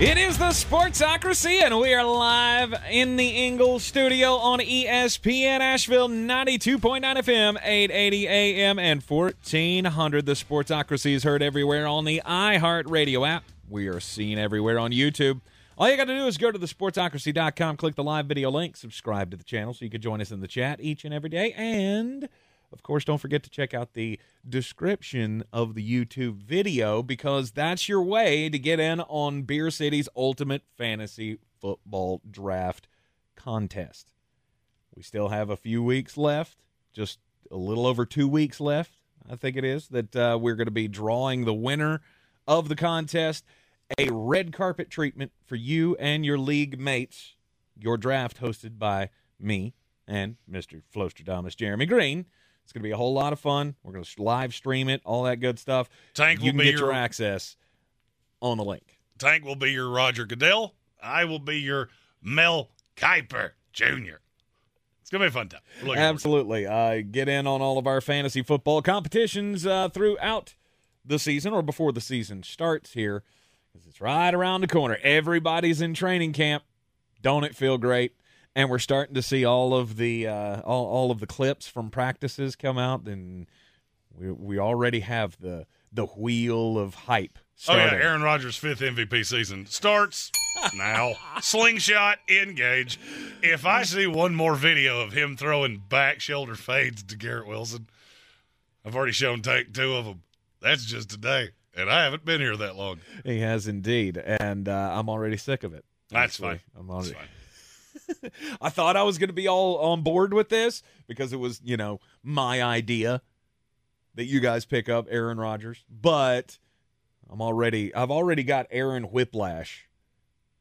It is the Sportsocracy, and we are live in the Ingles studio on ESPN Asheville 92.9 FM, 880 AM, and 1400. The Sportsocracy is heard everywhere on the iHeartRadio app. We are seen everywhere on YouTube. All you got to do is go to thesportsocracy.com, click the live video link, subscribe to the channel so you can join us in the chat each and every day, and of course, don't forget to check out the description of the YouTube video because that's your way to get in on Beer City's Ultimate Fantasy Football Draft contest. We still have a few weeks left, just a little over two weeks left, I think it is, that uh, we're going to be drawing the winner of the contest. A red carpet treatment for you and your league mates. Your draft hosted by me and Mr. Flostradamus Jeremy Green. It's going to be a whole lot of fun. We're going to live stream it, all that good stuff. Tank you will can be get your your- access on the link. Tank will be your Roger Goodell. I will be your Mel Kiper Jr. It's gonna be a fun time. Looking forward to it. Absolutely. Uh, get in on all of our fantasy football competitions uh, throughout the season or before the season starts here because it's right around the corner. Everybody's in training camp. Don't it feel great? And we're starting to see all of the uh, all, all of the clips from practices come out, and we we already have the the wheel of hype. Oh yeah, Aaron Rodgers' fifth MVP season starts now. Slingshot engage. If I see one more video of him throwing back shoulder fades to Garrett Wilson, I've already shown Tank two of them. That's just today, and I haven't been here that long. He has indeed, and uh, I'm already sick of it. That's fine. I'm That's already. fine. I thought I was going to be all on board with this because it was, you know, my idea that you guys pick up Aaron Rodgers, but I'm already I've already got Aaron Whiplash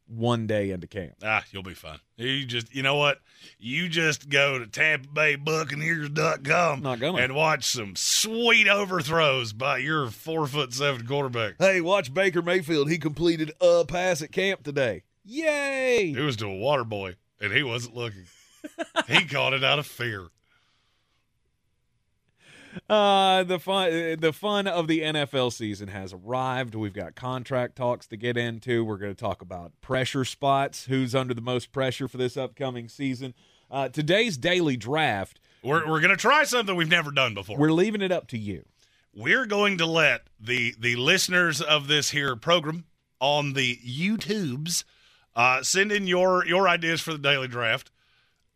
one day into camp. Ah, you'll be fine. You just, you know what? You just go to Tampa Bay Buccaneers.com Not gonna. and watch some sweet overthrows by your four foot seven quarterback. Hey, watch Baker Mayfield. He completed a pass at camp today. Yay! It was to a water boy, and he wasn't looking. he caught it out of fear. Uh, the fun the fun of the NFL season has arrived. We've got contract talks to get into. We're going to talk about pressure spots, who's under the most pressure for this upcoming season. Uh, today's daily draft, We're, we're going to try something we've never done before. we're leaving it up to you. we're going to let the the listeners of this here program on the YouTubes uh, send in your your ideas for the daily draft.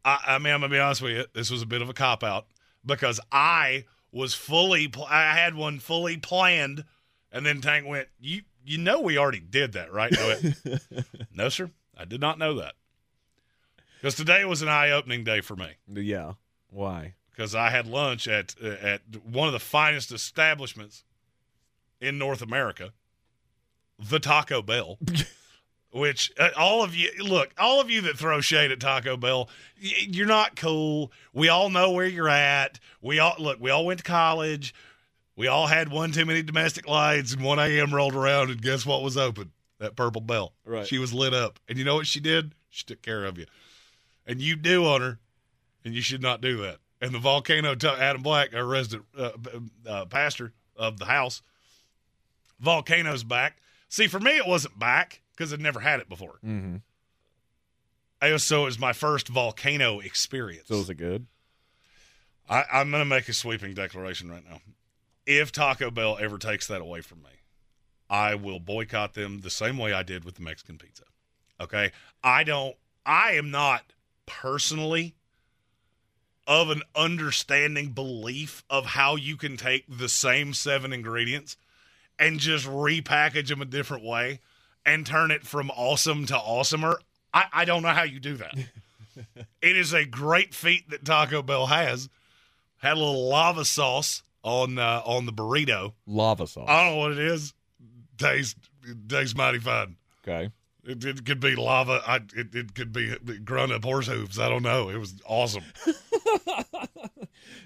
I, I mean, I'm gonna be honest with you. This was a bit of a cop out because I was fully. Pl- I had one fully planned, and then Tank went. You you know we already did that, right? Went, no, sir. I did not know that because today was an eye opening day for me Yeah. Why? because I had lunch at at one of the finest establishments in North America, the Taco Bell. Which uh, all of you look, all of you that throw shade at Taco Bell, y- you're not cool. We all know where you're at. We all look. We all went to college. We all had one too many domestic lights, and 1 a.m. rolled around, and guess what was open? That purple bell. Right. She was lit up, and you know what she did? She took care of you, and you do on her and you should not do that. And the volcano, t- Adam Black, our resident uh, uh, pastor of the house, volcano's back. See, for me, it wasn't back because I'd never had it before. Mm-hmm. I was, so it was my first volcano experience. So is it good? I, I'm going to make a sweeping declaration right now. If Taco Bell ever takes that away from me, I will boycott them the same way I did with the Mexican pizza. Okay? I don't, I am not personally of an understanding belief of how you can take the same seven ingredients and just repackage them a different way and turn it from awesome to awesomer. I, I don't know how you do that. it is a great feat that Taco Bell has. Had a little lava sauce on uh, on the burrito. Lava sauce. I don't know what it is. Tastes tastes mighty fine. okay. It, it could be lava. I, it, it could be grown up horse hooves. I don't know. It was awesome.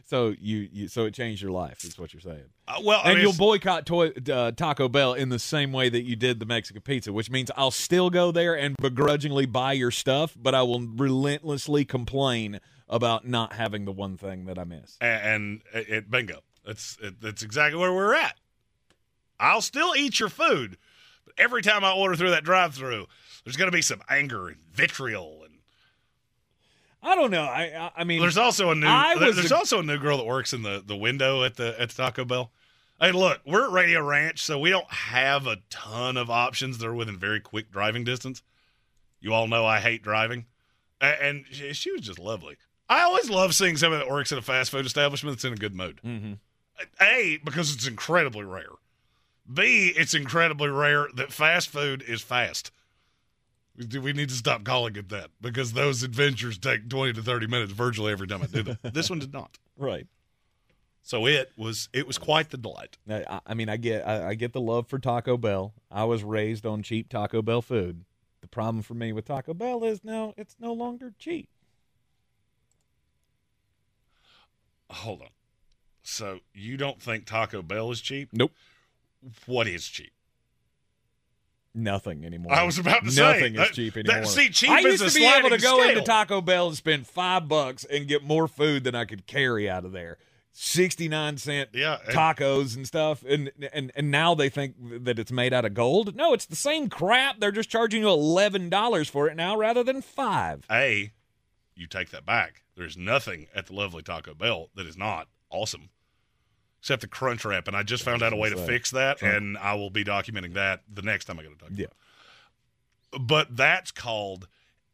So you, you so it changed your life is what you're saying. Uh, well, I and mean, you'll boycott toy, uh, Taco Bell in the same way that you did the Mexican pizza, which means I'll still go there and begrudgingly buy your stuff, but I will relentlessly complain about not having the one thing that I miss. and, and it, bingo. That's it, that's exactly where we're at. I'll still eat your food, every time I order through that drive-through, there's going to be some anger and vitriol, and I don't know. I I, mean, there's also a new there's a- also a new girl that works in the, the window at the at the Taco Bell. Hey, look, we're at Radio Ranch, so we don't have a ton of options that are within very quick driving distance. You all know I hate driving, and she, she was just lovely. I always love seeing somebody that works at a fast food establishment that's in a good mood. Mhm. A, because it's incredibly rare. B, it's incredibly rare that fast food is fast. We we need to stop calling it that because those adventures take 20 to 30 minutes virtually every time I do them. this one did not. right. So it was it was quite the delight. I, I mean, I get I, I get the love for Taco Bell. I was raised on cheap Taco Bell food. The problem for me with Taco Bell is now it's no longer cheap. Hold on. So you don't think Taco Bell is cheap? Nope. What is cheap? Nothing anymore. I was about to say nothing is that- cheap that- anymore. see, cheap I is used to be able to go into. Taco Bell and spend five bucks and get more food than I could carry out of there. Sixty nine cent Yeah, and- tacos and stuff, and and and now they think that it's made out of gold. No, it's the same crap. They're just charging you eleven dollars for it now rather than five. A, you take that back. There's nothing at the lovely Taco Bell that is not awesome, except the Crunch Wrap. And I just found out a way to fix that, and I will be documenting that the next time I go to Taco Yeah. But that's called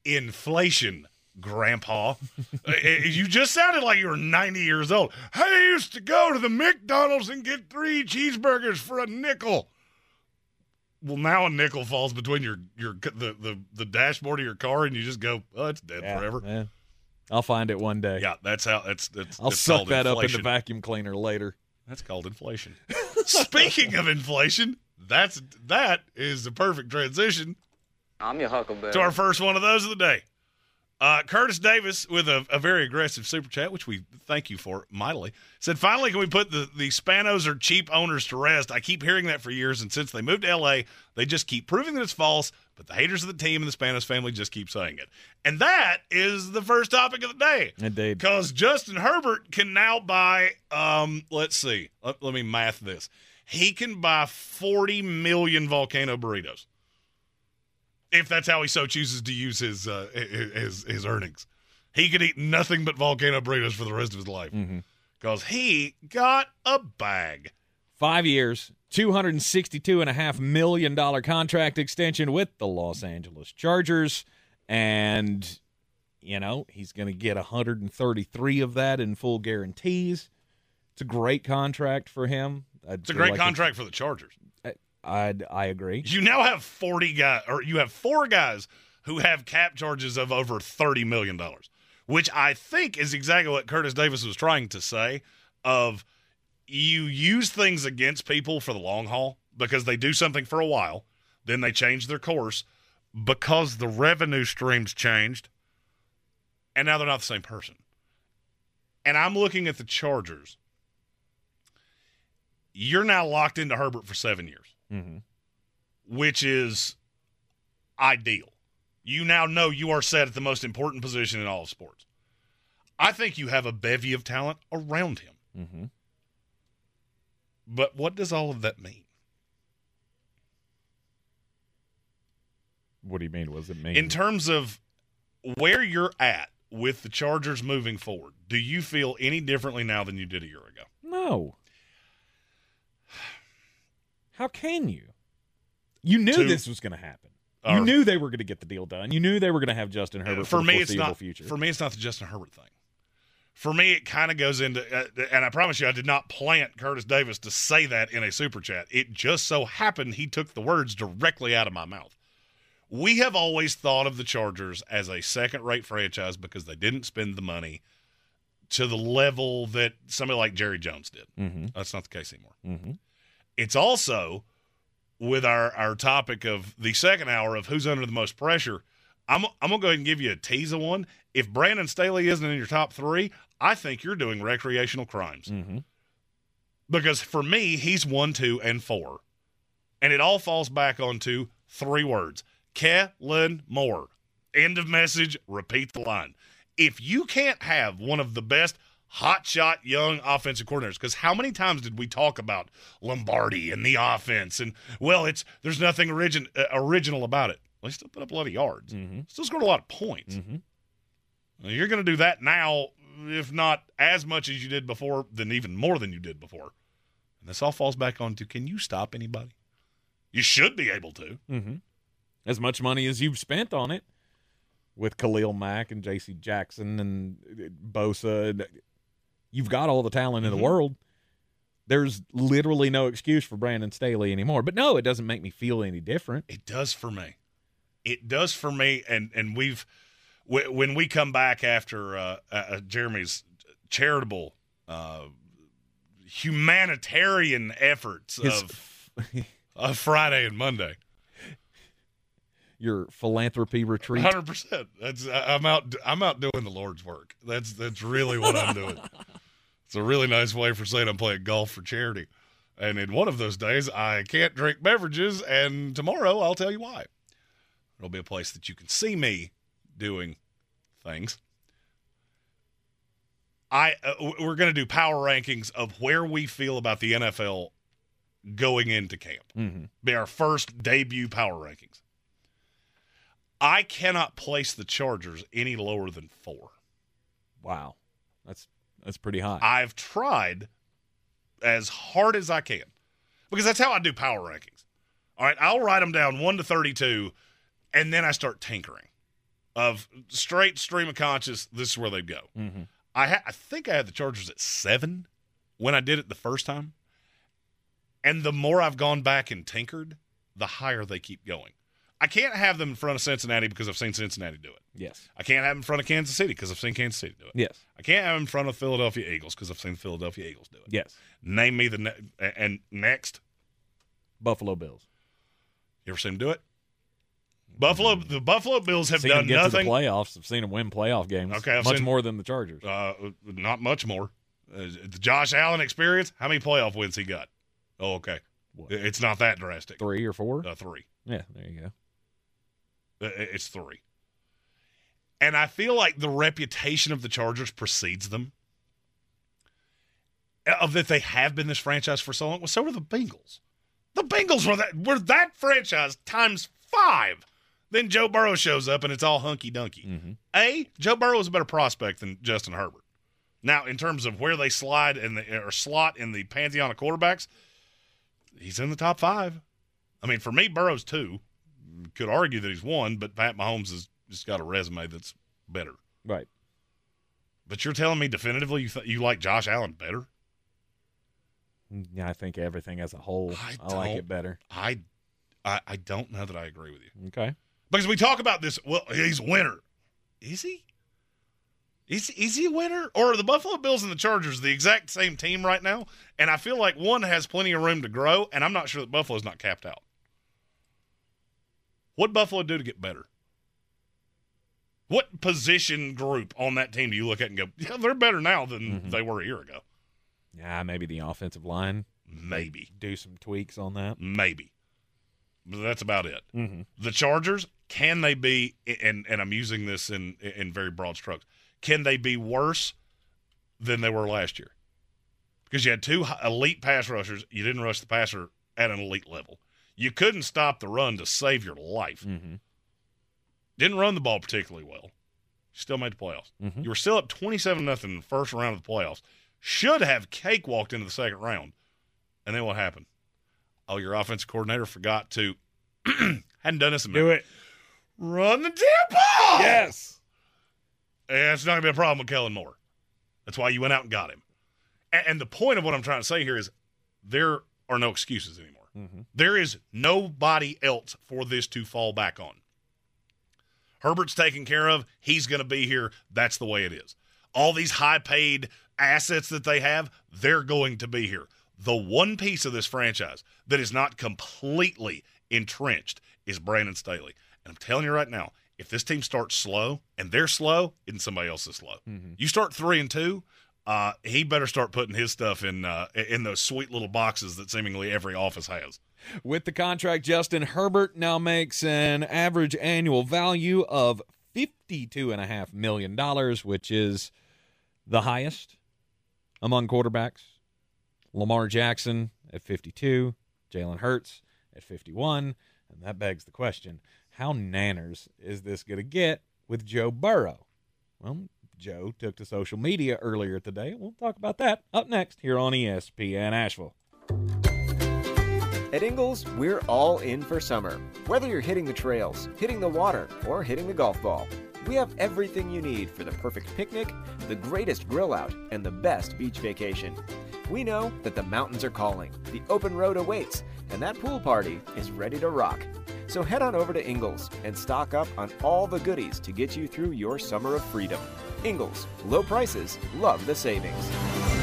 inflation, Grandpa. Uh, you just sounded like you were 90 years old. I used to go to the McDonald's and get three cheeseburgers for a nickel. Well, now a nickel falls between your your the the, the dashboard of your car, and you just go, "Oh, it's dead Yeah, forever." yeah. I'll find it one day. Yeah, that's how that's that's. I'll that's suck called that up in inflation. the vacuum cleaner later. That's called inflation. Speaking of inflation, that's that is the perfect transition I'm your Huckleberry. to our first one of those of the day. Uh, Curtis Davis with a, a very aggressive super chat, which we thank you for mightily, said, Finally, can we put the, the Spanos are cheap owners to rest? I keep hearing that for years, and since they moved to LA, they just keep proving that it's false, but the haters of the team and the Spanos family just keep saying it. And that is the first topic of the day. Indeed. Because Justin Herbert can now buy, um, let's see, let, let me math this. He can buy 40 million volcano burritos if that's how he so chooses to use his uh, his his earnings. He could eat nothing but volcano burritos for the rest of his life because he got a bag. Five years, $262.5 million contract extension with the Los Angeles Chargers. And, you know, he's going to get 133 of that in full guarantees. It's a great contract for him. It's a great contract for the Chargers. I, I agree. You now have forty guys, or you have four guys who have cap charges of over thirty million dollars, which I think is exactly what Curtis Davis was trying to say. Of you use things against people for the long haul because they do something for a while, then they change their course because the revenue streams changed, and now they're not the same person. And I'm looking at the Chargers. You're now locked into Herbert for seven years hmm which is ideal. You now know you are set at the most important position in all of sports. I think you have a bevy of talent around him. Mm-hmm. But what does all of that mean? What do you mean? What does it mean? In terms of where you're at with the Chargers moving forward, do you feel any differently now than you did a year ago? no. How can you? You knew this was going to happen. You knew they were going to get the deal done. You knew they were going to have Justin Herbert for, for me, the it's not. future. For me, it's not the Justin Herbert thing. For me, it kind of goes into, uh, and I promise you, I did not plant Curtis Davis to say that in a super chat. It just so happened he took the words directly out of my mouth. We have always thought of the Chargers as a second-rate franchise because they didn't spend the money to the level that somebody like Jerry Jones did. Mm-hmm. That's not the case anymore. Mm-hmm. It's also with our, our topic of the second hour of who's under the most pressure. I'm, I'm going to go ahead and give you a tease of one. If Brandon Staley isn't in your top three, I think you're doing recreational crimes. Mm-hmm. Because for me, he's one, two, and four. And it all falls back onto three words Kellen Moore. End of message. Repeat the line. If you can't have one of the best hotshot young offensive coordinators, because how many times did we talk about Lombardi and the offense? And well, it's there's nothing origin, uh, original about it. Well, he still put up a lot of yards. Mm-hmm. Still scored a lot of points. Mm-hmm. Well, You're going to do that now, if not as much as you did before, then even more than you did before. And this all falls back onto can you stop anybody? You should be able to. Mm-hmm. As much money as you've spent on it with Khalil Mack and J.C. Jackson and uh, Bosa, and you've got all the talent in Mhm. the world. There's literally no excuse for Brandon Staley anymore. But no, it doesn't make me feel any different. It does for me. It does for me. And and we've wh- when we come back after uh, uh, Jeremy's charitable, uh, humanitarian efforts His- of, of Friday and Monday. Your philanthropy retreat. Hundred percent. That's I'm out. I'm out doing the Lord's work. That's that's really what I'm doing. it's a really nice way for saying I'm playing golf for charity. And in one of those days, I can't drink beverages, and tomorrow I'll tell you why. It'll be a place that you can see me doing things. I uh, we're going to do power rankings of where we feel about the NFL going into camp Mm-hmm. be our first debut power rankings. I cannot place the Chargers any lower than four. Wow, that's that's pretty high. I've tried as hard as I can because that's how I do power rankings. All right, I'll write them down one to thirty-two, and then I start tinkering. Of straight stream of conscious, this is where they go. mm-hmm. I ha- I think I had the Chargers at seven when I did it the first time, and the more I've gone back and tinkered, the higher they keep going. I can't have them in front of Cincinnati because I've seen Cincinnati do it. Yes. I can't have them in front of Kansas City because I've seen Kansas City do it. Yes. I can't have them in front of Philadelphia Eagles because I've seen the Philadelphia Eagles do it. Yes. Name me the ne- and next. Buffalo Bills. You ever seen them do it? Buffalo. The Buffalo Bills have seen done them get nothing. to the playoffs. I've seen them win playoff games. Okay, I've much seen- more than the Chargers. Uh, not much more. Uh, the Josh Allen experience. How many playoff wins he got? Oh, okay. What? It's not that drastic. Three or four. Uh, three. yeah, there you go. Uh, It's three. And I feel like the reputation of the Chargers precedes them. Uh, Of that they have been this franchise for so long. Well, so were the Bengals. The Bengals were that were that franchise times five. Then Joe Burrow shows up and it's all hunky dunky. Mm-hmm. A, Joe Burrow is a better prospect than Justin Herbert. Now, in terms of where they slide in the or slot in the pantheon of quarterbacks, he's in the top five. I mean, for me, Burrow's two. Could argue that he's won, but Pat Mahomes has just got a resume that's better. Right. But you're telling me definitively you th- you like Josh Allen better? Yeah, I think everything as a whole, I I, like it better. I, I I don't know that I agree with you Okay. because we talk about this. Well, he's a winner. Is he? Is is he a winner? Or are the Buffalo Bills and the Chargers the exact same team right now? And I feel like one has plenty of room to grow, and I'm not sure that Buffalo's not capped out. What Buffalo do to get better? What position group on that team do you look at and go, yeah, they're better now than Mhm. they were a year ago? Yeah, maybe the offensive line. Maybe, Do some tweaks on that. maybe, but that's about it. Mm-hmm. the Chargers can they be and and I'm using this in in very broad strokes can they be worse than they were last year because you had two elite pass rushers you didn't rush the passer at an elite level you couldn't stop the run to save your life Mm-hmm. didn't run the ball particularly well still made the playoffs Mhm. you were still up 27 nothing in the first round of the playoffs should have cakewalked into the second round and then what happened oh your offensive coordinator forgot to hadn't done this in a minute. Do it. Run the damn ball. Yes. And it's not going to be a problem with Kellen Moore. That's why you went out and got him. And, and the point of what I'm trying to say here is there are no excuses anymore. Mm-hmm. There is nobody else for this to fall back on. Herbert's taken care of. He's going to be here. That's the way it is. all these high paid assets that they have, they're going to be here. The one piece of this franchise that is not completely entrenched is Brandon Staley. And I'm telling you right now, if this team starts slow and they're slow, isn't somebody else is slow. You start three and two, uh, he better start putting his stuff in uh, in those sweet little boxes that seemingly every office has. With the contract, Justin Herbert now makes an average annual value of $52.5 million, which is the highest among quarterbacks. Lamar Jackson at 52, Jalen Hurts at 51. And that begs the question how nanners is this going to get with Joe Burrow? Well, Joe took to social media earlier today. We'll talk about that up next here on ESPN Asheville. At Ingles, we're all in for summer. Whether you're hitting the trails, hitting the water, or hitting the golf ball, we have everything you need for the perfect picnic, the greatest grill out, and the best beach vacation. We know that the mountains are calling, the open road awaits, and that pool party is ready to rock. So head on over to Ingles and stock up on all the goodies to get you through your summer of freedom. Ingles, low prices, love the savings.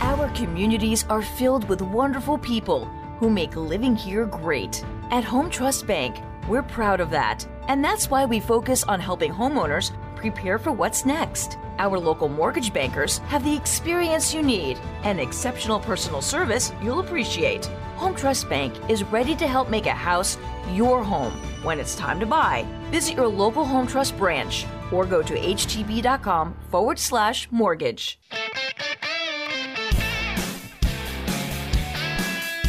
Our communities are filled with wonderful people who make living here great. At Home Trust Bank, we're proud of that. And that's why we focus on helping homeowners prepare for what's next. Our local mortgage bankers have the experience you need and exceptional personal service you'll appreciate. Home Trust Bank is ready to help make a house your home when it's time to buy. Visit your local Home Trust branch or go to htb.com forward slash mortgage.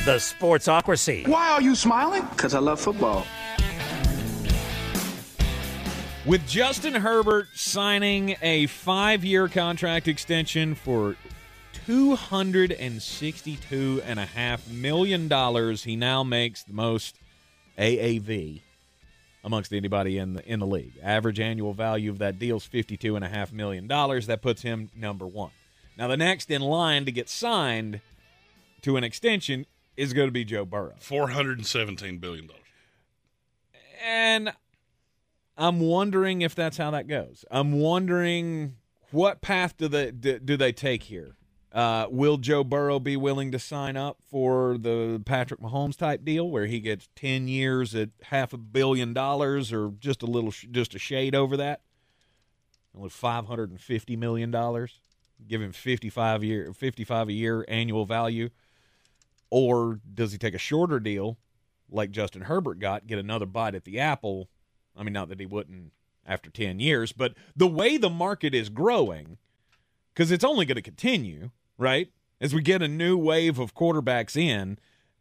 The Sportsocracy. Why are you smiling? Because I love football. With Justin Herbert signing a five year contract extension for $262.5 million, he now makes the most AAV amongst anybody in the, in the league. Average annual value of that deal is $52.5 million. That puts him number one. Now, the next in line to get signed to an extension is going to be Joe Burrow. $417 billion. And I'm wondering if that's how that goes. I'm wondering what path do they do, do they take here? Uh, will Joe Burrow be willing to sign up for the Patrick Mahomes type deal, where he gets ten years at half a billion dollars, or just a little, just a shade over that? Only five hundred and fifty million dollars. Give him fifty five year, fifty five a year annual value, or does he take a shorter deal, like Justin Herbert got, get another bite at the apple? I mean, not that he wouldn't after 10 years, but the way the market is growing, because it's only going to continue, right? As we get a new wave of quarterbacks in,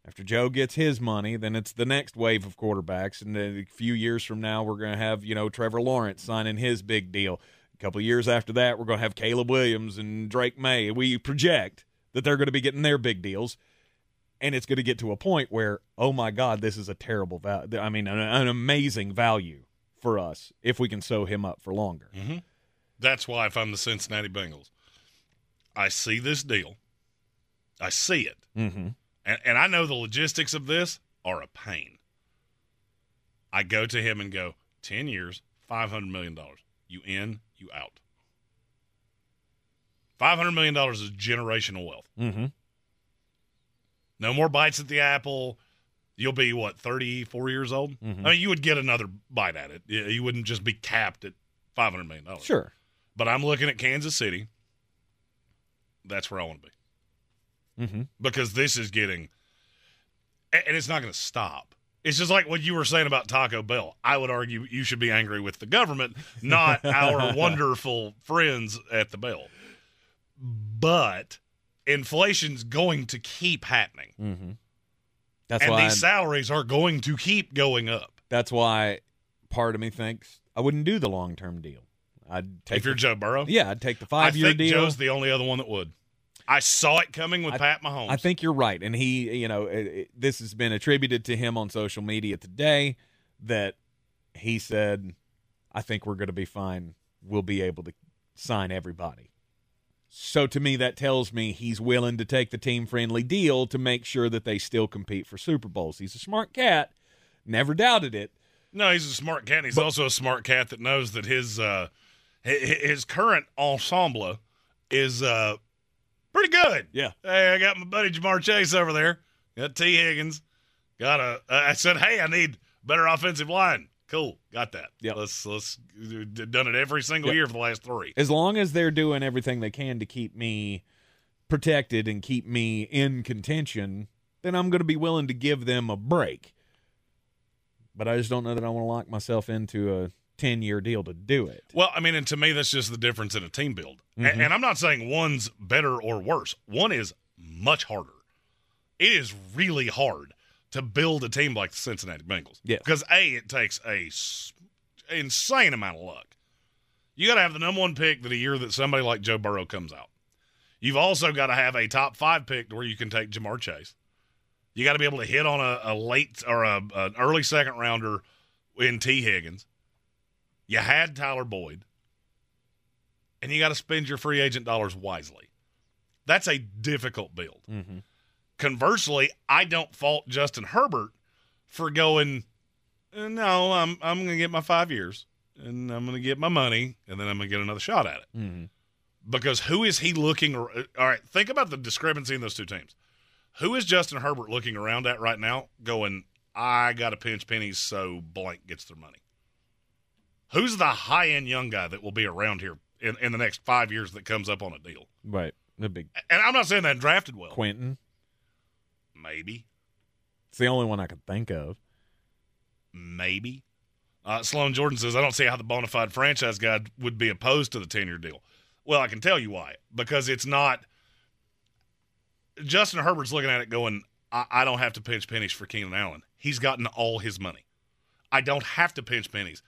after Joe gets his money, then it's the next wave of quarterbacks. And a few years from now, we're going to have, you know, Trevor Lawrence signing his big deal. A couple years after that, we're going to have Caleb Williams and Drake Maye. We project that they're going to be getting their big deals and it's going to get to a point where oh my god this is a terrible value i mean an, an, amazing value for us if we can sew him up for longer mm-hmm. that's why if i'm the cincinnati bengals i see this deal i see it mm-hmm. and, and i know the logistics of this are a pain i go to him and go 10 years $500 million you in you out $500 million is generational wealth mm-hmm. No more bites at the apple. You'll be what, 34 years old? Mm-hmm. I mean, you would get another bite at it. You wouldn't just be capped at 500 million dollars. Sure. But I'm looking at Kansas City. That's where I want to be. Mm-hmm. Because this is getting and it's not going to stop. It's just like what you were saying about Taco Bell. I would argue you should be angry with the government, not our wonderful friends at the Bell. But inflation's going to keep happening. Mm-hmm. That's and why these salaries are going to keep going up. That's why part of me thinks, I wouldn't do the long term deal. I'd take if you're Joe Burrow, yeah, I'd take the I five year think deal. Joe's the only other one that would. I saw it coming with Pat Mahomes. I think you're right, and he, you know, it, it, this has been attributed to him on social media today that he said, "I think we're going to be fine. We'll be able to sign everybody." So to me, that tells me he's willing to take the team friendly deal to make sure that they still compete for Super Bowls. He's a smart cat, never doubted it. No, he's a smart cat. He's also a smart cat that knows that his uh, his current ensemble is uh, pretty good. Yeah. Hey, I got my buddy Ja'Marr Chase over there. Got Tee Higgins. Got a. I said, hey, I need better offensive line. Cool, got that. Yeah, Let's let's done it every single Yep. year for the last three. As long as they're doing everything they can to keep me protected and keep me in contention, then I'm going to be willing to give them a break. But I just don't know that I want to lock myself into a 10 year deal to do it. Well, I mean, and to me, that's just the difference in a team build. Mhm. And, I'm not saying one's better or worse. One is much harder. It is really hard to build a team like the Cincinnati Bengals. Yeah. Because a, it takes a s- insane amount of luck. You got to have the number one pick that a year that somebody like Joe Burrow comes out. You've also got to have a top five pick where you can take Ja'Marr Chase. You got to be able to hit on a, a late or a, an early second rounder in Tee Higgins. You had Tyler Boyd, and you got to spend your free agent dollars wisely. That's a difficult build. Mm-hmm. Conversely, I don't fault Justin Herbert for going. "Uh, No, I'm I'm going to get my five years, and I'm going to get my money, and then I'm going to get another shot at it. Mm-hmm. Because who is he looking? All right, think about the discrepancy in those two teams. Who is Justin Herbert looking around at right now? Going, I got to pinch pennies so blank gets their money. Who's the high end young guy that will be around here in, in the next five years that comes up on a deal? Right. The big And I'm not saying that drafted well. Quentin. Maybe, It's the only one I could think of. maybe. Uh, Sloan Jordan says, I don't see how the bona fide franchise guy would be opposed to the 10 year deal. Well, I can tell you why. Because it's not. Justin Herbert's looking at it going, I, I don't have to pinch pennies for Keenan Allen. He's gotten all his money. I don't have to pinch pennies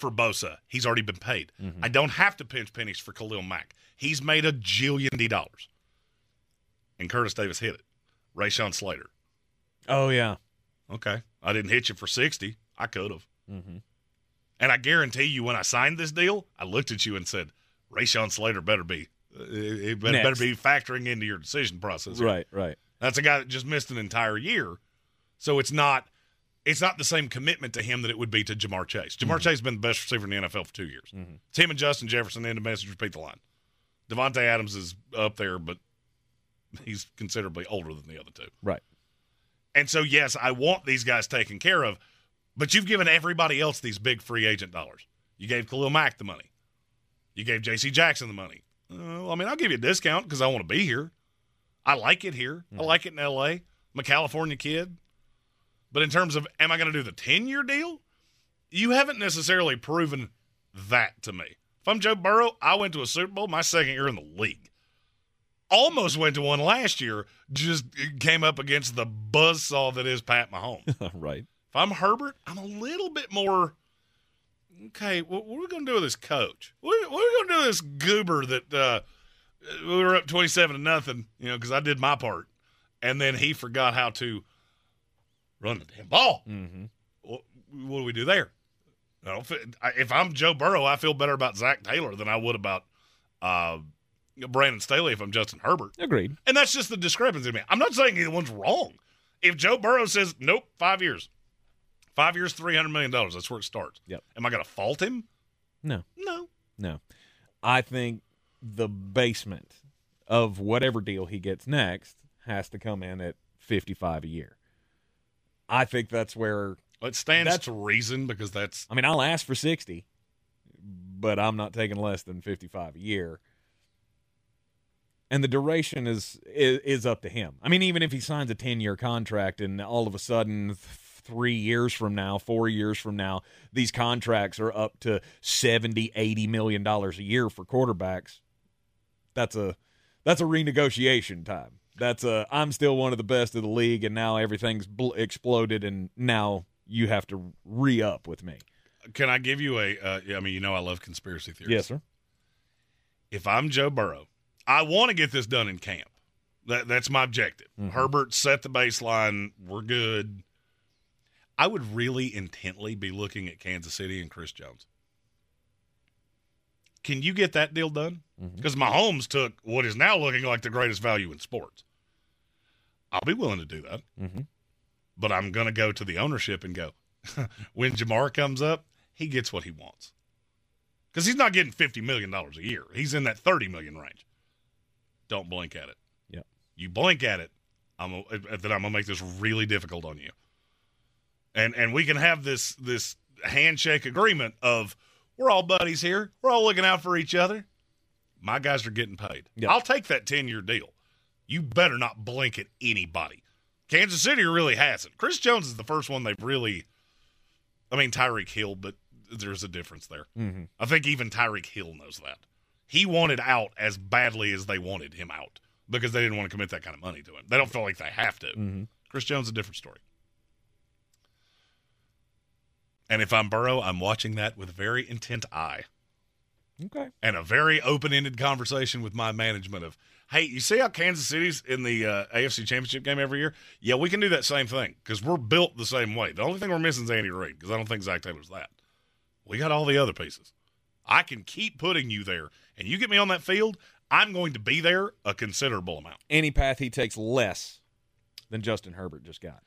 for Bosa. He's already been paid. I don't have to pinch pennies for Khalil Mack. He's made a jillion D dollars. And Curtis Davis hit it. Rashawn Slater. Oh, yeah. Okay. I didn't hit you for 60. I could have. Mm-hmm. And I guarantee you, when I signed this deal, I looked at you and said, Rashawn Slater better be. uh, It better, better be factoring into your decision process. here. Right, right. That's a guy that just missed an entire year. So it's not it's not the same commitment to him that it would be to Ja'Marr Chase. Ja'Marr mm-hmm. Chase has been the best receiver in the NFL for two years. Mm-hmm. It's him and Justin Jefferson and the message repeat the line. Davante Adams is up there, but he's considerably older than the other two. Right. And so, yes, I want these guys taken care of, but you've given everybody else these big free agent dollars. You gave Khalil Mack the money. You gave J.C. Jackson the money. Uh, well, I mean, I'll give you a discount because I want to be here. I like it here. I mm-hmm. like it in L.A. I'm a California kid. But in terms of, am I going to do the 10 year deal? You haven't necessarily proven that to me. If I'm Joe Burrow, I went to a Super Bowl my second year in the league. Almost went to one last year, just came up against the buzzsaw that is Pat Mahomes. right. If I'm Herbert, I'm a little bit more. Okay, what, what are we going to do with this coach? What, what are we going to do with this goober that uh, we were up twenty-seven to nothing? You know, because I did my part, and then he forgot how to run the damn ball. Mm-hmm. What, what do we do there? I don't feel- I- if I'm Joe Burrow, I feel better about Zac Taylor than I would about uh, Brandon Staley if I'm Justin Herbert. Agreed. And that's just the discrepancy. Man, I'm not saying either one's wrong. If Joe Burrow says nope, five years, five years, three hundred million dollars, that's where it starts. Yep. Am I going to fault him? No. No. No. I think the basement of whatever deal he gets next has to come in at 55 a year. I think that's where It stands That's- to reason because that's I mean, I'll ask for 60, but I'm not taking less than 55 a year. And the duration is, is is up to him. I mean, even if he signs a 10-year contract and all of a sudden th- 3 years from now, 4 years from now, these contracts are up to 70, 80 million dollars a year for quarterbacks. That's a that's a renegotiation time. That's a I'm still one of the best of the league and now everything's bl- exploded and now you have to re-up with me. Can I give you a? Uh, I mean, you know, I love conspiracy theories. Yes, sir. If I'm Joe Burrow, I want to get this done in camp. That that's my objective. Mm-hmm. Herbert set the baseline. We're good. I would really intently be looking at Kansas City and Chris Jones. Can you get that deal done? Mm-hmm. Because Mahomes took what is now looking like the greatest value in sports. I'll be willing to do that. Mhm. But I'm going to go to the ownership and go, when Ja'Marr comes up, he gets what he wants. Because he's not getting $50 million a year. He's in that 30 million range. Don't blink at it. Yep. You blink at it, I'm a, then I'm going to make this really difficult on you. And and we can have this this handshake agreement of we're all buddies here. We're all looking out for each other. My guys are getting paid. Yep. I'll take that 10 year deal. You better not blink at anybody. Kansas City really hasn't. Chris Jones is the first one they've really. I mean, Tyreek Hill, but there's a difference there. Mm-hmm. I think even Tyreek Hill knows that. He wanted out as badly as they wanted him out because they didn't want to commit that kind of money to him. They don't feel like they have to. Mm-hmm. Chris Jones is a different story. And if I'm Burrow, I'm watching that with a very intent eye Okay. and a very open-ended conversation with my management of, hey, you see how Kansas City's in the uh, AFC Championship game every year? Yeah, we can do that same thing because we're built the same way. The only thing we're missing is Andy Reid because I don't think Zac Taylor's that. We got all the other pieces. I can keep putting you there, and you get me on that field, I'm going to be there a considerable amount. Any path he takes less than Justin Herbert just got.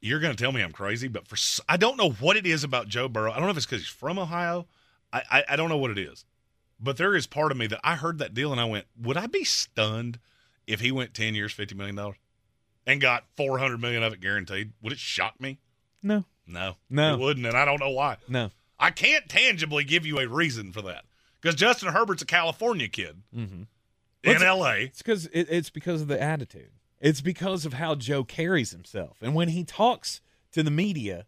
You're going to tell me I'm crazy, but for I don't know what it is about Joe Burrow. I don't know if it's because he's from Ohio. I, I I don't know what it is, but there is part of me that I heard that deal and I went, would I be stunned if he went ten years, fifty million dollars, and got four hundred million of it guaranteed? Would it shock me? No. No, No. it wouldn't, and I don't know why. No. I can't tangibly give you a reason for that because Justin Herbert's a California kid Mm-hmm. in L.A. It's because it, it's because of the attitude. It's because of how Joe carries himself, and when he talks to the media,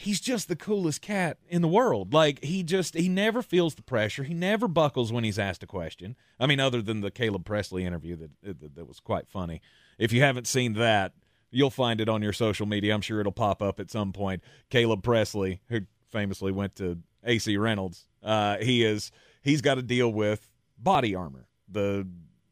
he's just the coolest cat in the world. Like he just he never feels the pressure. He never buckles when he's asked a question. I mean, other than the Caleb Pressley interview that that, that was quite funny. If you haven't seen that, you'll find it on your social media. I'm sure it'll pop up at some point. Caleb Pressley, who famously went to AC Reynolds, uh, he is he's got to deal with BodyArmor, the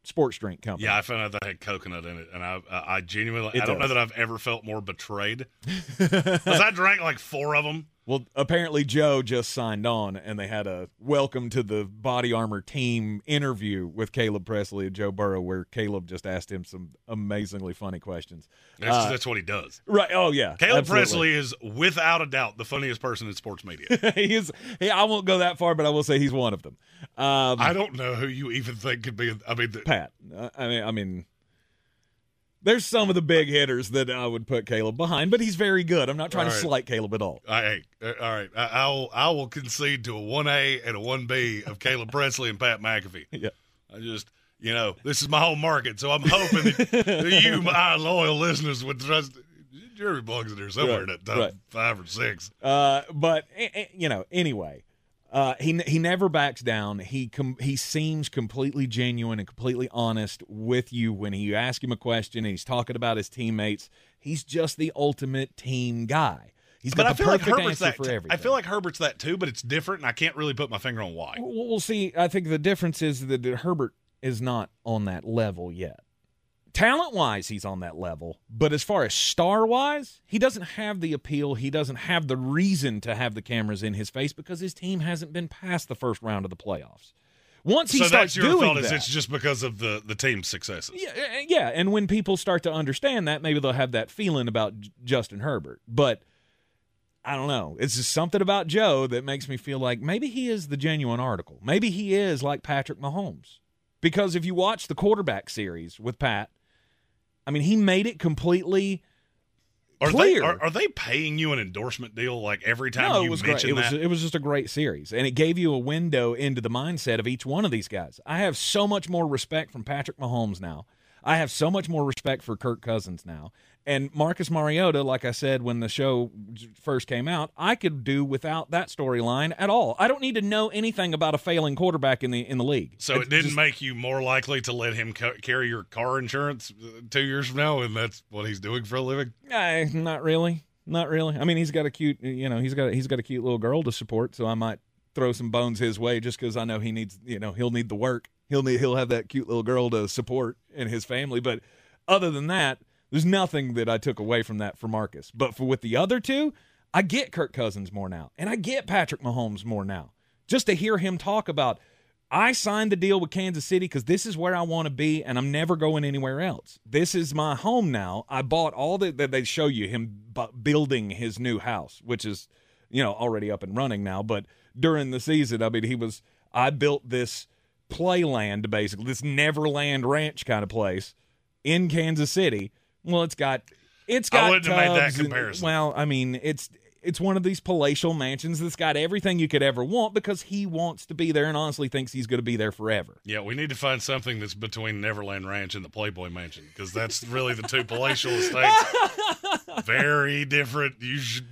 sports drink company. Yeah, I found out that had coconut in it, and I, I, genuinely, It I don't know that I've ever felt more betrayed. Because I drank like four of them. Well, apparently Joe just signed on, and they had a welcome to the BodyArmor team interview with Caleb Pressley and Joe Burrow, where Caleb just asked him some amazingly funny questions. That's, Uh, that's what he does. Right? Oh yeah, Caleb absolutely. Pressley is without a doubt the funniest person in sports media. he is. He, I won't go that far, but I will say he's one of them. Um, I don't know who you even think could be. I mean, the, Pat. Uh, I mean, I mean, there's some of the big hitters that I would put Caleb behind, but he's very good. I'm not trying All to right. slight Caleb at all. I, uh, all right, I, I'll I will concede to a one A and a one B of Caleb Pressley and Pat McAfee. Yeah. I just, you know, this is my home market, so I'm hoping that, that you, my loyal listeners, would trust. Jerry belongs in there somewhere in that top right. five or six. Uh, but eh, eh, you know, anyway, uh, he he never backs down. He com- he seems completely genuine and completely honest with you when you ask him a question and he's talking about his teammates. He's just the ultimate team guy. He's got I the feel like perfect Herbert's answer that. for everything. I feel like Herbert's that too, but it's different, and I can't really put my finger on why. We'll we'll see. I think the difference is that Herbert is not on that level yet. Talent wise, he's on that level. But as far as star wise, he doesn't have the appeal. He doesn't have the reason to have the cameras in his face because his team hasn't been past the first round of the playoffs. Once he so starts that's your doing thought is that, it's just because of the the team's successes. yeah, uh, yeah, and when people start to understand that, maybe they'll have that feeling about J- Justin Herbert. But I don't know. It's just something about Joe that makes me feel like maybe he is the genuine article. Maybe he is like Patrick Mahomes. Because if you watch the quarterback series with Pat, I mean, he made it completely Are clear. they are, are they paying you an endorsement deal like every time no, you it was great. mention It was that? it was just a great series, and it gave you a window into the mindset of each one of these guys. I have so much more respect from Patrick Mahomes now. I have so much more respect for Kirk Cousins now. And Marcus Mariota, like I said when the show first came out, I could do without that storyline at all. I don't need to know anything about a failing quarterback in the in the league. so it didn't just- make you more likely to let him ca- carry your car insurance uh, two years from now, and that's what he's doing for a living. Eh, not really. Not really. I mean, he's got a cute, you know, he's got he's got a cute little girl to support, so I might throw some bones his way just because I know he needs, you know, he'll need the work. He'll need he'll have that cute little girl to support in his family. But other than that, there's nothing that I took away from that for Marcus. But for with the other two, I get Kirk Cousins more now, and I get Patrick Mahomes more now. Just to hear him talk about, I signed the deal with Kansas City because this is where I want to be, and I'm never going anywhere else. This is my home now. I bought all that that they show you him building his new house, which is, you know, already up and running now. But during the season, I mean, he was. I built this playland basically, this Neverland Ranch kind of place in Kansas City. Well, it's got it's got wouldn't have made that tubs and- well, I mean, it's it's one of these palatial mansions that's got everything you could ever want because he wants to be there and honestly thinks he's going to be there forever. Yeah, we need to find something that's between Neverland Ranch and the Playboy Mansion because that's really the two palatial estates. Very different. You should.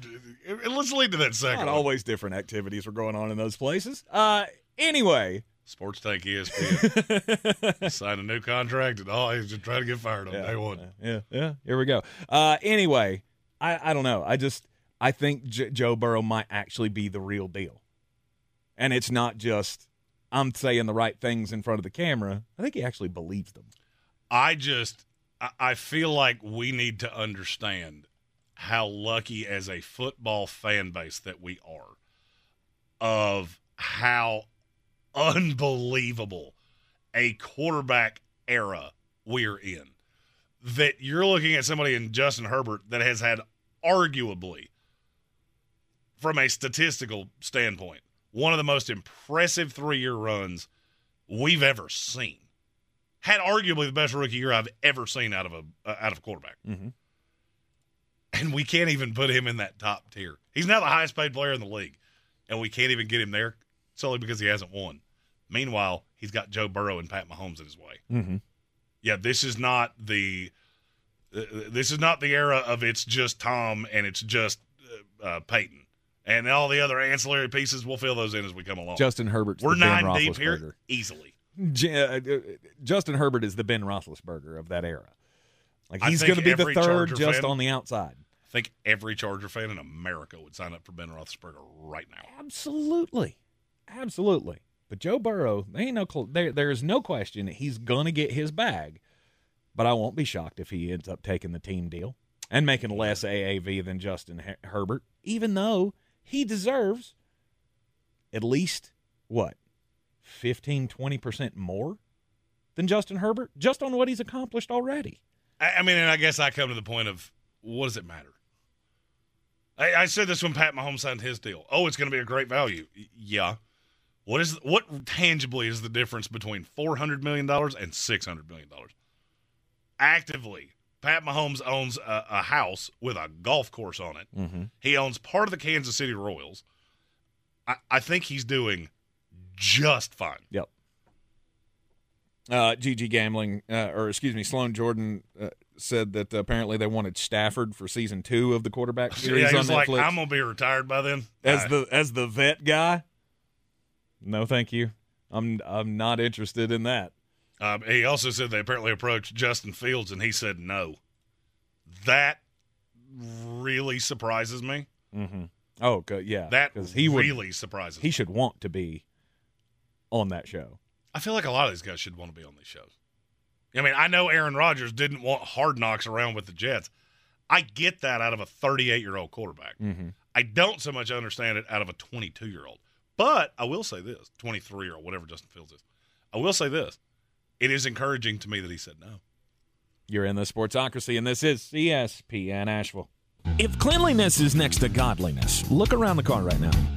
Let's lead to that second. Not one. always different activities were going on in those places. Uh, anyway, Sports Tank ESPN signed a new contract and all. he's just trying to get fired on day one. yeah, yeah. Here we go. Uh, anyway, I I don't know. I just I think J- Joe Burrow might actually be the real deal, and it's not just I'm saying the right things in front of the camera. I think he actually believes them. I just I- I feel like we need to understand how lucky as a football fan base that we are of how unbelievable a quarterback era we're in. That you're looking at somebody in Justin Herbert that has had arguably from a statistical standpoint one of the most impressive 3-year runs we've ever seen had arguably the best rookie year I've ever seen out of a uh, out of a quarterback. Mhm. And we can't even put him in that top tier. He's now the highest paid player in the league, and we can't even get him there solely because he hasn't won. Meanwhile, he's got Joe Burrow and Pat Mahomes in his way. Mm-hmm. Yeah, this is not the uh, this is not the era of it's just Tom and it's just uh, uh, Peyton. And all the other ancillary pieces, we'll fill those in as we come along. Justin Herbert, We're the Ben nine deep here easily. J- uh, Justin Herbert is the Ben Roethlisberger of that era. Like he's going to be the third Charger just fan- on the outside. I think every Charger fan in America would sign up for Ben Roethlisberger right now. Absolutely, absolutely. But Joe Burrow, there ain't no cl- there. There is no question that he's going to get his bag. But I won't be shocked if he ends up taking the team deal and making less AAV than Justin Her- Herbert, even though he deserves at least what 15 20% more than Justin Herbert just on what he's accomplished already. I, I mean, and I guess I come to the point of what does it matter? I, I said this when Pat Mahomes signed his deal. Oh, it's going to be a great value. Yeah. What is what tangibly is the difference between four hundred million dollars and six hundred million dollars? Actively, Pat Mahomes owns a, a house with a golf course on it. Mm-hmm. He owns part of the Kansas City Royals. I, I think he's doing just fine. Yep. Uh, GG Gambling, uh, or excuse me, Sloan Jordan uh, said that apparently they wanted Stafford for season two of the quarterback series Yeah, on was like, "I'm gonna be retired by then." as Uh, the as the vet guy. No, thank you. I'm I'm not interested in that. Um, he also said they apparently approached Justin Fields and he said no. That really surprises me. Mm-hmm. Oh, good, yeah. That he would really surprises he me. should want to be on that show. I feel like a lot of these guys should want to be on these shows. I mean, I know Aaron Rodgers didn't want hard knocks around with the Jets. I get that out of a 38 year old quarterback. Mm-hmm. I don't so much understand it out of a 22 year old. But I will say this 23 or whatever Justin Fields is. I will say this. It is encouraging to me that he said no. You're in the Sportsocracy, and this is ESPN Asheville. If cleanliness is next to godliness, look around the car right now.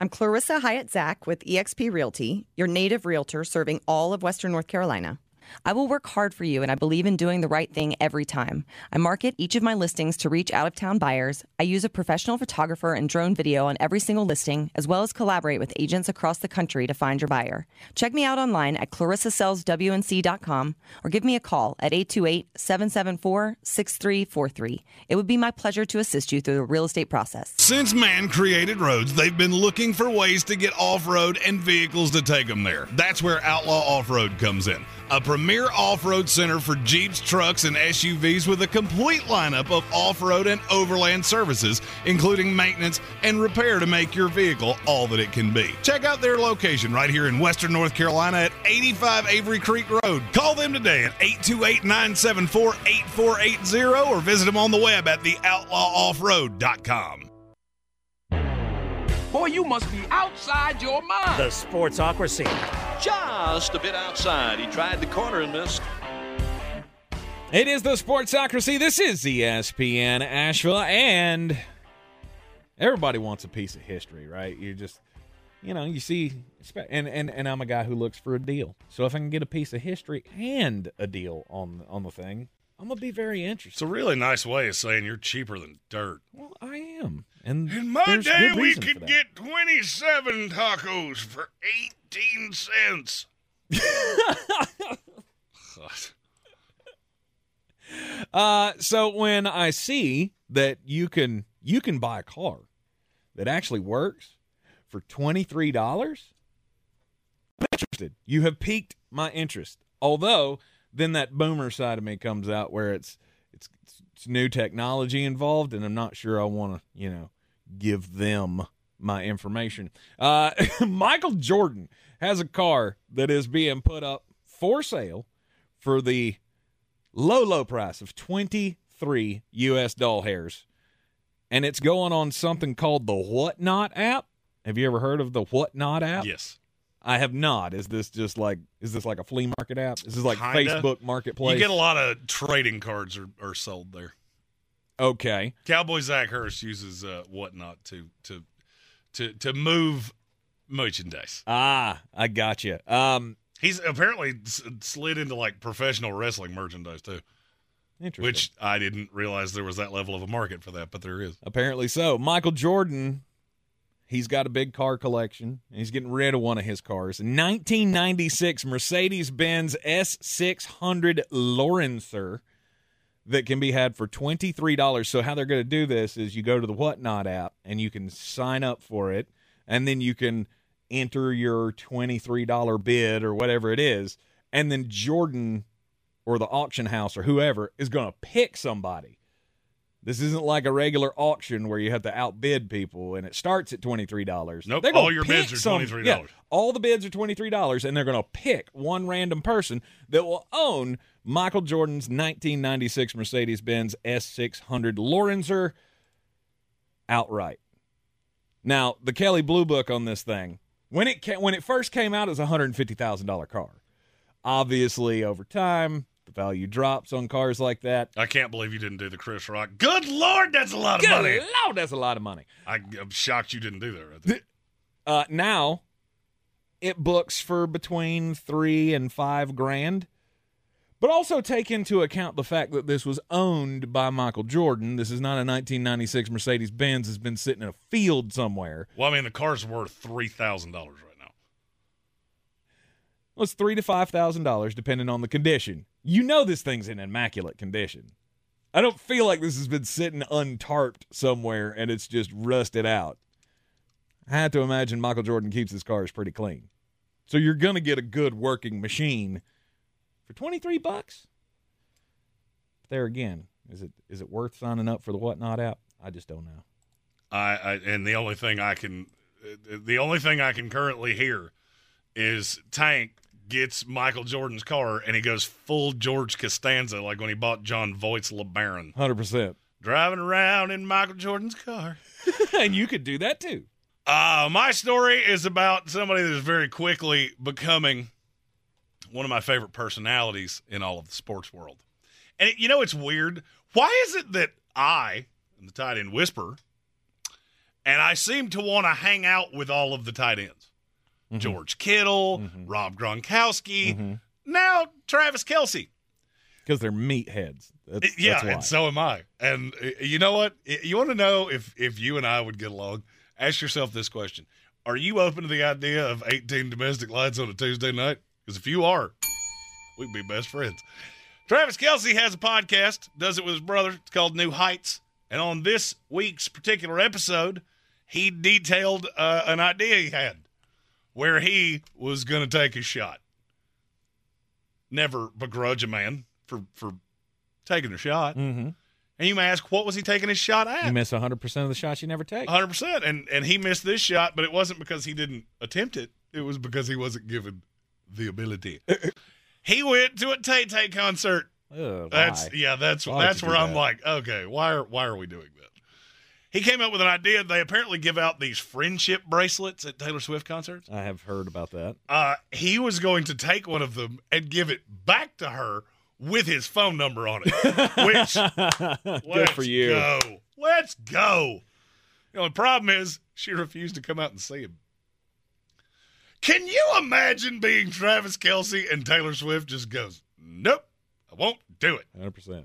I'm Clarissa Hyatt Zach with eXp Realty, your native realtor serving all of Western North Carolina. I will work hard for you, and I believe in doing the right thing every time. I market each of my listings to reach out of town buyers. I use a professional photographer and drone video on every single listing, as well as collaborate with agents across the country to find your buyer. Check me out online at clarissasellswnc.com or give me a call at 828 774 6343. It would be my pleasure to assist you through the real estate process. Since man created roads, they've been looking for ways to get off road and vehicles to take them there. That's where Outlaw Off Road comes in. A premier off road center for Jeeps, trucks, and SUVs with a complete lineup of off road and overland services, including maintenance and repair to make your vehicle all that it can be. Check out their location right here in Western North Carolina at 85 Avery Creek Road. Call them today at 828 974 8480 or visit them on the web at theoutlawoffroad.com. Boy, you must be outside your mind. The Sportsocracy. Just a bit outside. He tried the corner and missed. It is the Sportsocracy. This is ESPN Asheville, and everybody wants a piece of history, right? You just, you know, you see, and and and I'm a guy who looks for a deal. So if I can get a piece of history and a deal on on the thing, I'm gonna be very interested. It's a really nice way of saying you're cheaper than dirt. Well, I am. And in my day, we could get 27 tacos for 18 cents. Uh, so when I see that you can you can buy a car that actually works for twenty three dollars, I'm interested. You have piqued my interest. Although then that boomer side of me comes out where it's it's, it's new technology involved, and I'm not sure I want to you know give them my information. Uh, Michael Jordan has a car that is being put up for sale for the low, low price of 23 U.S. doll hairs. And it's going on something called the Whatnot app. Have you ever heard of the Whatnot app? Yes. I have not. Is this just like is this like a flea market app? Is this like Kinda. Facebook Marketplace? You get a lot of trading cards are, are sold there. Okay. Cowboy Zach Hurst uses uh, whatnot to to to to move merchandise. Ah, I got you. Um, He's apparently s- slid into like professional wrestling merchandise too, interesting. which I didn't realize there was that level of a market for that, but there is. Apparently so. Michael Jordan, he's got a big car collection. He's getting rid of one of his cars. 1996 Mercedes Benz S600 Lorinser that can be had for $23. So, how they're going to do this is you go to the Whatnot app and you can sign up for it, and then you can enter your $23 bid or whatever it is. And then Jordan or the auction house or whoever is going to pick somebody. This isn't like a regular auction where you have to outbid people and it starts at twenty three dollars. Nope, all your bids are $23. Yeah, all the bids are twenty three dollars, and they're going to pick one random person that will own Michael Jordan's nineteen ninety six Mercedes Benz S six hundred Lorinser outright. Now the Kelley Blue Book on this thing when it ca- when it first came out, was a hundred and fifty thousand dollar car. Obviously, over time, the value drops on cars like that. I can't believe you didn't do the Chris Rock. Good Lord, that's a lot of Good money. Lord, that's a lot of money. I, I'm shocked you didn't do that right there. Uh, now, it books for between three and five grand. But also take into account the fact that this was owned by Michael Jordan. This is not a 1996 Mercedes Benz. It's been sitting in a field somewhere. Well, I mean, the car's worth three thousand dollars right now. Well, it's three to five thousand dollars, depending on the condition. You know this thing's in immaculate condition. I don't feel like this has been sitting untarped somewhere and it's just rusted out. I have to imagine Michael Jordan keeps his cars pretty clean. So you're gonna get a good working machine for twenty three bucks. There again, is it is it worth signing up for the Whatnot app? I just don't know. I, I and the only thing I can, the only thing I can currently hear is Tank gets Michael Jordan's car and he goes full George Costanza like when he bought Jon Voight's LeBaron, Hundred percent. driving around in Michael Jordan's car. and you could do that too. Uh, my story is about somebody that is very quickly becoming one of my favorite personalities in all of the sports world. And it, you know, it's weird. Why is it that I, the tight end whisperer, and I seem to want to hang out with all of the tight ends? George Kittle, Rob Gronkowski, Now, Travis Kelce. Because they're meatheads. That's, yeah, that's and so am I. And uh, you know what? You want to know if if you and I would get along? Ask yourself this question: Are you open to the idea of 18 domestic lights on a Tuesday night? Because if you are, we'd be best friends. Travis Kelce has a podcast, does it with his brother. It's called New Heights. And on this week's particular episode, he detailed uh, an idea he had where he was going to take a shot. Never begrudge a man for for taking a shot. mm-hmm. And you may ask, what was he taking his shot at? You miss 100% of the shots you never take. 100%. And, and he missed this shot, but it wasn't because he didn't attempt it. It was because he wasn't given the ability. he went to a Tay Tay concert. Ugh, That's yeah, that's Why that's where I'm that? like, okay, why are why are we doing that? He came up with an idea. They apparently give out these friendship bracelets at Taylor Swift concerts. I have heard about that. Uh, he was going to take one of them and give it back to her with his phone number on it. Which Good Let's for you. Go. Let's go. You know, the problem is she refused to come out and see him. Can you imagine being Travis Kelce and Taylor Swift just goes, Nope, I won't do it. 100%.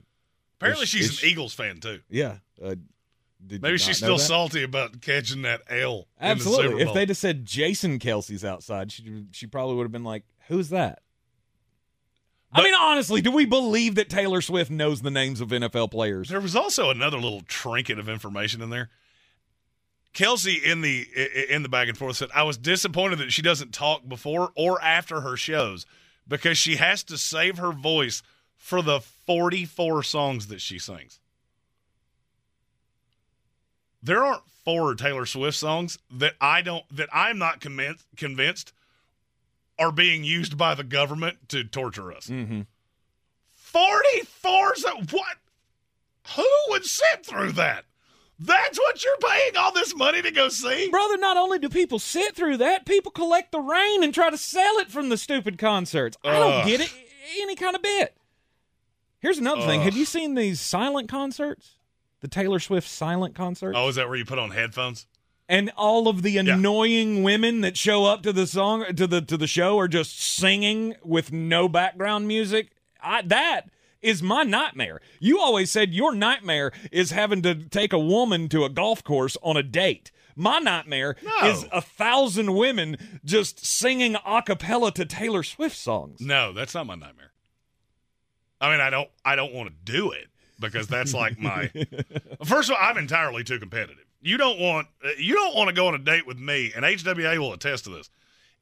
Apparently she's an Eagles fan too. Yeah. Uh, did Maybe she's still that? salty about catching that L. In the Absolutely. Super If they'd have said Jason Kelce's outside, she, she probably would have been like, who's that? I mean, honestly, do we believe that Taylor Swift knows the names of NFL players? There was also another little trinket of information in there. Kelce in the in the back and forth said, "I was disappointed that she doesn't talk before or after her shows because she has to save her voice for the 44 songs that she sings." There aren't four Taylor Swift songs that I don't that I'm not convinced convinced are being used by the government to torture us. Mm-hmm. 44 so what who would sit through that that's what you're paying all this money to go see Brother, not only do people sit through that, people collect the rain and try to sell it from the stupid concerts. I don't Ugh. get it any kind of bit. Here's another thing. Have you seen these silent concerts? The Taylor Swift silent concert. oh is that where you put on headphones and all of the annoying women that show up to the song to the to the show are just singing with no background music. I, that is my nightmare. You always said your nightmare is having to take a woman to a golf course on a date. My nightmare No. is a thousand women just singing a cappella to Taylor Swift songs. no that's not my nightmare i mean i don't i don't want to do it because that's like my first of all i'm entirely too competitive you don't want uh, you don't want to go on a date with me and hwa will attest to this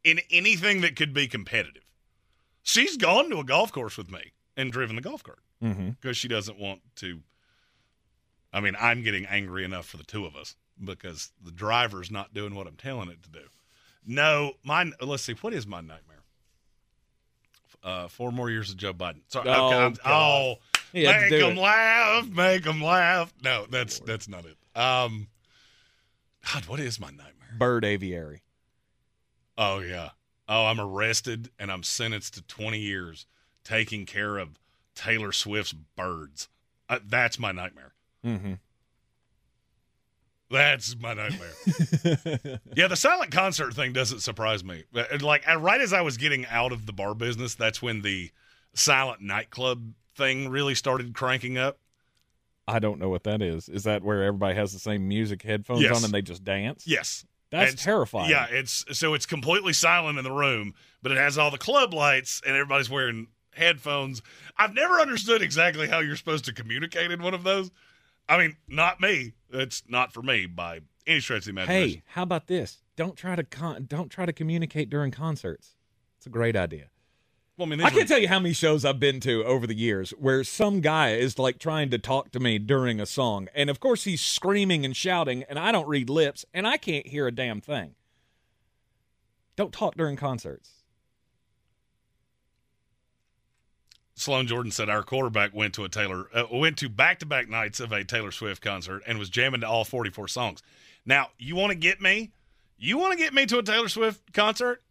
in anything that could be competitive she's gone to a golf course with me and driven the golf cart Mm-hmm. because she doesn't want to. I mean, I'm getting angry enough for the two of us because the driver's not doing what I'm telling it to do. No, mine. Let's see. What is my nightmare? Uh, four more years of Joe Biden. Sorry. Oh, okay, I'm- God. oh, To make them it. laugh. Make them laugh. No, that's that's not it. Um, God, what is my nightmare? Bird aviary. Oh yeah. Oh, I'm arrested and I'm sentenced to 20 years taking care of Taylor Swift's birds. Uh, that's my nightmare. Mm-hmm. That's my nightmare. yeah, the silent concert thing doesn't surprise me. Uh, Like uh, right as I was getting out of the bar business, that's when the silent nightclub thing really started cranking up. I don't know what that is. Is that where everybody has the same music headphones Yes. on and they just dance? Yes. That's It's- terrifying. Yeah, it's so it's completely silent in the room, but it has all the club lights and everybody's wearing headphones. I've never understood exactly how you're supposed to communicate in one of those. I mean, not me. It's not for me by any stretch of the imagination. Hey, how about this? Don't try to con- don't try to communicate during concerts. It's a great idea. Well, I mean, I can't tell you how many shows I've been to over the years where some guy is like trying to talk to me during a song, and of course he's screaming and shouting, and I don't read lips, and I can't hear a damn thing. Don't talk during concerts. Sloan Jordan said our quarterback went to a Taylor uh, went to back to back nights of a Taylor Swift concert and was jamming to all 44 songs. Now, you want to get me? You want to get me to a Taylor Swift concert?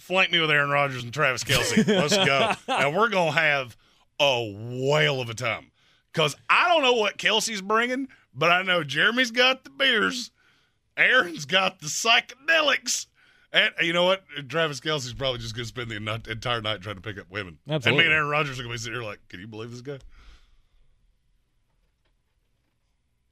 Flank me with Aaron Rodgers and Travis Kelce. Let's go. and we're gonna have a whale of a time. Cause I don't know what Kelce's bringing, but I know Jeremy's got the beers, Aaron's got the psychedelics, And you know what? Travis Kelce's probably just going to spend the entire night trying to pick up women. Absolutely. And me and Aaron Rodgers are going to be sitting here like, can you believe this guy?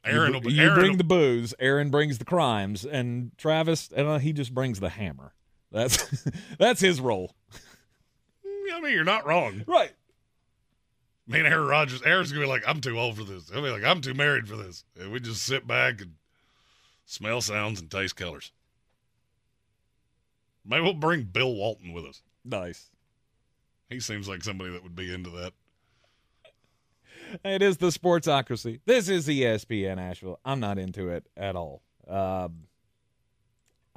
Aaron, you, will, you Aaron bring will- the booze, Aaron brings the crimes, and Travis, uh, he just brings the hammer. That's that's his role. I mean, you're not wrong. Right. Me and Aaron Rodgers, Aaron's going to be like, I'm too old for this. He'll be like, I'm too married for this. And we just sit back and smell sounds and taste colors. Maybe we'll bring Bill Walton with us. Nice. He seems like somebody that would be into that. It is the sportsocracy. This is ESPN Asheville. I'm not into it at all. Um,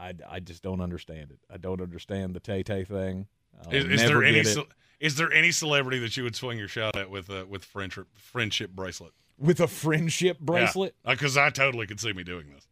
I, I just don't understand it. I don't understand the Tay Tay thing. I'll Is, is there any ce- is there any celebrity that you would swing your shot at with a with friendship friendship bracelet with a friendship bracelet? Uh, because I totally could see me doing this.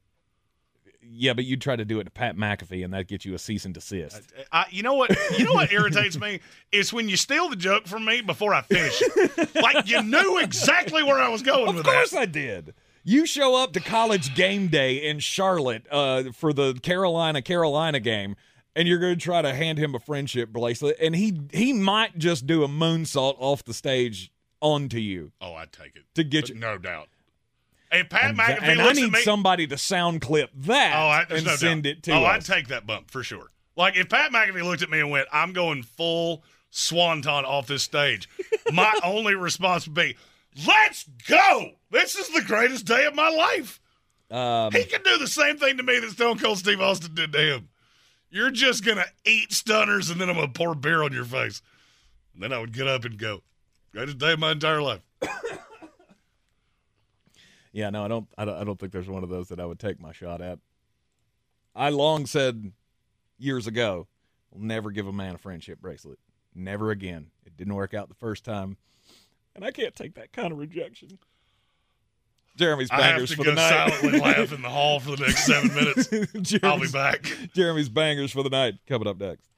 Yeah, but you'd try to do it to Pat McAfee, and that gets you a cease and desist. Uh, I, you know what? You know what irritates me is when you steal the joke from me before I finish it. like you knew exactly where I was going Of course that. I did. You show up to college game day in Charlotte uh, for the Carolina Carolina game, and you're going to try to hand him a friendship bracelet, and he he might just do a moonsault off the stage onto you Oh, I'd take it to get But you. no doubt. If Pat And, McAfee and I need me, somebody to sound clip that oh, I, and no send doubt. it to oh, us. I'd take that bump for sure. Like if Pat McAfee looked at me and went, "I'm going full swanton off this stage," my only response would be, "Let's go! This is the greatest day of my life." Um, He can do the same thing to me that Stone Cold Steve Austin did to him. You're just gonna eat stunners, and then I'm gonna pour beer on your face. And then I would get up and go, "Greatest day of my entire life." Yeah, no, I don't, I don't. I don't think there's one of those that I would take my shot at. I long said years ago, "Will never give a man a friendship bracelet. Never again." It didn't work out the first time, and I can't take that kind of rejection. Jeremy's I have bangers to for go the night. silently laugh in the hall for the next seven minutes. I'll be back. Jeremy's bangers for the night coming up next.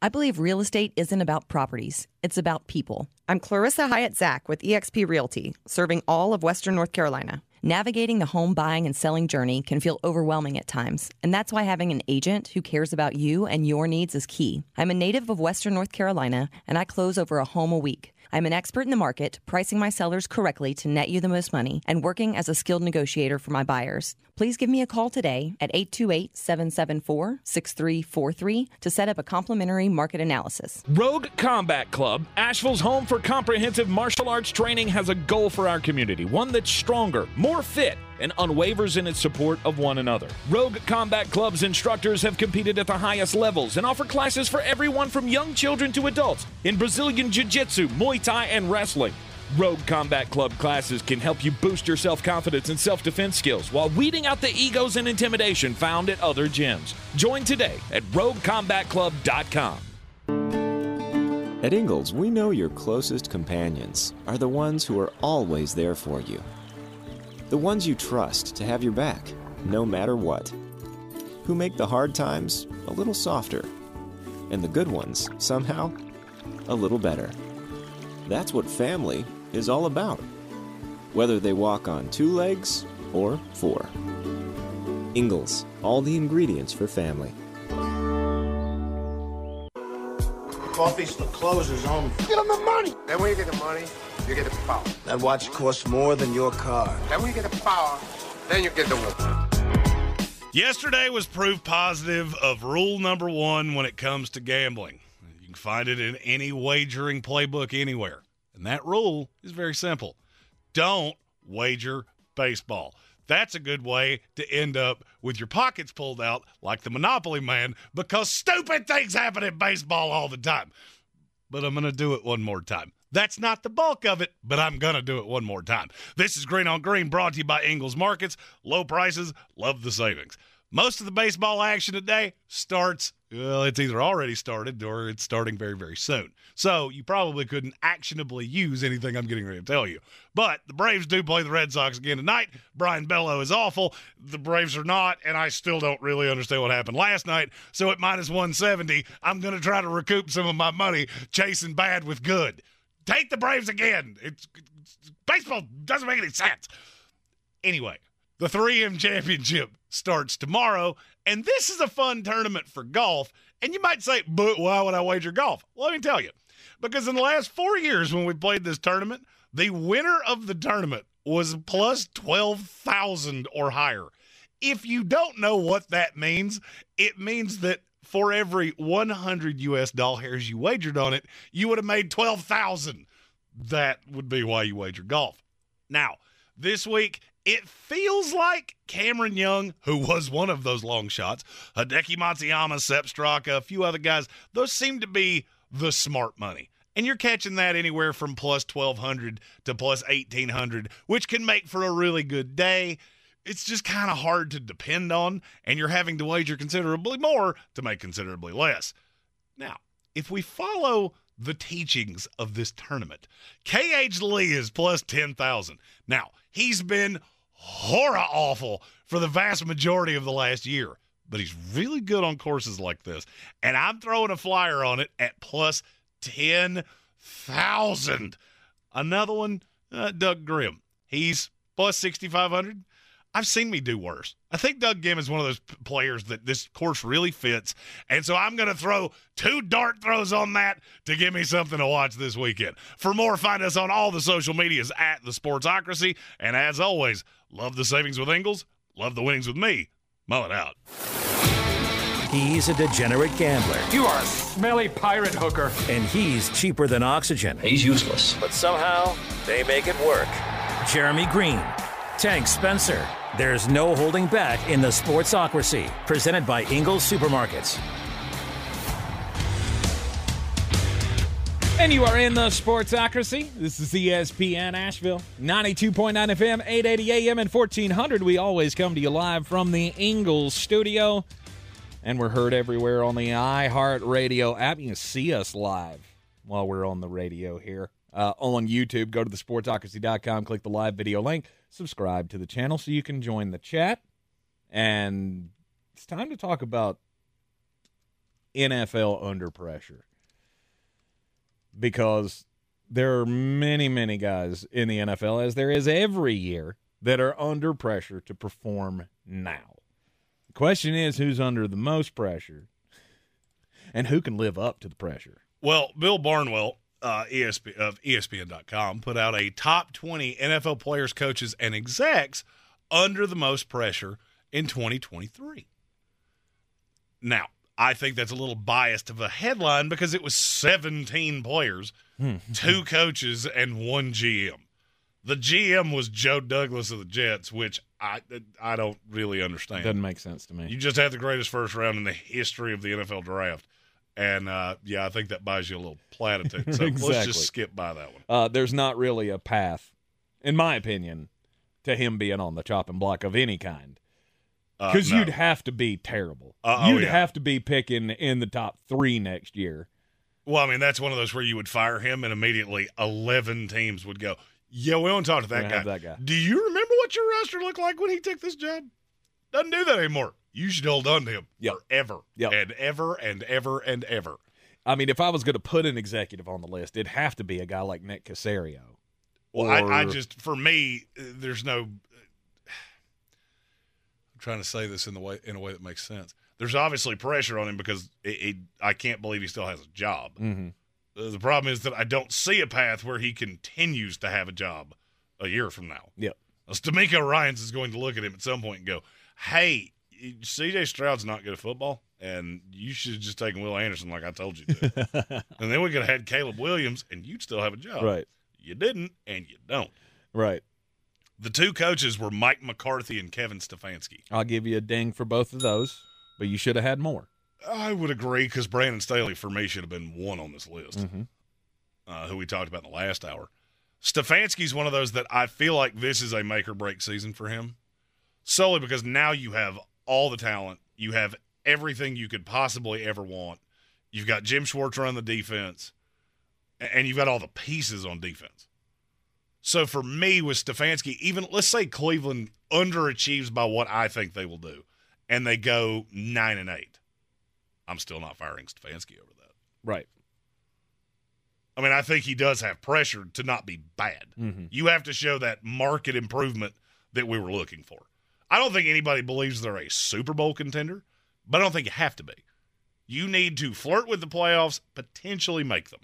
I believe real estate isn't about properties, it's about people. I'm Clarissa Hyatt Zach with eXp Realty, serving all of Western North Carolina. Navigating the home buying and selling journey can feel overwhelming at times, and that's why having an agent who cares about you and your needs is key. I'm a native of Western North Carolina, and I close over a home a week. I'm an expert in the market, pricing my sellers correctly to net you the most money, and working as a skilled negotiator for my buyers. Please give me a call today at 828 774 6343 to set up a complimentary market analysis. Rogue Combat Club, Asheville's home for comprehensive martial arts training, has a goal for our community one that's stronger, more fit, and unwavers in its support of one another. Rogue Combat Club's instructors have competed at the highest levels and offer classes for everyone from young children to adults in Brazilian Jiu Jitsu, Muay Thai, and wrestling. Rogue Combat Club classes can help you boost your self confidence and self defense skills while weeding out the egos and intimidation found at other gyms. Join today at roguecombatclub.com. At Ingles, we know your closest companions are the ones who are always there for you. The ones you trust to have your back, no matter what. Who make the hard times a little softer. And the good ones, somehow, a little better. That's what family is all about. Whether they walk on two legs or four. Ingles, all the ingredients for family. Coffee still closes on. Get them the money. Then when you get the money, you get the power. That watch costs more than your car. Then when you get the power, then you get the woman. Yesterday was proof positive of rule number one when it comes to gambling. You can find it in any wagering playbook anywhere. And that rule is very simple don't wager baseball. That's a good way to end up with your pockets pulled out like the Monopoly man because stupid things happen in baseball all the time. But I'm going to do it one more time. That's not the bulk of it, but I'm going to do it one more time. This is Green on Green brought to you by Ingles Markets. Low prices, love the savings. Most of the baseball action today starts, well, it's either already started or it's starting very, very soon. So you probably couldn't actionably use anything I'm getting ready to tell you. But the Braves do play the Red Sox again tonight. Brayan Bello is awful. The Braves are not, and I still don't really understand what happened last night. So at minus 170, I'm going to try to recoup some of my money chasing bad with good. Take the Braves again. It's, it's baseball doesn't make any sense. Anyway, the 3M championship starts tomorrow, and this is a fun tournament for golf. And you might say, but why would I wager golf? Well, let me tell you. Because in the last four years when we played this tournament, the winner of the tournament was plus 12,000 or higher. If you don't know what that means, it means that for every 100 US dollars you wagered on it, you would have made 12,000. That would be why you wager golf. Now, this week, it feels like Cameron Young, who was one of those long shots, Hideki Matsuyama, Sepp Straka, a few other guys, those seem to be the smart money. And you're catching that anywhere from plus 1200 to plus 1800, which can make for a really good day. It's just kind of hard to depend on, and you're having to wager considerably more to make considerably less. Now, if we follow the teachings of this tournament, KH Lee is plus 10,000. Now, he's been horror awful for the vast majority of the last year, but he's really good on courses like this. And I'm throwing a flyer on it at plus 10,000. Another one, uh, Doug Ghim. He's plus 6,500. I've seen me do worse. I think Doug Ghim is one of those p- players that this course really fits. And so I'm going to throw two dart throws on that to give me something to watch this weekend. For more, find us on all the social medias at the Sportsocracy. And as always, love the savings with Ingles, love the winnings with me. Mull it out. He's a degenerate gambler. You are a smelly pirate hooker. And he's cheaper than oxygen. He's useless. But somehow, they make it work. Jeremy Green, Tank Spencer. There's no holding back in the Sportsocracy, presented by Ingles Supermarkets. And you are in the Sportsocracy. This is ESPN Asheville, 92.9 FM, 880 AM, and 1400. We always come to you live from the Ingles studio. And we're heard everywhere on the iHeartRadio app. You can see us live while we're on the radio here. Uh, on YouTube, go to the sportsocracy.com, click the live video link, subscribe to the channel so you can join the chat. And it's time to talk about NFL under pressure because there are many, many guys in the NFL, as there is every year, that are under pressure to perform now. The question is who's under the most pressure and who can live up to the pressure. Well, Bill Barnwell uh, ESP, of ESPN.com put out a top 20 NFL players, coaches, and execs under the most pressure in 2023. Now, I think that's a little biased of a headline because it was 17 players, two coaches, and one GM. The GM was Joe Douglas of the Jets, which I I don't really understand. Doesn't make sense to me. You just had the greatest first round in the history of the NFL draft. And uh, yeah, I think that buys you a little platitude. So Exactly. let's just skip by that one. Uh, there's not really a path, in my opinion, to him being on the chopping block of any kind. Uh, Because no. you'd have to be terrible. Uh, oh, you'd yeah. have to be picking in the top three next year. Well, I mean, that's one of those where you would fire him, and immediately 11 teams would go, Yeah, we to talk to that guy. that guy. Do you remember what your roster looked like when he took this job? Doesn't do that anymore. You should hold on to him Yep. forever Yep. and ever and ever and ever. I mean, if I was going to put an executive on the list, it'd have to be a guy like Nick Caserio. Well, I, I just, for me, uh, there's no. Trying to say this in the way in a way that makes sense. There's obviously pressure on him because it, it, I can't believe he still has a job. Mm-hmm. Uh, The problem is that I don't see a path where he continues to have a job a year from now. Yep. Now, DeMeco Ryans is going to look at him at some point and go, "Hey, C.J. Stroud's not good at football, and you should have just taken Will Anderson like I told you to." and then we could have had Caleb Williams, and you'd still have a job. Right. You didn't, and you don't. Right. The two coaches were Mike McCarthy and Kevin Stefanski. I'll give you a ding for both of those, but you should have had more. I would agree because Brandon Staley for me should have been one on this list, Mm-hmm. uh, who we talked about in the last hour. Stefanski's one of those that I feel like this is a make or break season for him, solely because now you have all the talent, you have everything you could possibly ever want. You've got Jim Schwartz run the defense, and you've got all the pieces on defense. So for me, with Stefanski, even let's say Cleveland underachieves by what I think they will do, and they go nine and eight. I'm still not firing Stefanski over that. Right. I mean, I think he does have pressure to not be bad. Mhm. You have to show that market improvement that we were looking for. I don't think anybody believes they're a Super Bowl contender, but I don't think you have to be. You need to flirt with the playoffs, potentially make them.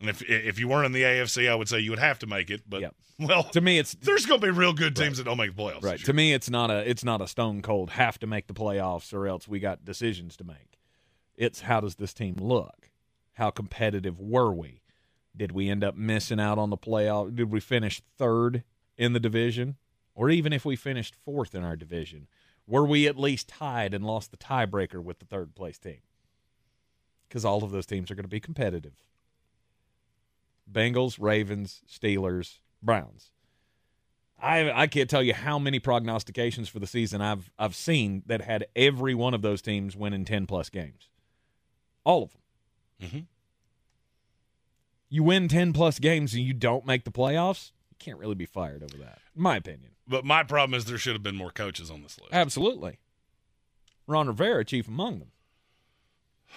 And if if you weren't in the AFC, I would say you would have to make it. But well, to me, it's there's going to be real good teams that don't make the playoffs. Right. To me, it's not a it's not a stone cold have to make the playoffs or else we got decisions to make. It's how does this team look? How competitive were we? Did we end up missing out on the playoff? Did we finish third in the division? Or even if we finished fourth in our division, were we at least tied and lost the tiebreaker with the third place team? Because all of those teams are going to be competitive. Bengals, Ravens, Steelers, Browns. I I can't tell you how many prognostications for the season I've I've seen that had every one of those teams winning ten plus games. All of them. Mm-hmm. You win ten plus games and you don't make the playoffs, you can't really be fired over that, in my opinion. But my problem is there should have been more coaches on this list. Absolutely. Ron Rivera, chief among them.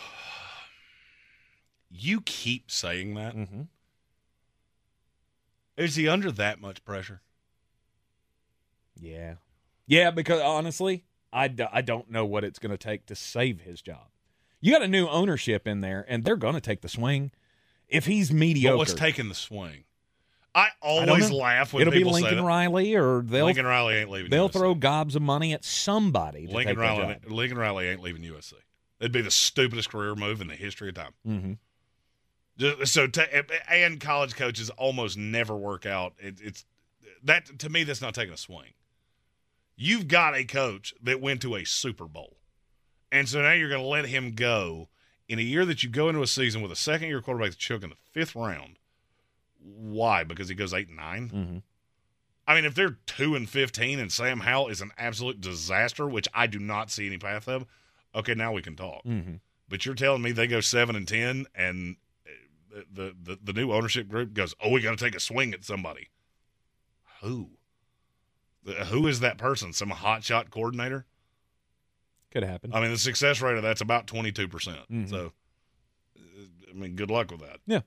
You keep saying that. Mm-hmm. Is he under that much pressure? Yeah. Yeah, because honestly, I, d- I don't know what it's going to take to save his job. You got a new ownership in there, and they're going to take the swing. If he's mediocre, But what's taking the swing? I always laugh when it'll people be say Lincoln that. Riley, or they'll Lincoln Riley ain't leaving. they'll throw gobs of money at somebody. To Lincoln take Riley. job. Lincoln Riley ain't leaving USC. It'd be the stupidest career move in the history of time. Mm-hmm. So, and college coaches almost never work out. It, it's that to me. That's not taking a swing. You've got a coach that went to a Super Bowl, and so now you're going to let him go in a year that you go into a season with a second year quarterback that's choking the fifth round. Why? Because he goes eight and 9 Mm-hmm. I mean, if they're two and fifteen and Sam Howell is an absolute disaster, which I do not see any path of, okay, now we can talk. Mm-hmm. But you're telling me they go seven and ten, and the the, the new ownership group goes, "Oh, we got to take a swing at somebody." Who? Who is that person? Some hotshot coordinator? Could happen. I mean, the success rate of that's about twenty two percent. Mhm. So, uh, I mean, good luck with that. Yeah.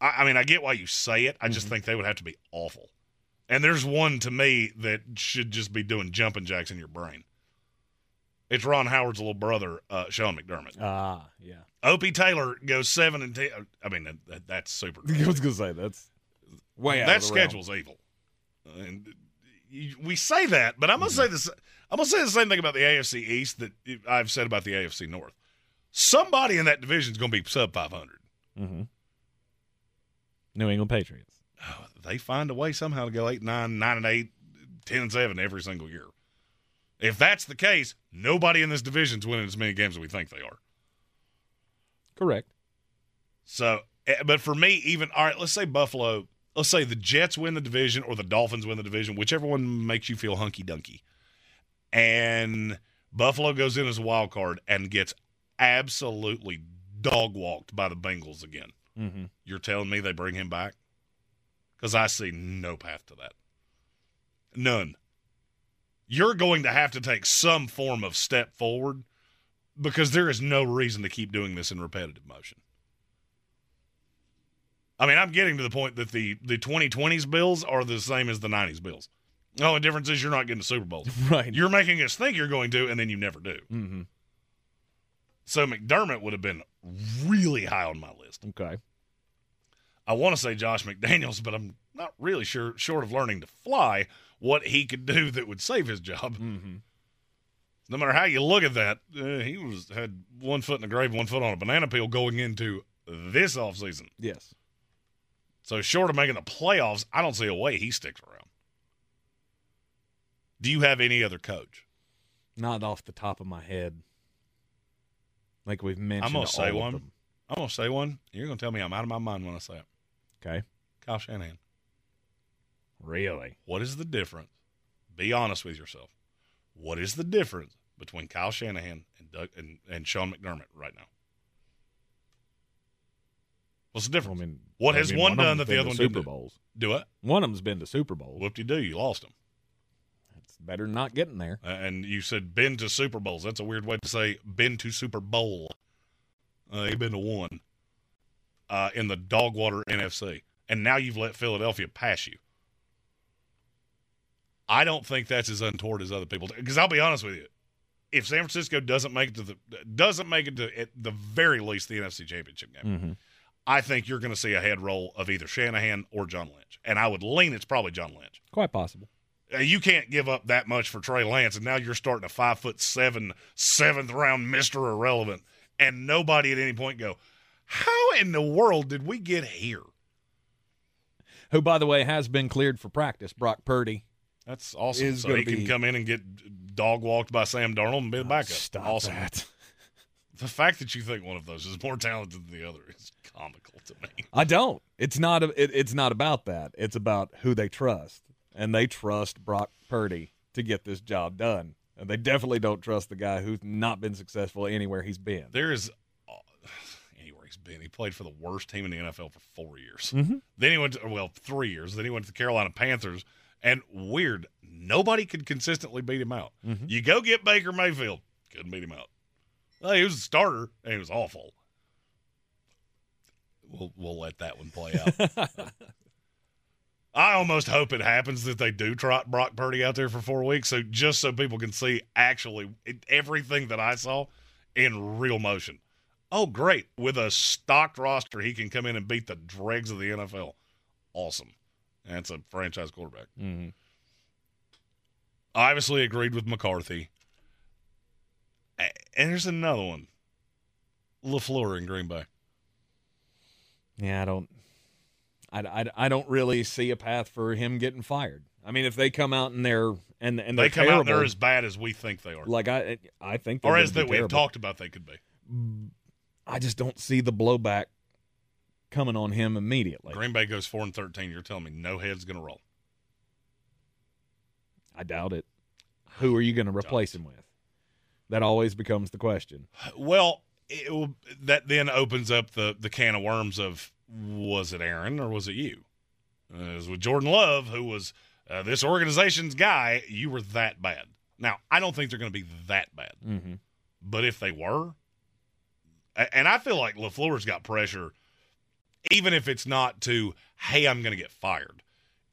I, I mean, I get why you say it. I just Mm-hmm. think they would have to be awful. And there's one to me that should just be doing jumping jacks in your brain. It's Ron Howard's little brother, uh, Sean McDermott. Ah, yeah. Opie Taylor goes seven and ten. I mean, that- that, that's super. I was gonna say that's way out that of the realm. schedule's evil. And you, we say that, but I'm gonna say this. I'm gonna say the same thing about the AFC East that I've said about the AFC North. Somebody in that division is going to be sub 500. Mm-hmm. New England Patriots. They find a way somehow to go eight, nine, nine and eight, 10 and seven every single year. If that's the case, nobody in this division's winning as many games as we think they are. Correct. So, eh, but for me, even all right, let's say Buffalo, let's say the Jets win the division or the Dolphins win the division, whichever one makes you feel hunky dunky. And Buffalo goes in as a wild card and gets absolutely dog walked by the Bengals again. Mm-hmm. You're telling me they bring him back? Because I see no path to that. None. You're going to have to take some form of step forward because there is no reason to keep doing this in repetitive motion. I mean, I'm getting to the point that the, the 2020s Bills are the same as the 90s Bills. The only difference is you're not getting a Super Bowl. Right. You're making us think you're going to, and then you never do. Mm-hmm. So McDermott would have been really high on my list. Okay. I want to say Josh McDaniels, but I'm not really sure, short of learning to fly, what he could do that would save his job. Mm-hmm. No matter how you look at that, uh, he was had one foot in the grave, one foot on a banana peel going into this offseason. Yes. So short of making the playoffs, I don't see a way he sticks around. Do you have any other coach? Not off the top of my head. Like we've mentioned. I'm gonna say one. I'm gonna say one. You're gonna tell me I'm out of my mind when I say it. Okay. Kyle Shanahan. Really? What is the difference? Be honest with yourself. What is the difference between Kyle Shanahan and Doug and, and Sean McDermott right now? What's the difference? I mean, what I has mean, one, of done that the other one Super? Bowls. Do it. One of them's been to Super Bowls. Whoop de doo, you lost them. It's better than not getting there. Uh, and you said been to Super Bowls. That's a weird way to say been to Super Bowl. Uh, you've been to one uh, in the Dogwater NFC, and now you've let Philadelphia pass you. I don't think that's as untoward as other people. Because I'll be honest with you, if San Francisco doesn't make it to the doesn't make it to at the very least the NFC Championship game, Mm-hmm. I think you're going to see a head roll of either Shanahan or John Lynch, and I would lean it's probably John Lynch. Quite possible. Uh, You can't give up that much for Trey Lance, and now you're starting a five foot seven, seventh round Mister Irrelevant, and nobody at any point go, "How in the world did we get here?" Who, by the way, has been cleared for practice. Brock Purdy. That's awesome. Is so he can come in and get dog walked by Sam Darnold and be the backup. Stop awesome. that. The fact that you think one of those is more talented than the other is comical to me. I don't. It's not. A, it, it's not about that. It's about who they trust, and they trust Brock Purdy to get this job done. And they definitely don't trust the guy who's not been successful anywhere he's been. There is uh, anywhere he's been. He played for the worst team in the NFL for four years. Mhm. Then he went to well three years. Then he went to the Carolina Panthers. And weird, nobody could consistently beat him out. Mhm. You go get Baker Mayfield, couldn't beat him out. Well, he was a starter and he was awful. We'll we'll let that one play out. I almost hope it happens that they do trot Brock Purdy out there for four weeks, so just so people can see actually everything that I saw in real motion. Oh, great! With a stocked roster, he can come in and beat the dregs of the NFL. Awesome. That's a franchise quarterback. Mhm. I obviously agreed with McCarthy. And there's another one. LaFleur in Green Bay. Yeah, I don't. I, I, I don't really see a path for him getting fired. I mean, if they come out and they're and and they they're come terrible, out they're as bad as we think they are. like I I think or as that we have talked about they could be. I just don't see the blowback coming on him immediately. Green Bay goes four and thirteen. You're telling me no head's going to roll. I doubt it. Who are you going to replace him with? That always becomes the question. Well, it will, that then opens up the the can of worms of was it Aaron or was it you? Uh, it was with Jordan Love, who was uh, this organization's guy. You were that bad. Now, I don't think they're going to be that bad, Mm-hmm. but if they were, and I feel like Lafleur's got pressure, even if it's not to, hey, I'm going to get fired.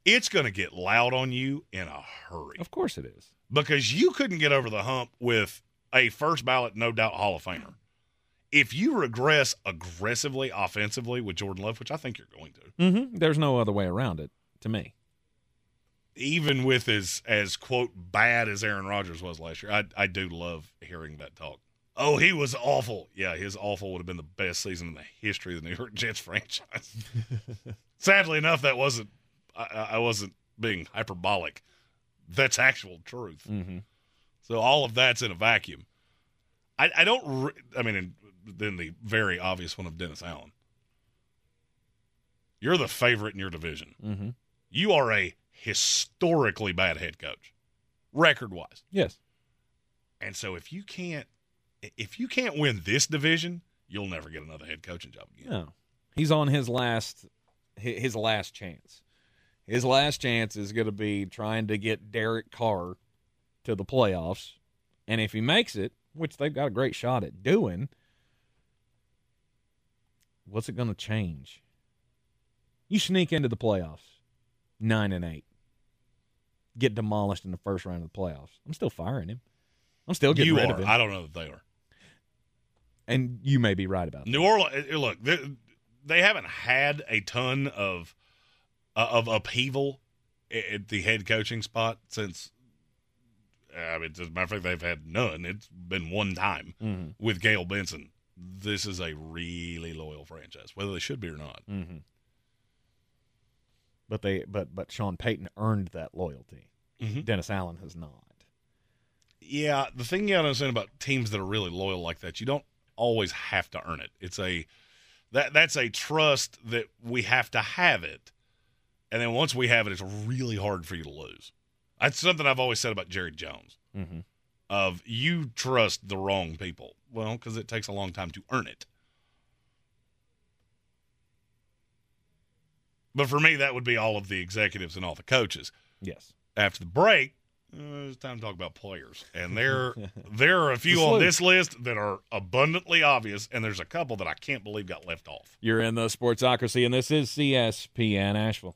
It's going to get loud on you in a hurry Of course it is. because you couldn't get over the hump with a first ballot, no doubt Hall of Famer. If you regress aggressively offensively with Jordan Love, which I think you're going to, Mm-hmm. There's no other way around it to me. even with as as quote bad as Aaron Rodgers was last year, I I do love hearing that talk. Oh, he was awful. Yeah, his awful would have been the best season in the history of the New York Jets franchise. Sadly enough, that wasn't. I, I wasn't being hyperbolic. That's actual truth. Mm-hmm. So all of that's in a vacuum. I, I don't. Re- I mean, and then the very obvious one of Dennis Allen. You're the favorite in your division. Mm-hmm. You are a historically bad head coach, record wise. Yes. And so if you can't, if you can't win this division, you'll never get another head coaching job again. No. He's on his last his last chance. His last chance is going to be trying to get Derek Carr to the playoffs. And if he makes it, which they've got a great shot at doing, what's it going to change? You sneak into the playoffs, 9 and 8. Get demolished in the first round of the playoffs. I'm still firing him. I'm still getting you rid are. of him. I don't know that they are. And you may be right about that. New Orleans. eh, Look, they, they haven't had a ton of uh, of upheaval at the head coaching spot since. I mean, as a matter of fact, they've had none. It's been one time Mhm. with Gayle Benson. This is a really loyal franchise, whether they should be or not. Mm-hmm. But they, but but Sean Payton earned that loyalty. Mhm. Dennis Allen has not. Yeah, the thing you gotta understand about teams that are really loyal like that, you don't always have to earn it. It's a that that's a trust that we have to have it, and then once we have it, it's really hard for you to lose. That's something I've always said about Jerry Jones. Mm-hmm. Of you trust the wrong people, well, because it takes a long time to earn it. But for me, that would be all of the executives and all the coaches. Yes. After the break, uh, it's time to talk about players, and there there are a few on this list that are abundantly obvious, and there's a couple that I can't believe got left off. You're in the Sportsocracy, and this is ESPN Asheville.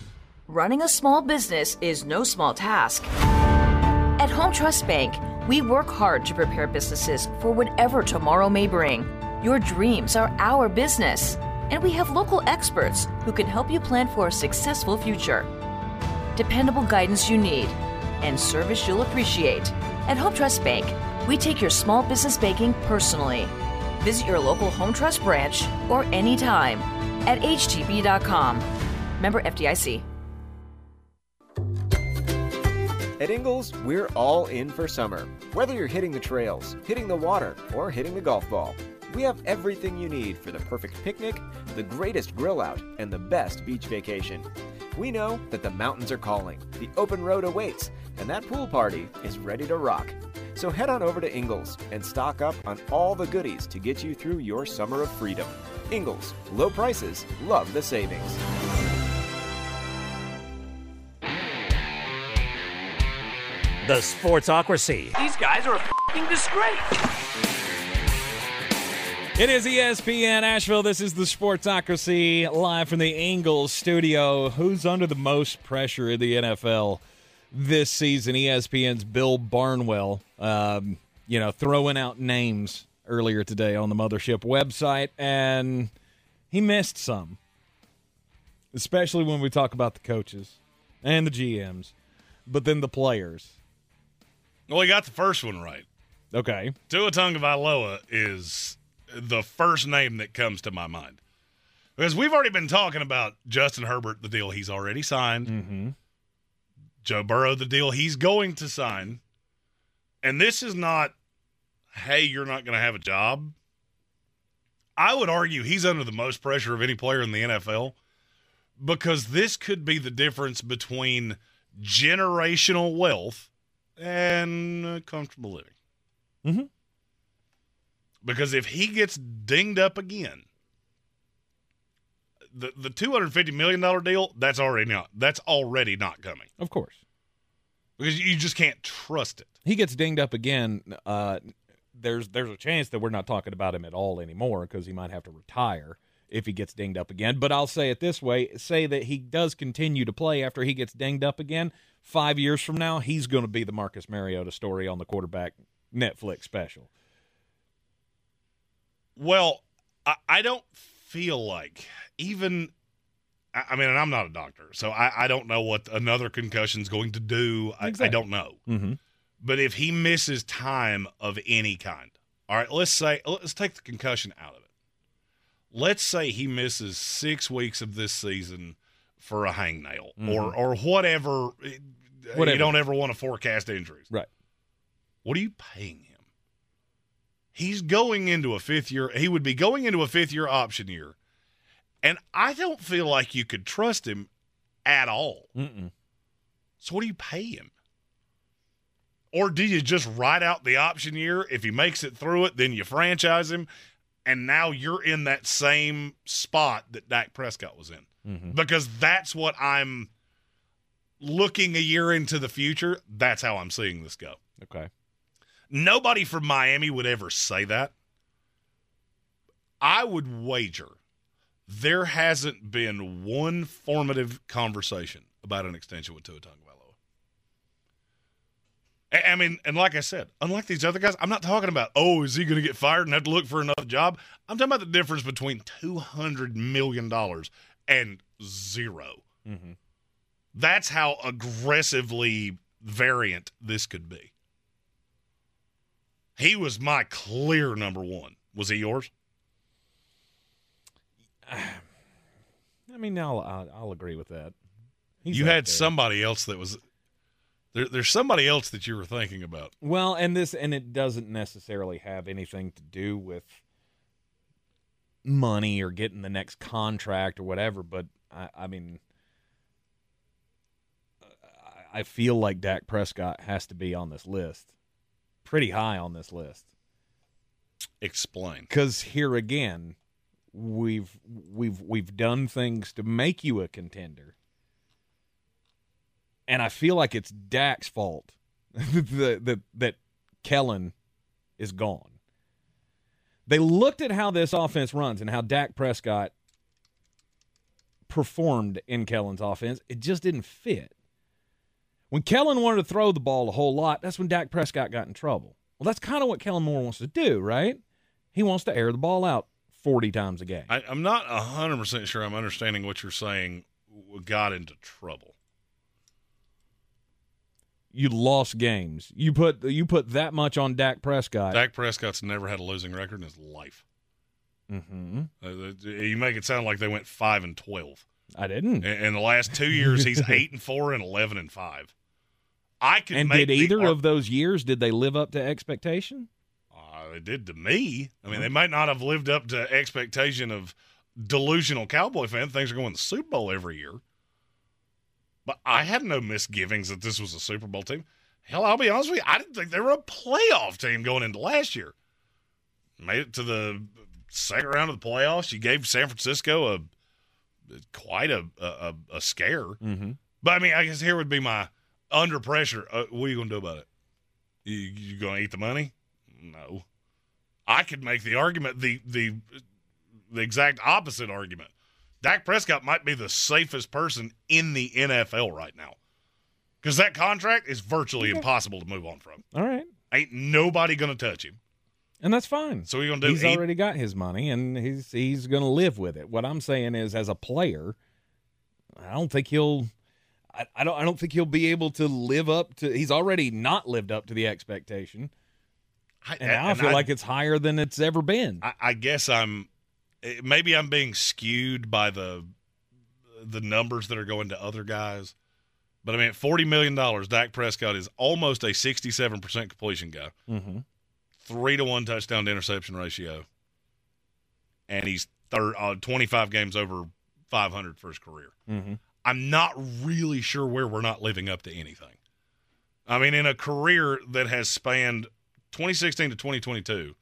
Running a small business is no small task. At Home Trust Bank, we work hard to prepare businesses for whatever tomorrow may bring. Your dreams are our business, and we have local experts who can help you plan for a successful future. Dependable guidance you need and service you'll appreciate. At Home Trust Bank, we take your small business banking personally. Visit your local Home Trust branch or anytime at htb.com. Member FDIC. At Ingles, we're all in for summer. Whether you're hitting the trails, hitting the water, or hitting the golf ball, we have everything you need for the perfect picnic, the greatest grill out, and the best beach vacation. We know that the mountains are calling, the open road awaits, and that pool party is ready to rock. So head on over to Ingles and stock up on all the goodies to get you through your summer of freedom. Ingles, low prices, love the savings. The Sportsocracy. These guys are a f***ing disgrace. It is ESPN Asheville. This is the Sportsocracy live from the Ingles studio. Who's under the most pressure in the NFL this season? ESPN's Bill Barnwell, um, you know, throwing out names earlier today on the Mothership website, and he missed some, especially when we talk about the coaches and the GMs, but then the players. Well, he got the first one right. Okay. Tua Tagovailoa is the first name that comes to my mind. Because we've already been talking about Justin Herbert, the deal he's already signed, mm-hmm. Joe Burrow, the deal he's going to sign. And this is not, hey, you're not going to have a job. I would argue he's under the most pressure of any player in the NFL because this could be the difference between generational wealth and comfortable living. Mm-hmm. Because if he gets dinged up again, the the two hundred fifty million dollar deal that's already not that's already not coming. Of course, because you just can't trust it. He gets dinged up again. Uh, there's there's a chance that we're not talking about him at all anymore because he might have to retire if he gets dinged up again. But I'll say it this way: say that he does continue to play after he gets dinged up again. Five years from now, he's going to be the Marcus Mariota story on the quarterback Netflix special. Well, I, I don't feel like even. I, mean, and I'm not a doctor, so I, I don't know what another concussion's going to do. I, Exactly. I don't know. Mm-hmm. But if he misses time of any kind, all right, let's say let's take the concussion out of it. Let's say he misses six weeks of this season for a hangnail or Mhm. or whatever. Whatever. You don't ever want to forecast injuries, right? What are you paying him? He's going into a fifth year. He would be going into a fifth year option year, and I don't feel like you could trust him at all. Mm-mm. So what do you pay him? Or do you just write out the option year? If he makes it through it, then you franchise him, and now you're in that same spot that Dak Prescott was in. Mm-hmm. Because that's what I'm looking a year into the future. That's how I'm seeing this go. Okay. Nobody from Miami would ever say that. I would wager there hasn't been one formative conversation about an extension with Tua Tagovailoa. I- I mean, and like I said, unlike these other guys, I'm not talking about, oh, is he going to get fired and have to look for another job? I'm talking about the difference between $200 million and 0 Mm-hmm. That's how aggressively variant this could be. He was my clear number one. Was he yours? I mean, I'll I'll, I'll agree with that. He's you had there. somebody else that was there, there's somebody else that you were thinking about. Well, and this and it doesn't necessarily have anything to do with money or getting the next contract or whatever, but I, I mean I feel like Dak Prescott has to be on this list, pretty high on this list. Explain. Because here again, we've we've we've done things to make you a contender, and I feel like it's Dak's fault that that that Kellen is gone. They looked at how this offense runs and how Dak Prescott performed in Kellen's offense. It just didn't fit. When Kellen wanted to throw the ball a whole lot, that's when Dak Prescott got in trouble. Well, that's kind of what Kellen Moore wants to do, right? He wants to air the ball out 40 times a game. I, I'm not 100% sure I'm understanding what you're saying got into trouble. You lost games. You put you put that much on Dak Prescott. Dak Prescott's never had a losing record in his life. Mm-hmm. Uh, you make it sound like they went five and twelve. I didn't. In, in the last two years, he's eight and four and eleven and five. I can. And did either of those years did they live up to expectation? Uh, they did to me. I mean, they might not have lived up to expectation of delusional Cowboy fan. Things are going to the Super Bowl every year. But I had no misgivings that this was a Super Bowl team. Hell, I'll be honest with you, I didn't think they were a playoff team going into last year. Made it to the second round of the playoffs. You gave San Francisco a quite a a, a scare. Mm-hmm. But I mean, I guess here would be my under pressure. Uh, what are you going to do about it? You, you going to eat the money? No. I could make the argument the the the exact opposite argument. Dak Prescott might be the safest person in the NFL right now. Because that contract is virtually Okay. impossible to move on from. All right. Ain't nobody to touch him. And that's fine. So going to do? He's Eat- already got his money and he's he's to live with it. What I'm saying is as a player, I don't think he'll I, I don't I don't think he'll be able to live up to he's already not lived up to the expectation. I, And now I feel I- like it's higher than it's ever been. I, I guess I'm maybe I'm being skewed by the the numbers that are going to other guys. But I mean, at forty million dollars, Dak Prescott is almost a sixty-seven percent completion guy, mm-hmm. three to one touchdown to interception ratio, and he's third uh, twenty-five games over five hundred for his career. Mm-hmm. I'm not really sure where we're not living up to anything. I mean, in a career that has spanned 2016 to 2022,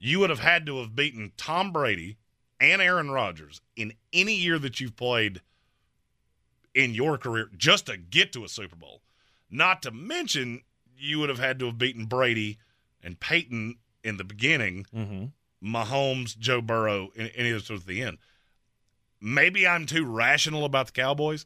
you would have had to have beaten Tom Brady and Aaron Rodgers in any year that you've played in your career just to get to a Super Bowl. Not to mention, you would have had to have beaten Brady and Peyton in the beginning, Mm-hmm. Mahomes, Joe Burrow, and any of those at the end. Maybe I'm too rational about the Cowboys.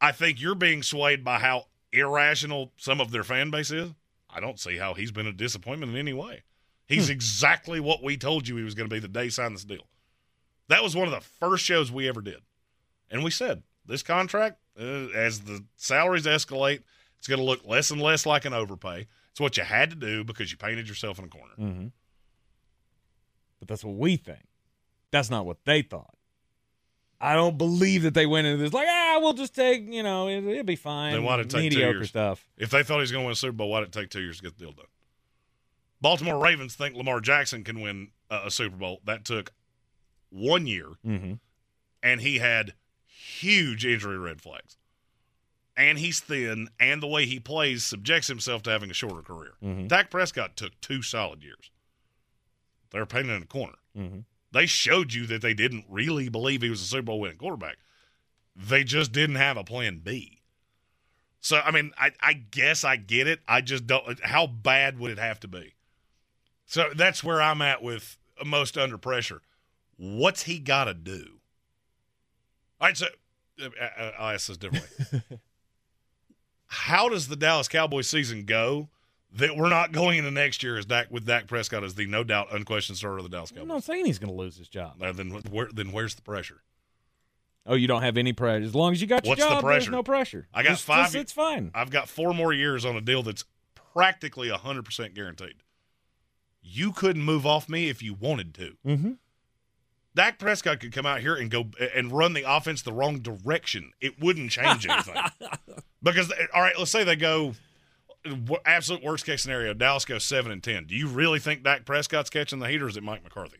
I think you're being swayed by how irrational some of their fan base is. I don't see how he's been a disappointment in any way. He's exactly what we told you he was going to be the day he signed this deal. That was one of the first shows we ever did. And we said, this contract, uh, as the salaries escalate, it's going to look less and less like an overpay. It's what you had to do because you painted yourself in a corner. Mm-hmm. But that's what we think. That's not what they thought. I don't believe that they went into this like, ah, we'll just take, you know, it, will be fine. Then why did it take two years? stuff. If they thought he was going to win a Super Bowl, why did it take two years to get the deal done? Baltimore Ravens think Lamar Jackson can win uh, a Super Bowl. That took one year, Mm-hmm. and he had huge injury red flags. And he's thin, and the way he plays subjects himself to having a shorter career. Mhm. Dak Prescott took two solid years. They're painted in a corner. Mm-hmm. They showed you that they didn't really believe he was a Super Bowl winning quarterback. They just didn't have a plan B. So I mean, I, I guess I get it. I just don't. How bad would it have to be? So that's where I'm at with most under pressure. What's he got to do? All right, so uh, uh, I'll ask this differently. How does the Dallas Cowboys season go that we're not going into next year as Dak with Dak Prescott as the no doubt unquestioned starter of the Dallas Cowboys? I'm not saying he's going to lose his job. Uh, then where then where's the pressure? Oh, you don't have any pressure. As long as you got your What's the job, there's pressure? no pressure. I got five. just- it's fine. I've got four more years on a deal that's practically hundred percent guaranteed. You couldn't move off me if you wanted to. Mm-hmm. Dak Prescott could come out here and go and run the offense the wrong direction. It wouldn't change anything. because all right, let's say they go absolute worst case scenario. Dallas goes seven and ten. Do you really think Dak Prescott's catching the heat, or is it Mike McCarthy?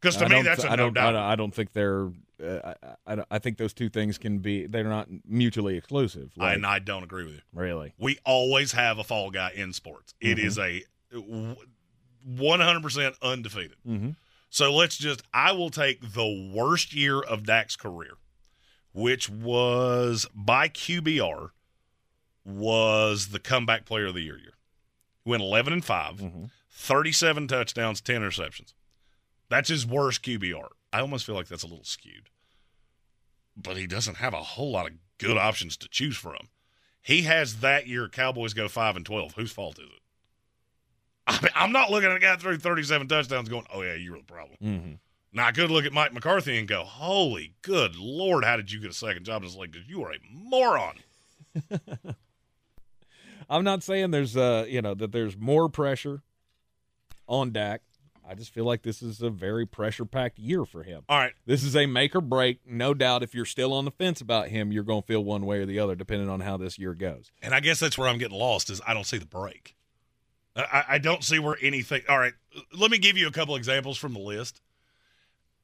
Because to I me, that's th- a I no don't, I doubt. don't. I don't think they're. Uh, I, I, I think those two things can be. They're not mutually exclusive. Like, and I don't agree with you. really. We always have a fall guy in sports. It Mhm. is a one hundred percent undefeated. Mm-hmm. So let's just. I will take the worst year of Dak's career, which was by QBR, was the comeback player of the year year. He went eleven and 5 Mm-hmm. 37 touchdowns, ten interceptions. That's his worst QBR. I almost feel like that's a little skewed. But he doesn't have a whole lot of good options to choose from. He has that year Cowboys go 5 and 12. Whose fault is it? I mean, I'm not looking at a guy through 37 touchdowns going, oh, yeah, you were the problem. Mm-hmm. Now, I could look at Mike McCarthy and go, holy good Lord, how did you get a second job in this league? Because you are a moron. I'm not saying there's uh you know that there's more pressure on Dak. I just feel like this is a very pressure packed year for him. All right. This is a make or break. No doubt if you're still on the fence about him, you're going to feel one way or the other depending on how this year goes. And I guess that's where I'm getting lost is I don't see the break. I, I don't see where anything. All right, let me give you a couple examples from the list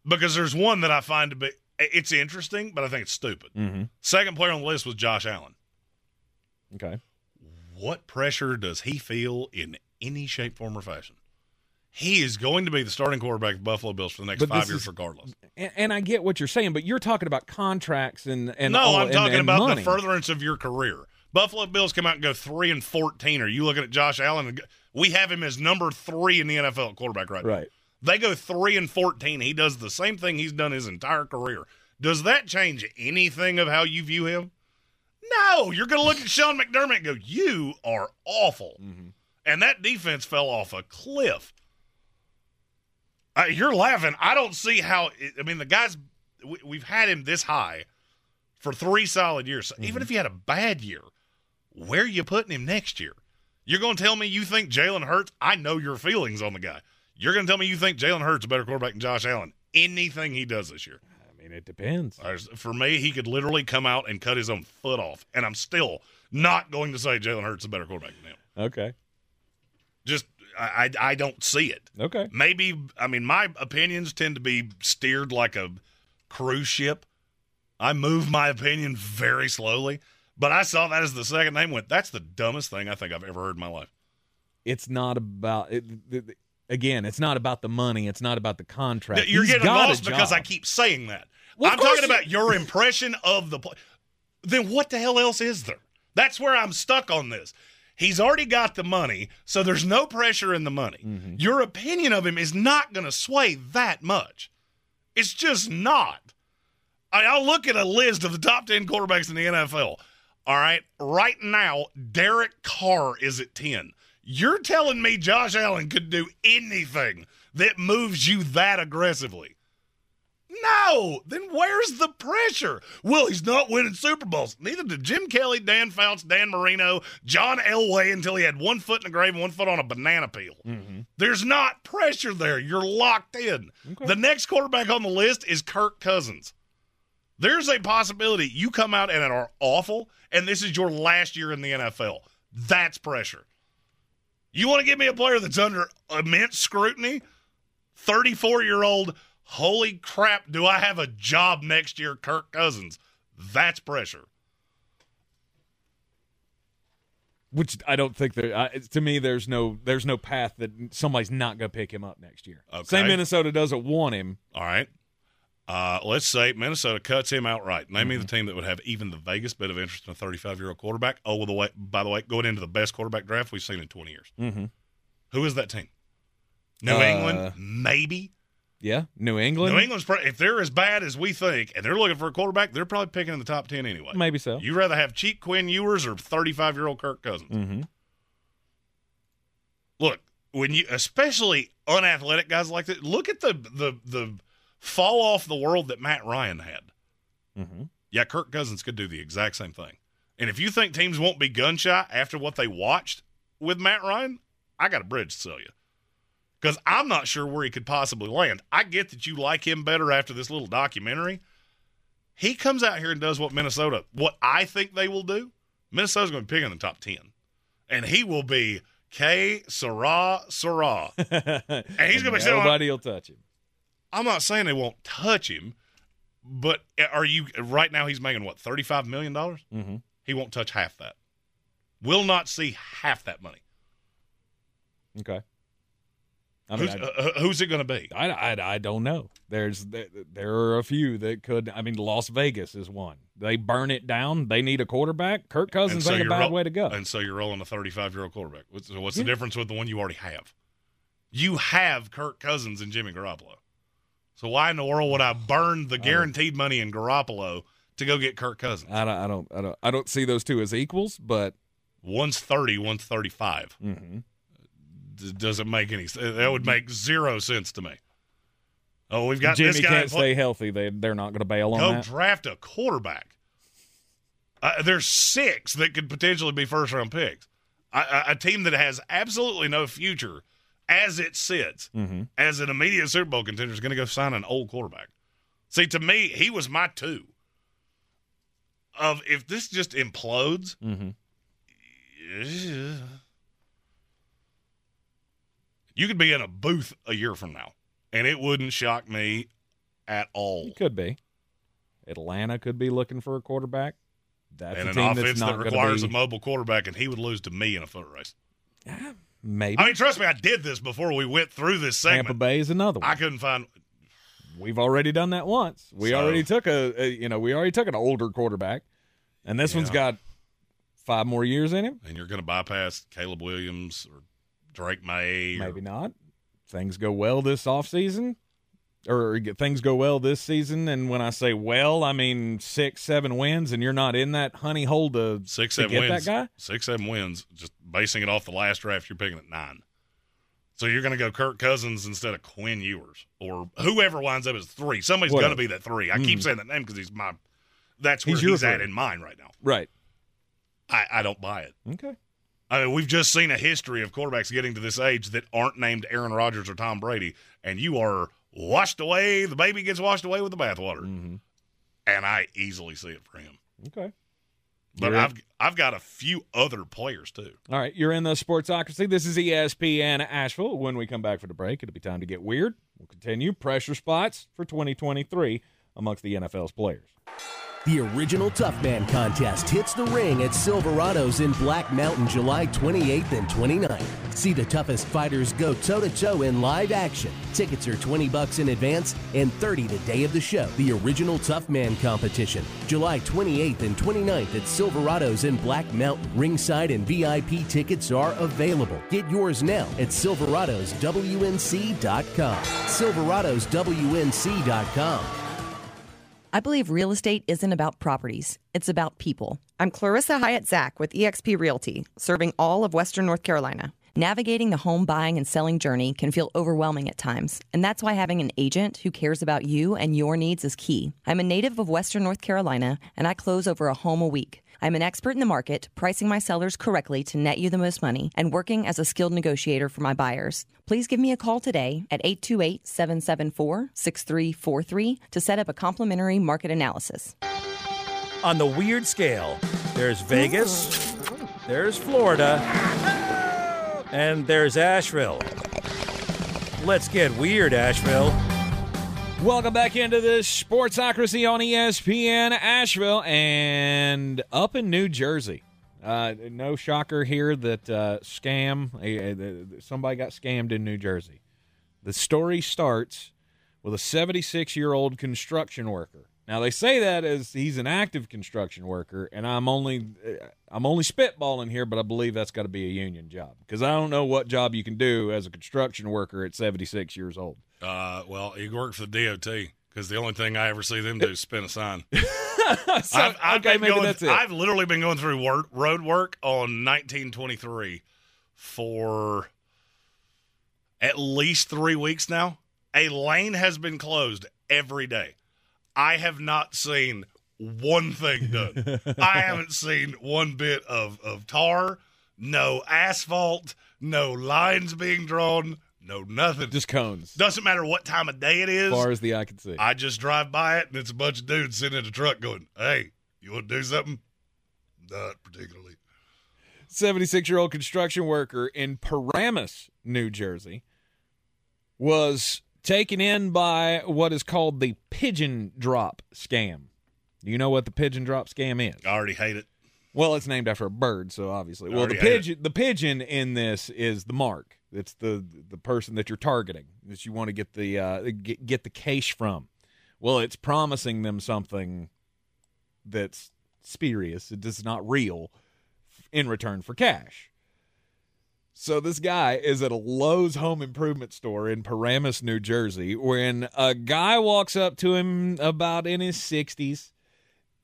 because there's one that I find to be it's interesting, but I think it's stupid. Mm-hmm. Second player on the list was Josh Allen. Okay. What pressure does he feel in any shape, form, or fashion? He is going to be the starting quarterback of the Buffalo Bills for the next But five years, is- regardless. And, and I get what you're saying, but you're talking about contracts and and no, all- I'm and- talking and about money. the furtherance of your career. Buffalo Bills come out and go three and fourteen. Are you looking at Josh Allen? And go- we have him as number three in the NFL quarterback right, now. Right. They go three and fourteen. He does the same thing he's done his entire career. Does that change anything of how you view him? No. You're going to look at Sean McDermott and go, "You are awful," Mm-hmm. and that defense fell off a cliff. Uh, you're laughing. I don't see how. I mean, the guy's. We, we've had him this high for three solid years. So Mm-hmm. Even if he had a bad year, where are you putting him next year? You're going to tell me you think Jalen Hurts? I know your feelings on the guy. You're going to tell me you think Jalen Hurts a better quarterback than Josh Allen? Anything he does this year. I mean, it depends. For me, he could literally come out and cut his own foot off, and I'm still not going to say Jalen Hurts is a better quarterback than him. Okay. Just I I don't see it. Okay. Maybe I mean my opinions tend to be steered like a cruise ship. I move my opinion very slowly, but I saw that as the second name went. That's the dumbest thing I think I've ever heard in my life. It's not about it, again. It's not about the money. It's not about the contract. You're He's getting lost because I keep saying that. Well, I'm talking you- about your impression of the play. Then what the hell else is there? That's where I'm stuck on this. He's already got the money, so there's no pressure in the money. Mm-hmm. Your opinion of him is not going to sway that much. It's just not. I, I'll look at a list of the top 10 quarterbacks in the NFL. All right. Right now, Derek Carr is at 10. You're telling me Josh Allen could do anything that moves you that aggressively? No. Then where's the pressure? Well, he's not winning Super Bowls. Neither did Jim Kelly, Dan Fouts, Dan Marino, John Elway until he had one foot in the grave and one foot on a banana peel. Mm-hmm. There's not pressure there. You're locked in. The next quarterback on the list is Kirk Cousins. There's a possibility you come out and are awful, and this is your last year in the NFL. That's pressure. You want to give me a player that's under immense scrutiny? 34 year old, holy crap, do I have a job next year, Kirk Cousins? That's pressure. Which I don't think there. I, to me, there's no there's no path that somebody's not going to pick him up next year. Okay. Say Minnesota doesn't want him. All right. Uh, let's say Minnesota cuts him outright. Name me the team that would have even the vaguest bit of interest in a 35 year old quarterback. Oh, well, the way, by the way, going into the best quarterback draft we've seen in 20 years. Mm-hmm. Who is that team? New Uh, England, maybe. Yeah, New England. New England's pro- if they're as bad as we think, and they're looking for a quarterback, they're probably picking in the top 10 anyway. Maybe so. You rather have cheap Quinn Ewers or 35 year old Kirk Cousins? Mm-hmm. Look, when you, especially unathletic guys like that, look at the the the fall off the world that Matt Ryan had. Mm-hmm. Yeah, Kirk Cousins could do the exact same thing. And if you think teams won't be gun shy after what they watched with Matt Ryan, I got a bridge to sell you. Because I'm not sure where he could possibly land. I get that you like him better after this little documentary. He comes out here and does what Minnesota, what I think they will do. Minnesota's going to be picking in the top 10. And he will be K. Sarah Sarah. and he's going to be sitting on, Nobody will touch him. I'm not saying they won't touch him, but are you right now? He's making what thirty five million dollars. Mm-hmm. He won't touch half that. Will not see half that money. Okay. I who's, uh, who's it going to be? I, I, I don't know. There's there, there are a few that could. I mean, Las Vegas is one. They burn it down. They need a quarterback. Kirk Cousins so ain't a bad roll- way to go. And so you're rolling a 35 year old quarterback. What's, what's Yeah. the difference with the one you already have? You have Kirk Cousins and Jimmy Garoppolo. So why in the world would I burn the guaranteed money in Garoppolo to go get Kirk Cousins? I don't, I don't, I don't, I don't see those two as equals, but One's 30, one's 35. Mhm. D- doesn't make any. That would make zero sense to me. Oh, we've got Jimmy this guy. can't play- stay healthy. They they're not going to bail on Go that. draft a quarterback. Uh, there's six that could potentially be first round picks. A team that has absolutely no future as it sits Mm-hmm. as an immediate Super Bowl contender is going to go sign an old quarterback. See, to me, he was my two. Of if this just implodes, Mm-hmm. you could be in a booth a year from now, and it wouldn't shock me at all. It could be. Atlanta could be looking for a quarterback. That's and a an team offense that requires to a mobile quarterback, and he would lose to me in a foot race. Maybe I mean, trust me, I did this before we went through this segment. Tampa Bay is another one. I couldn't find. We've already done that once. We So- already took a, a, you know, we already took an older quarterback, and this one's got five more years in him. And you're going to bypass Caleb Williams or Drake Maye. or- Maybe not. Things go well this offseason, or things go well this season. And when I say well, I mean six, seven wins, and you're not in that honey hole to, six, to seven get wins. that guy. Six, seven wins. Just basing it off the last draft, you're picking at nine. So you're going to go Kirk Cousins instead of Quinn Ewers or whoever winds up as three. Somebody's going to be that three. I keep Mhm. saying that name because he's my. That's where He's he's, at in mine right now. Right. I, I don't buy it. Okay. I mean, we've just seen a history of quarterbacks getting to this age that aren't named Aaron Rodgers or Tom Brady, and you are washed away. The baby gets washed away with the bathwater, Mm-hmm. and I easily see it for him. Okay. But I've I've got a few other players too. All right, you're in the Sportsocracy. This is ESPN Asheville. When we come back for the break, it'll be time to get weird. We'll continue pressure spots for 2023 amongst the NFL's players. The original Tough Man contest hits the ring at Silverado's in Black Mountain July 28th and 29th. See the toughest fighters go toe to toe in live action. Tickets are 20 bucks in advance and 30 the day of the show. The original Tough Man competition, July 28th and 29th at Silverado's in Black Mountain. Ringside and VIP tickets are available. Get yours now at silveradoswnc.com. silveradoswnc.com. I believe real estate isn't about properties, it's about people. I'm Clarissa Hyatt Zach with eXp Realty, serving all of Western North Carolina. Navigating the home buying and selling journey can feel overwhelming at times, and that's why having an agent who cares about you and your needs is key. I'm a native of Western North Carolina, and I close over a home a week. I'm an expert in the market, pricing my sellers correctly to net you the most money, and working as a skilled negotiator for my buyers. Please give me a call today at 828 774 6343 to set up a complimentary market analysis. On the weird scale, there's Vegas, there's Florida, and there's Asheville. Let's get weird, Asheville. Welcome back into the Sportsocracy on ESPN Asheville and up in New Jersey. Uh, no shocker here that uh, scam. Uh, uh, somebody got scammed in New Jersey. The story starts with a 76 year old construction worker. Now they say that as he's an active construction worker, and I'm only uh, I'm only spitballing here, but I believe that's got to be a union job because I don't know what job you can do as a construction worker at 76 years old. Uh, well, he worked for the DOT because the only thing I ever see them do is spin a sign. So, I've, I've okay, maybe going, that's it. I've literally been going through work, road work on 1923 for at least three weeks now. A lane has been closed every day. I have not seen one thing done. I haven't seen one bit of, of tar, no asphalt, no lines being drawn, no nothing. Just cones. Doesn't matter what time of day it is. As far as the eye can see. I just drive by it and it's a bunch of dudes sitting in a truck going, Hey, you want to do something? Not particularly. 76 year old construction worker in Paramus, New Jersey, was taken in by what is called the pigeon drop scam. Do you know what the pigeon drop scam is? I already hate it. Well, it's named after a bird, so obviously. Well, the hate it. pigeon the pigeon in this is the mark. It's the the person that you're targeting that you want to get the uh, get, get the cash from. Well, it's promising them something that's spurious. It is not real in return for cash. So this guy is at a Lowe's home improvement store in Paramus, New Jersey, when a guy walks up to him about in his 60s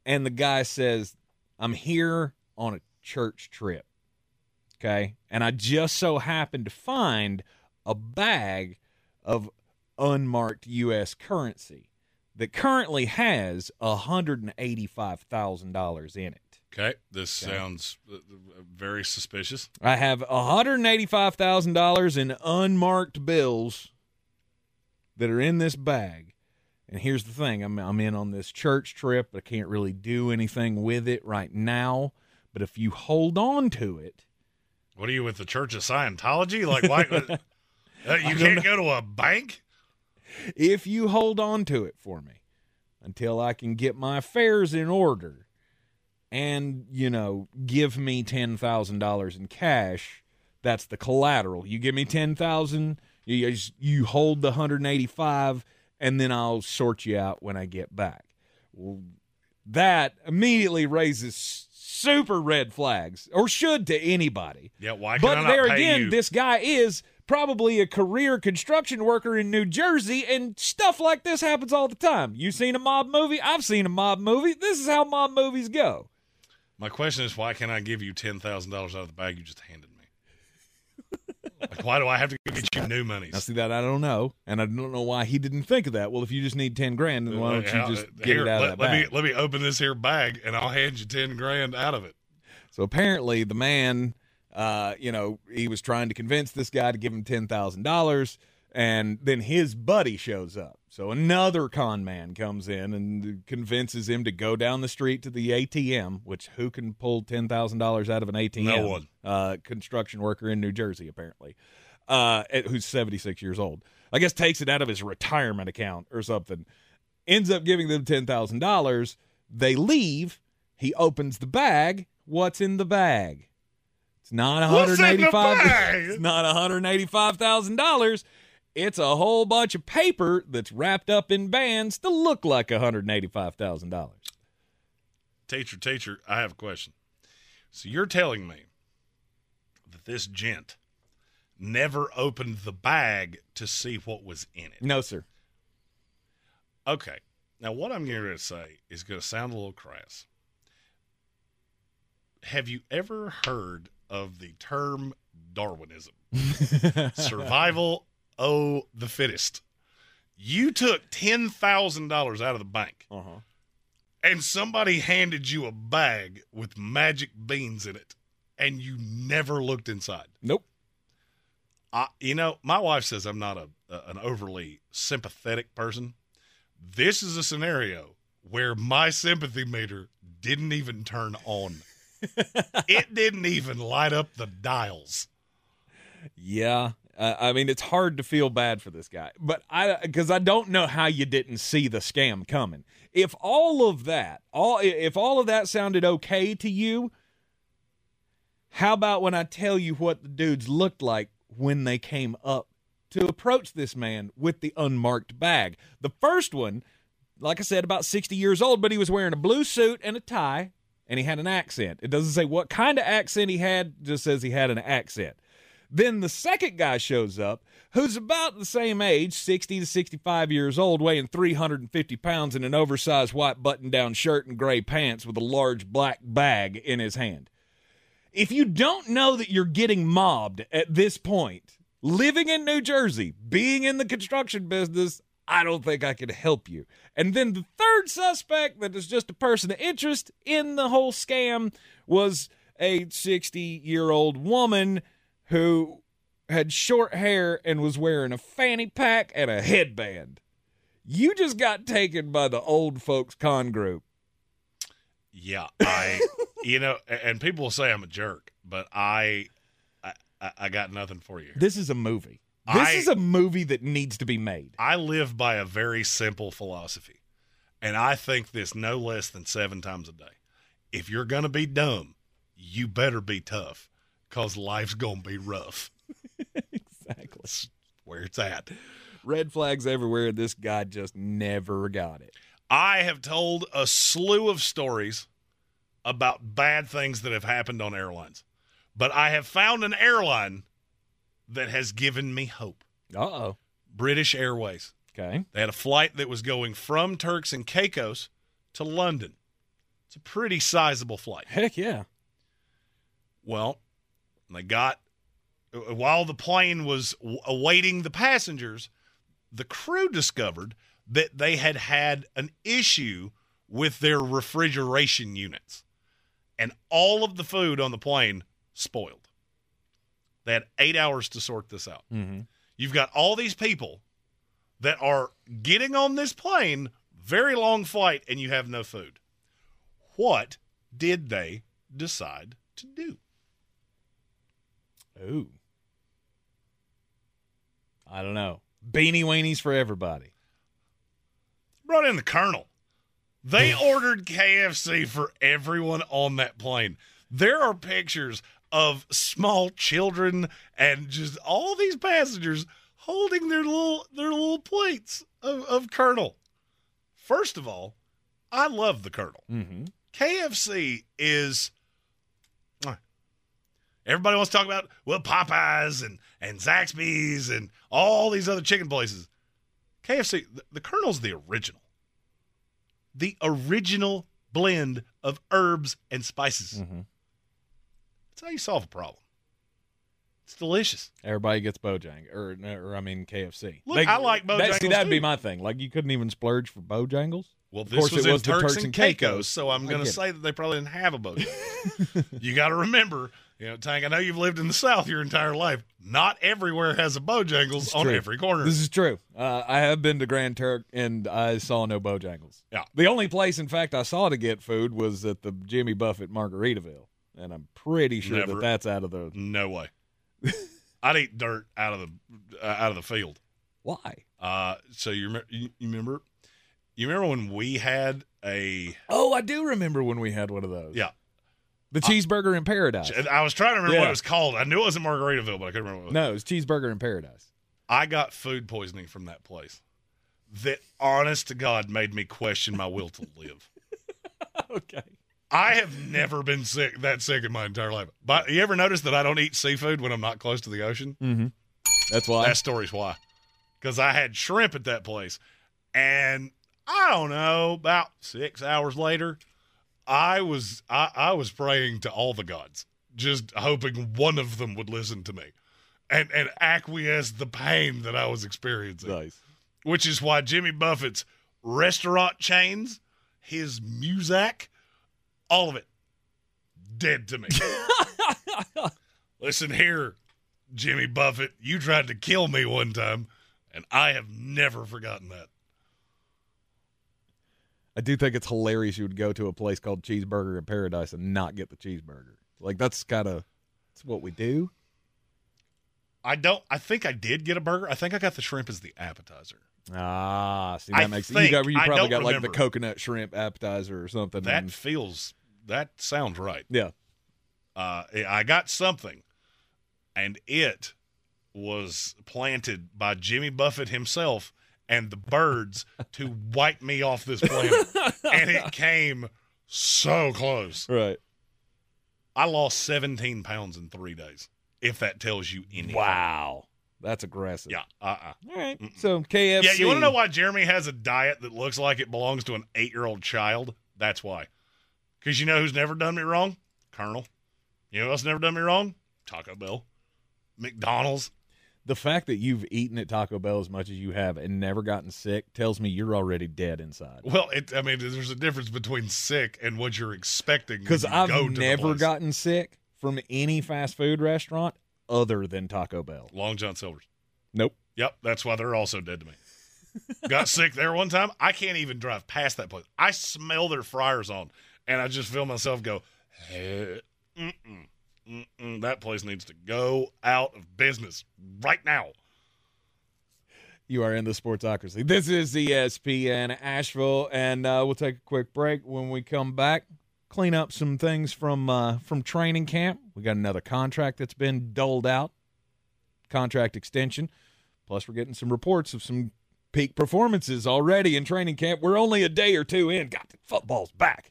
and the guy says, "I'm here on a church trip." Okay? And I just so happened to find a bag of unmarked US currency that currently has $185,000 in it. Okay, this Okay. sounds uh, very suspicious. I have $185,000 in unmarked bills that are in this bag. And here's the thing I'm, I'm in on this church trip. I can't really do anything with it right now. But if you hold on to it, What are you with the Church of Scientology? Like, why? uh, you don't can't go to a bank? if you hold on to it for me until I can get my affairs in order and, you know, give me $10,000 in cash, that's the collateral. You give me 10,000, you you hold the 185 and then I'll sort you out when I get back. Well, that immediately raises super red flags or should to anybody. Yeah, why But there again, you? this guy is probably a career construction worker in New Jersey, and stuff like this happens all the time. You seen a mob movie? I've seen a mob movie. This is how mob movies go. My question is, why can't I give you ten thousand dollars out of the bag you just handed? Like, why do I have to get you new money? Now, see that I don't know, and I don't know why he didn't think of that. Well, if you just need ten grand, then why don't you just uh, get here, it out let, of that let bag? me let me open this here bag, and I'll hand you ten grand out of it. So apparently, the man, uh, you know, he was trying to convince this guy to give him ten thousand dollars, and then his buddy shows up. So another con man comes in and convinces him to go down the street to the ATM. Which who can pull ten thousand dollars out of an ATM? No one. Uh, construction worker in New Jersey, apparently, uh, who's seventy six years old. I guess takes it out of his retirement account or something. Ends up giving them ten thousand dollars. They leave. He opens the bag. What's in the bag? It's not one hundred eighty-five. bag? It's not one hundred eighty-five thousand dollars. It's a whole bunch of paper that's wrapped up in bands to look like one hundred eighty-five thousand dollars. Teacher, teacher, I have a question. So you're telling me that this gent never opened the bag to see what was in it? No, sir. Okay. Now, what I'm going to say is going to sound a little crass. Have you ever heard of the term Darwinism? Survival o the fittest. You took ten thousand dollars out of the bank, uh-huh. and somebody handed you a bag with magic beans in it, and you never looked inside. Nope. I, you know, my wife says I'm not a, a an overly sympathetic person. This is a scenario where my sympathy meter didn't even turn on. it didn't even light up the dials. Yeah. Uh, I mean, it's hard to feel bad for this guy, but I because I don't know how you didn't see the scam coming. If all of that, all if all of that sounded okay to you, how about when I tell you what the dudes looked like when they came up to approach this man with the unmarked bag? The first one, like I said, about 60 years old, but he was wearing a blue suit and a tie, and he had an accent. It doesn't say what kind of accent he had, just says he had an accent. Then the second guy shows up, who's about the same age, 60 to 65 years old, weighing 350 pounds in an oversized white button down shirt and gray pants with a large black bag in his hand. If you don't know that you're getting mobbed at this point, living in New Jersey, being in the construction business, I don't think I could help you. And then the third suspect that is just a person of interest in the whole scam was a 60 year old woman who had short hair and was wearing a fanny pack and a headband. You just got taken by the old folks con group. Yeah, I, you know, and people will say I'm a jerk, but I, I, I- got nothing for you. This is a movie. This I- is a movie that needs to be made. I live by a very simple philosophy, and I think this no less than seven times a day. If you're going to be dumb, you better be tough because life's going to be rough. exactly. That's where it's at. Red flags everywhere. This guy just never got it. I have told a slew of stories about bad things that have happened on airlines, but I have found an airline that has given me hope. Uh oh. British Airways. Okay. They had a flight that was going from Turks and Caicos to London. It's a pretty sizable flight. Heck yeah. Well, they got while the plane was awaiting the passengers, the crew discovered that they had had an issue with their refrigeration units, and all of the food on the plane spoiled. They had eight hours to sort this out. Mm-hmm. You've got all these people that are getting on this plane, very long flight, and you have no food. What did they decide to do? Ooh. I don't know. Beanie weenies for everybody. Brought in the colonel. They ordered KFC for everyone on that plane. There are pictures of small children and just all these passengers holding their little their little plates of, of Colonel. First of all, I love the Colonel. Mm-hmm. KFC is. Everybody wants to talk about well Popeyes and and Zaxby's and all these other chicken places. KFC, the, the Colonel's the original. The original blend of herbs and spices. Mm-hmm. That's how you solve a problem. It's delicious. Everybody gets Bojang, or, or I mean KFC. Look, I like that- See, that'd be my thing. Like you couldn't even splurge for Bojangles. Well, Of this course was it in was the Turks, and Caicos, so I'm going to it. say that they probably didn't have a Bojangles. you got to remember, you know, Tank. I know you've lived in the South your entire life. Not everywhere has a Bojangles on every corner. This is true. Uh, I have been to Grand Turk and I saw no Bojangles. Yeah. The only place, in fact, I saw to get food was at the Jimmy Buffett Margaritaville, and I'm pretty sure Never. that that's out of the. no way. I'd eat dirt out of the uh, out of the field. Why? Uh, so you remember? You, you remember? You remember when we had a Oh, I do remember when we had one of those. yeah? The cheeseburger in paradise. I was trying to remember what it was called. I knew it wasn't Margaritaville, but I couldn't remember. What it was. No, it's cheeseburger in paradise. I got food poisoning from that place. That, honest to God, made me question my will to live. okay. I have never been sick that sick in my entire life. But you ever notice that I don't eat seafood when I'm not close to the ocean? Mm-hmm. That's why. That story's why. Because I had shrimp at that place, and I don't know. About six hours later, I was I, I was praying to all the gods, just hoping one of them would listen to me, and and acquiesce the pain that I was experiencing. Nice. Which is why Jimmy Buffett's restaurant chains, his Muzak, all of it, dead to me. Listen here, Jimmy Buffett, you tried to kill me one time, and I have never forgotten that. I do think it's hilarious you would go to a place called Cheeseburger in Paradise and not get the cheeseburger. Like that's kind of that's what we do. I don't. I think I did get a burger. I think I got the shrimp as the appetizer. Ah, see that I makes you got you probably got like the coconut shrimp appetizer or something. That and- feels. That sounds right. yeah. Uh, I got something, and it was planted by Jimmy Buffett himself and the birds to wipe me off this planet, and it came so close. Right. I lost 17 pounds in three days. If that tells you anything. Wow. That's aggressive. Yeah. Uh. uh All right. So KFC. Yeah. You want to know why Jeremy has a diet that looks like it belongs to an eight-year-old child? That's why. Because you know who's never done me wrong? Colonel. You know who else never done me wrong? Taco Bell. McDonald's. The fact that you've eaten at Taco Bell as much as you have and never gotten sick tells me you're already dead inside. Well, it, I mean, there's a difference between sick and what you're expecting. Because I've go never gotten sick from any fast food restaurant other than Taco Bell. Long John Silver's. Nope. Yep, that's why they're also dead to me. Got sick there one time. I can't even drive past that place. I smell their fryers on, and I just feel myself go, "Eh, mm-mm, that place needs to go out of business right now. You are in the Sportsocracy. This is ESPN Asheville, and uh, we'll take a quick break. When we come back, clean up some things from uh, from training camp. We got another contract that's been doled out, contract extension. Plus, we're getting some reports of some peak performances already in training camp. We're only a day or two in. God, football's back.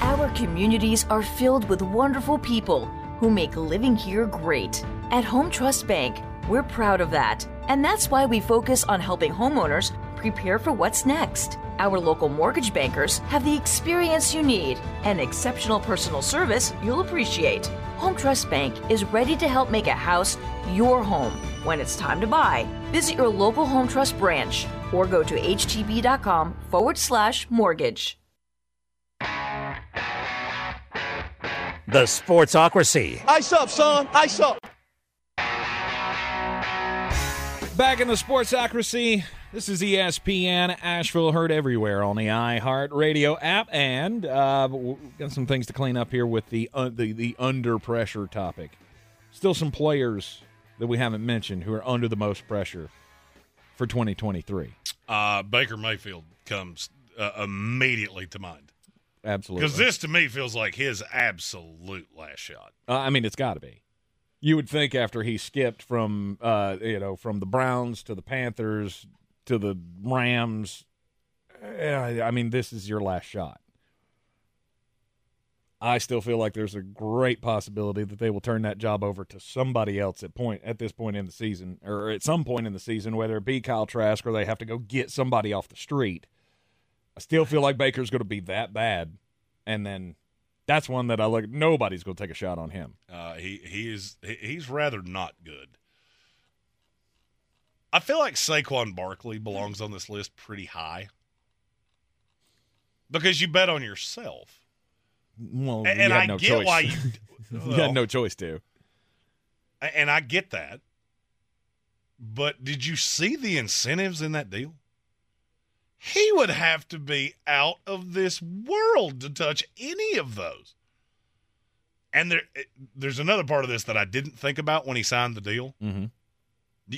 Our communities are filled with wonderful people who make living here great. At Home Trust Bank, we're proud of that. And that's why we focus on helping homeowners prepare for what's next. Our local mortgage bankers have the experience you need and exceptional personal service you'll appreciate. Home Trust Bank is ready to help make a house your home. When it's time to buy, visit your local Home Trust branch or go to htb.com forward slash mortgage. The Sportsocracy. Ice up, son. Ice up. Back in the Sportsocracy. This is ESPN Asheville, heard everywhere on the iHeartRadio app, and uh, we've got some things to clean up here with the uh, the the under pressure topic. Still some players that we haven't mentioned who are under the most pressure for 2023. Uh, Baker Mayfield comes uh, immediately to mind Absolutely, because this to me feels like his absolute last shot. Uh, I mean, it's got to be. You would think after he skipped from uh, you know from the Browns to the Panthers to the Rams, eh, I mean, this is your last shot. I still feel like there's a great possibility that they will turn that job over to somebody else at point at this point in the season, or at some point in the season, whether it be Kyle Trask or they have to go get somebody off the street. I still feel like Baker's going to be that bad, and then that's one that I look. Nobody's going to take a shot on him. Uh, he he is he- he's rather not good. I feel like Saquon Barkley belongs on this list pretty high because you bet on yourself. Well, And- and I no get choice. why you- you had no choice to. And I get that. But did you see the incentives in that deal? He would have to be out of this world to touch any of those. And there, there's another part of this that I didn't think about when he signed the deal. Mm-hmm.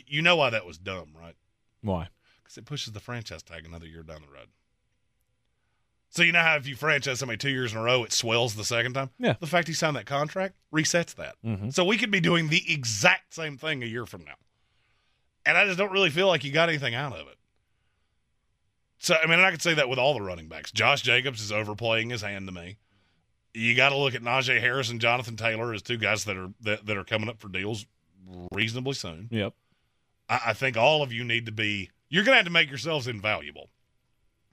You know why that was dumb, right? Why? Because it pushes the franchise tag another year down the road. So you know how if you franchise somebody two years in a row, it swells the second time. Yeah. The fact he signed that contract resets that. Mhm. So we could be doing the exact same thing a year from now, and I just don't really feel like you got anything out of it. So I mean, and I could say that with all the running backs. Josh Jacobs is overplaying his hand to me. You got to look at Najee Harris and Jonathan Taylor as two guys that are that, that are coming up for deals reasonably soon. Yep. I, I think all of you need to be. You're going to have to make yourselves invaluable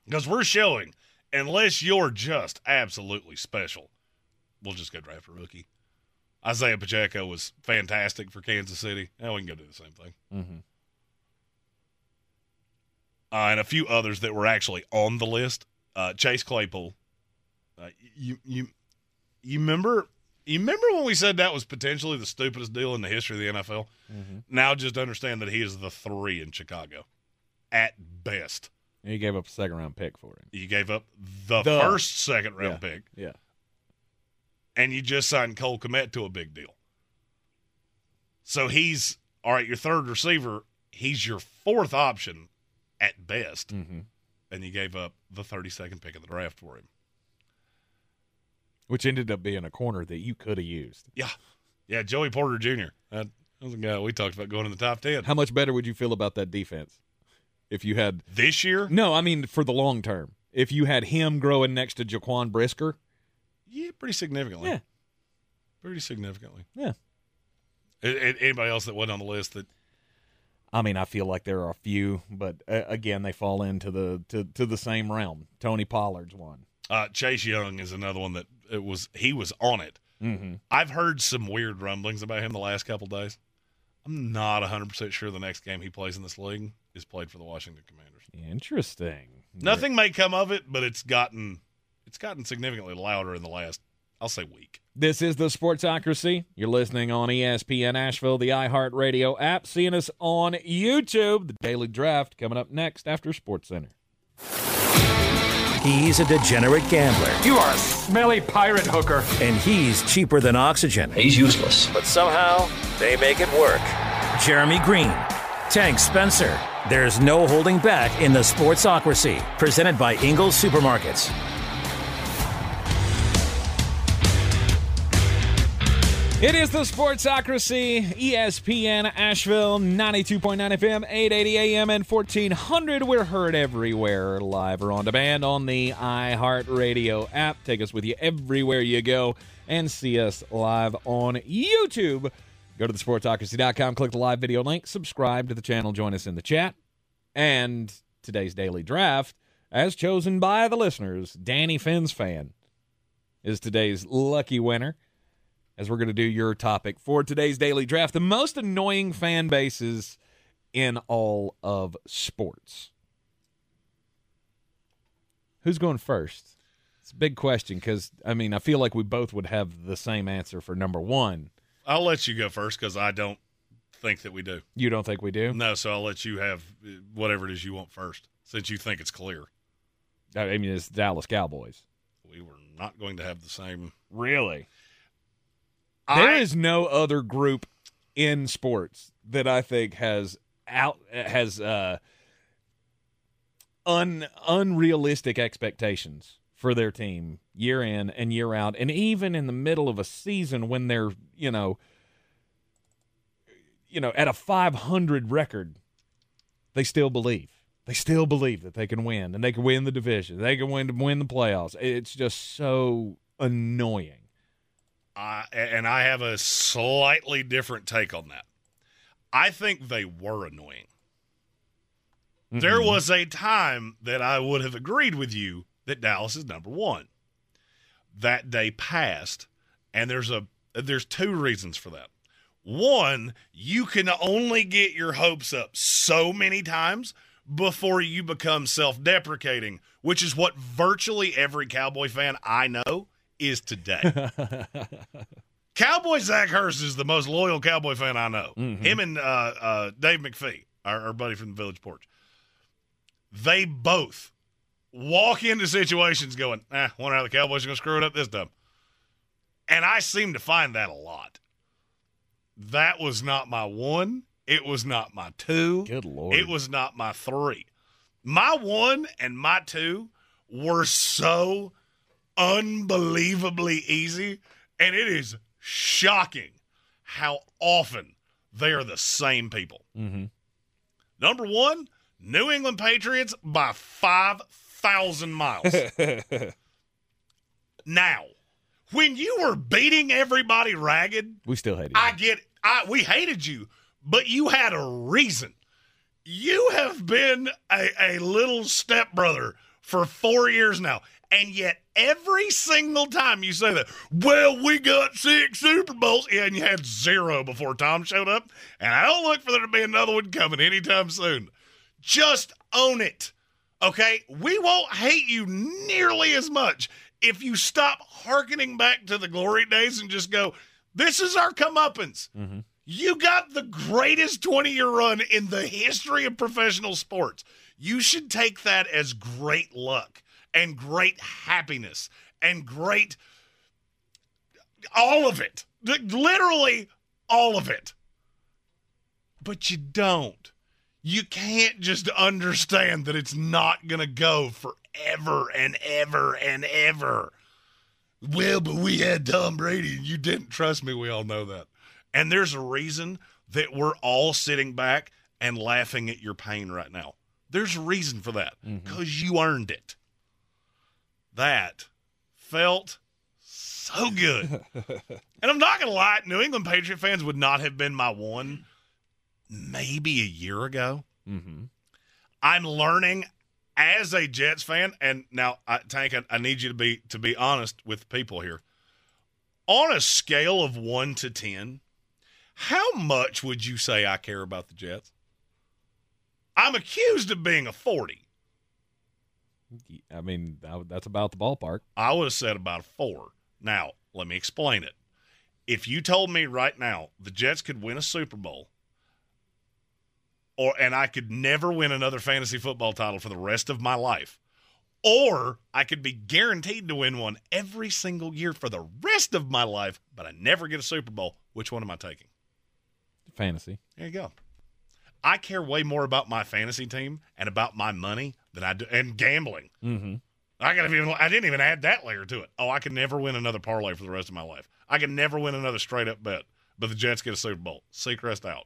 because we're showing. Unless you're just absolutely special, we'll just go draft a rookie. Isaiah Pacheco was fantastic for Kansas City. Now we can go do the same thing. Mm-hmm. Uh, and a few others that were actually on the list. Uh, Chase Claypool. Uh, you you you remember you remember when we said that was potentially the stupidest deal in the history of the NFL? Mm-hmm. Now just understand that he is the three in Chicago, at best. And he gave up a second round pick for him. You gave up the, The- first second round Yeah. pick, Yeah. and you just signed Cole Kmet to a big deal. So he's all right. Your third receiver, he's your fourth option at best, Mm-hmm. and you gave up the thirty second pick of the draft for him. Which ended up being a corner that you could have used. Yeah, yeah. Joey Porter Jr. That was a guy we talked about going in the top ten How much better would you feel about that defense if you had this year. No, I mean for the long term. If you had him growing next to Jaquan Brisker, Yeah, pretty significantly. Yeah. pretty significantly. Yeah. Anybody else that wasn't on the list that I mean, I feel like there are a few, but uh, again, they fall into the to, to the same realm. Tony Pollard's one. Uh, Chase Young is another one that it was he was on it. Mm-hmm. I've heard some weird rumblings about him the last couple days. I'm not 100% sure the next game he plays in this league is played for the Washington Commanders. Interesting. Nothing may come of it, but it's gotten it's gotten significantly louder in the last I'll say week. This is the Sportsocracy. You're listening on ESPN Asheville, the iHeartRadio app, seeing us on YouTube. The Daily Draft coming up next after Sports Center. He's a degenerate gambler. You are a smelly pirate hooker. And he's cheaper than oxygen. He's useless. But somehow, they make it work. Jeremy Green, Tank Spencer. There's no holding back in the Sportsocracy. Presented by Ingles Supermarkets. It is the Sportsocracy, ESPN Asheville, 92.9 FM, 880 AM, and 1400. We're heard everywhere, live or on demand on the iHeartRadio app. Take us with you everywhere you go and see us live on YouTube. Go to thesportsocracy.com, click the live video link, subscribe to the channel, join us in the chat. And today's daily draft, as chosen by the listeners, Dannyphinsphan is today's lucky winner as we're going to do your topic for today's daily draft the most annoying fan bases in all of sports. Who's going first? It's a big question because, I mean, I feel like we both would have the same answer for number one. I'll let you go first because I don't think that we do. You don't think we do? No, so I'll let you have uh, whatever it is you want first since you think it's clear. I mean, it's Dallas Cowboys. We were not going to have the same. Really? I- There is no other group in sports that I think has out has uh un unrealistic expectations for their team year in and year out and even in the middle of a season when they're, you know, you know, at a 500 record, they still believe. They still believe that they can win and they can win the division. They can win win the playoffs. It's just so annoying. And I have a slightly different take on that. I think they were annoying. There Mhm. was a time that I would have agreed with you that Dallas is number one. That day passed, and there's a there's two reasons for that. One, you can only get your hopes up so many times before you become self-deprecating, which is what virtually every Cowboy fan I know is today. Cowboy Zach Hurst is the most loyal Cowboy fan I know. Him and uh, uh, Dave McPhee, our, our buddy from the Village Porch, they both walk into situations going, "Eh, wonder how the Cowboys are going to screw it up this time." And I seem to find that a lot. That was not my one. It was not my two. Good lord. It was not my three. My one and my two were so unbelievably easy, and it is shocking how often they are the same people. Mm-hmm. Number one, New England Patriots by 5,000 miles. now, when you were beating everybody ragged, We still hate it. I get I we hated you, but you had a reason. You have been a, a little stepbrother for four years now. And yet every single time you say that, well, we got six Super Bowls, and you had zero before Tom showed up. And I don't look for there to be another one coming anytime soon. Just own it. Okay? We won't hate you nearly as much if you stop hearkening back to the glory days and just go, this is our comeuppance. Mm-hmm. You got the greatest 20 year run in the history of professional sports. You should take that as great luck and great happiness and great all of it. Literally all of it. But you don't. You can't just understand that it's not going to go forever and ever and ever. Well, but we had Tom Brady and you didn't trust me. We all know that. And there's a reason that we're all sitting back and laughing at your pain right now. There's a reason for that mm-hmm. because you earned it. That felt so good. and I'm not going to lie, New England Patriot fans would not have been my one maybe a year ago. Mm-hmm. I'm learning as a Jets fan, and now I, Tank, I, I need you to be to be honest with people here. On a scale of one to ten, How much would you say I care about the Jets? I'm accused of being a 40. I mean, that's about the ballpark. I would have said about a four. Now, let me explain it. If you told me right now the Jets could win a Super Bowl, or and I could never win another fantasy football title for the rest of my life, or I could be guaranteed to win one every single year for the rest of my life, but I never get a Super Bowl, which one am I taking? Fantasy. There you go. I care way more about my fantasy team and about my money than I do, and gambling. Mm-hmm. I got even. I didn't even add that layer to it. Oh, I can never win another parlay for the rest of my life. I can never win another straight up bet. But the Jets get a Super Bowl. Seacrest out.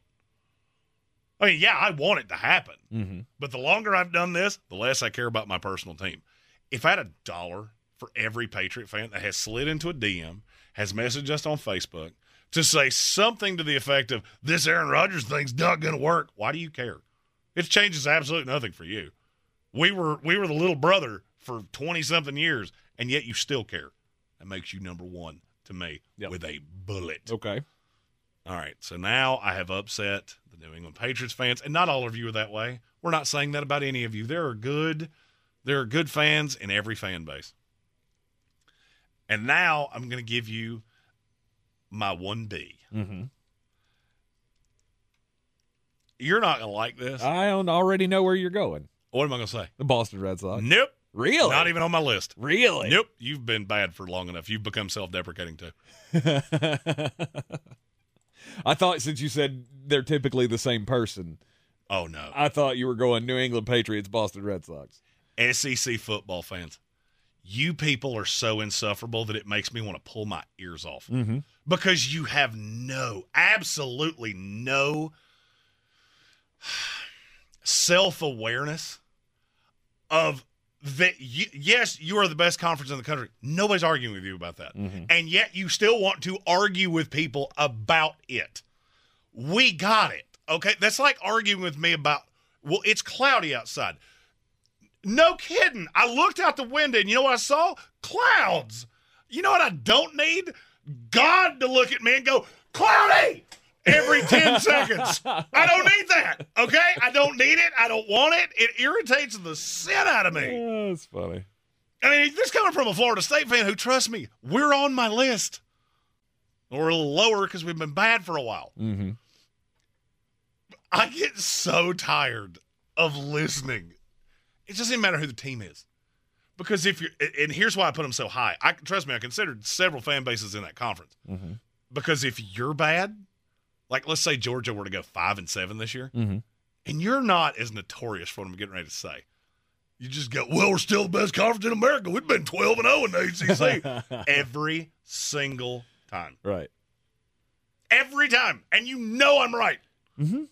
I mean, yeah, I want it to happen. Mm-hmm. But the longer I've done this, the less I care about my personal team. If I had a dollar for every Patriot fan that has slid into a DM, has messaged us on Facebook to say something to the effect of this Aaron Rodgers thing's not going to work, why do you care? It changes absolutely nothing for you. We were we were the little brother for twenty something years, and yet you still care. That makes you number one to me with a bullet. Okay. All right. So now I have upset the New England Patriots fans, and not all of you are that way. We're not saying that about any of you. There are good, there are good fans in every fan base. And now I'm going to give you my one B. Mm-hmm. You're not going to like this. I don't already know where you're going. What am I going to say? The Boston Red Sox. Nope. Really? Not even on my list. Really? Nope. You've been bad for long enough. You've become self-deprecating too. I thought since you said they're typically the same person, Oh no. I thought you were going New England Patriots, Boston Red Sox. SEC football fans, you people are so insufferable that it makes me want to pull my ears off Mm-hmm. because you have no, absolutely no self awareness of that. You, yes, you are the best conference in the country. Nobody's arguing with you about that. Mm-hmm. And yet you still want to argue with people about it. We got it. Okay. That's like arguing with me about, well, it's cloudy outside. No kidding. I looked out the window and you know what I saw? Clouds. You know what I don't need? God to look at me and go, cloudy every 10 seconds. I don't need that. Okay? I don't need it. I don't want it. It irritates the sin out of me. That's funny. I mean, this coming from a Florida State fan who, trust me, we're on my list. We're a little lower because we've been bad for a while. Mm-hmm. I get so tired of listening. It doesn't even matter who the team is. Because if you're, and here's why I put them so high. I trust me, I considered several fan bases in that conference. Mm-hmm. Because if you're bad, like let's say Georgia were to go five and seven this year, Mm-hmm. and you're not as notorious for what I'm getting ready to say. You just go, well, we're still the best conference in America. We've been 12 and 0 in the ACC every single time. Right. Every time. And you know I'm right. Mm-hmm.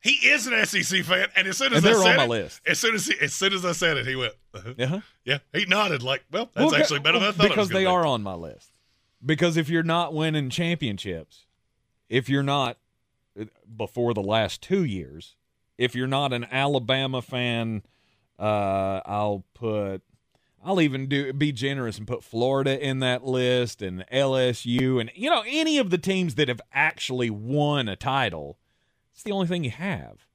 He is an SEC fan, and as soon as I said on my it, list. as soon as he, as soon as I said it, he went, uh-huh. Uh-huh. yeah. He nodded like, well, that's Well, actually better than I thought. because they be. are on my list. Because if you're not winning championships, if you're not before the last two years, if you're not an Alabama fan, uh, I'll put. I'll even do be generous and put Florida in that list and LSU and you know any of the teams that have actually won a title. It's the only thing you have.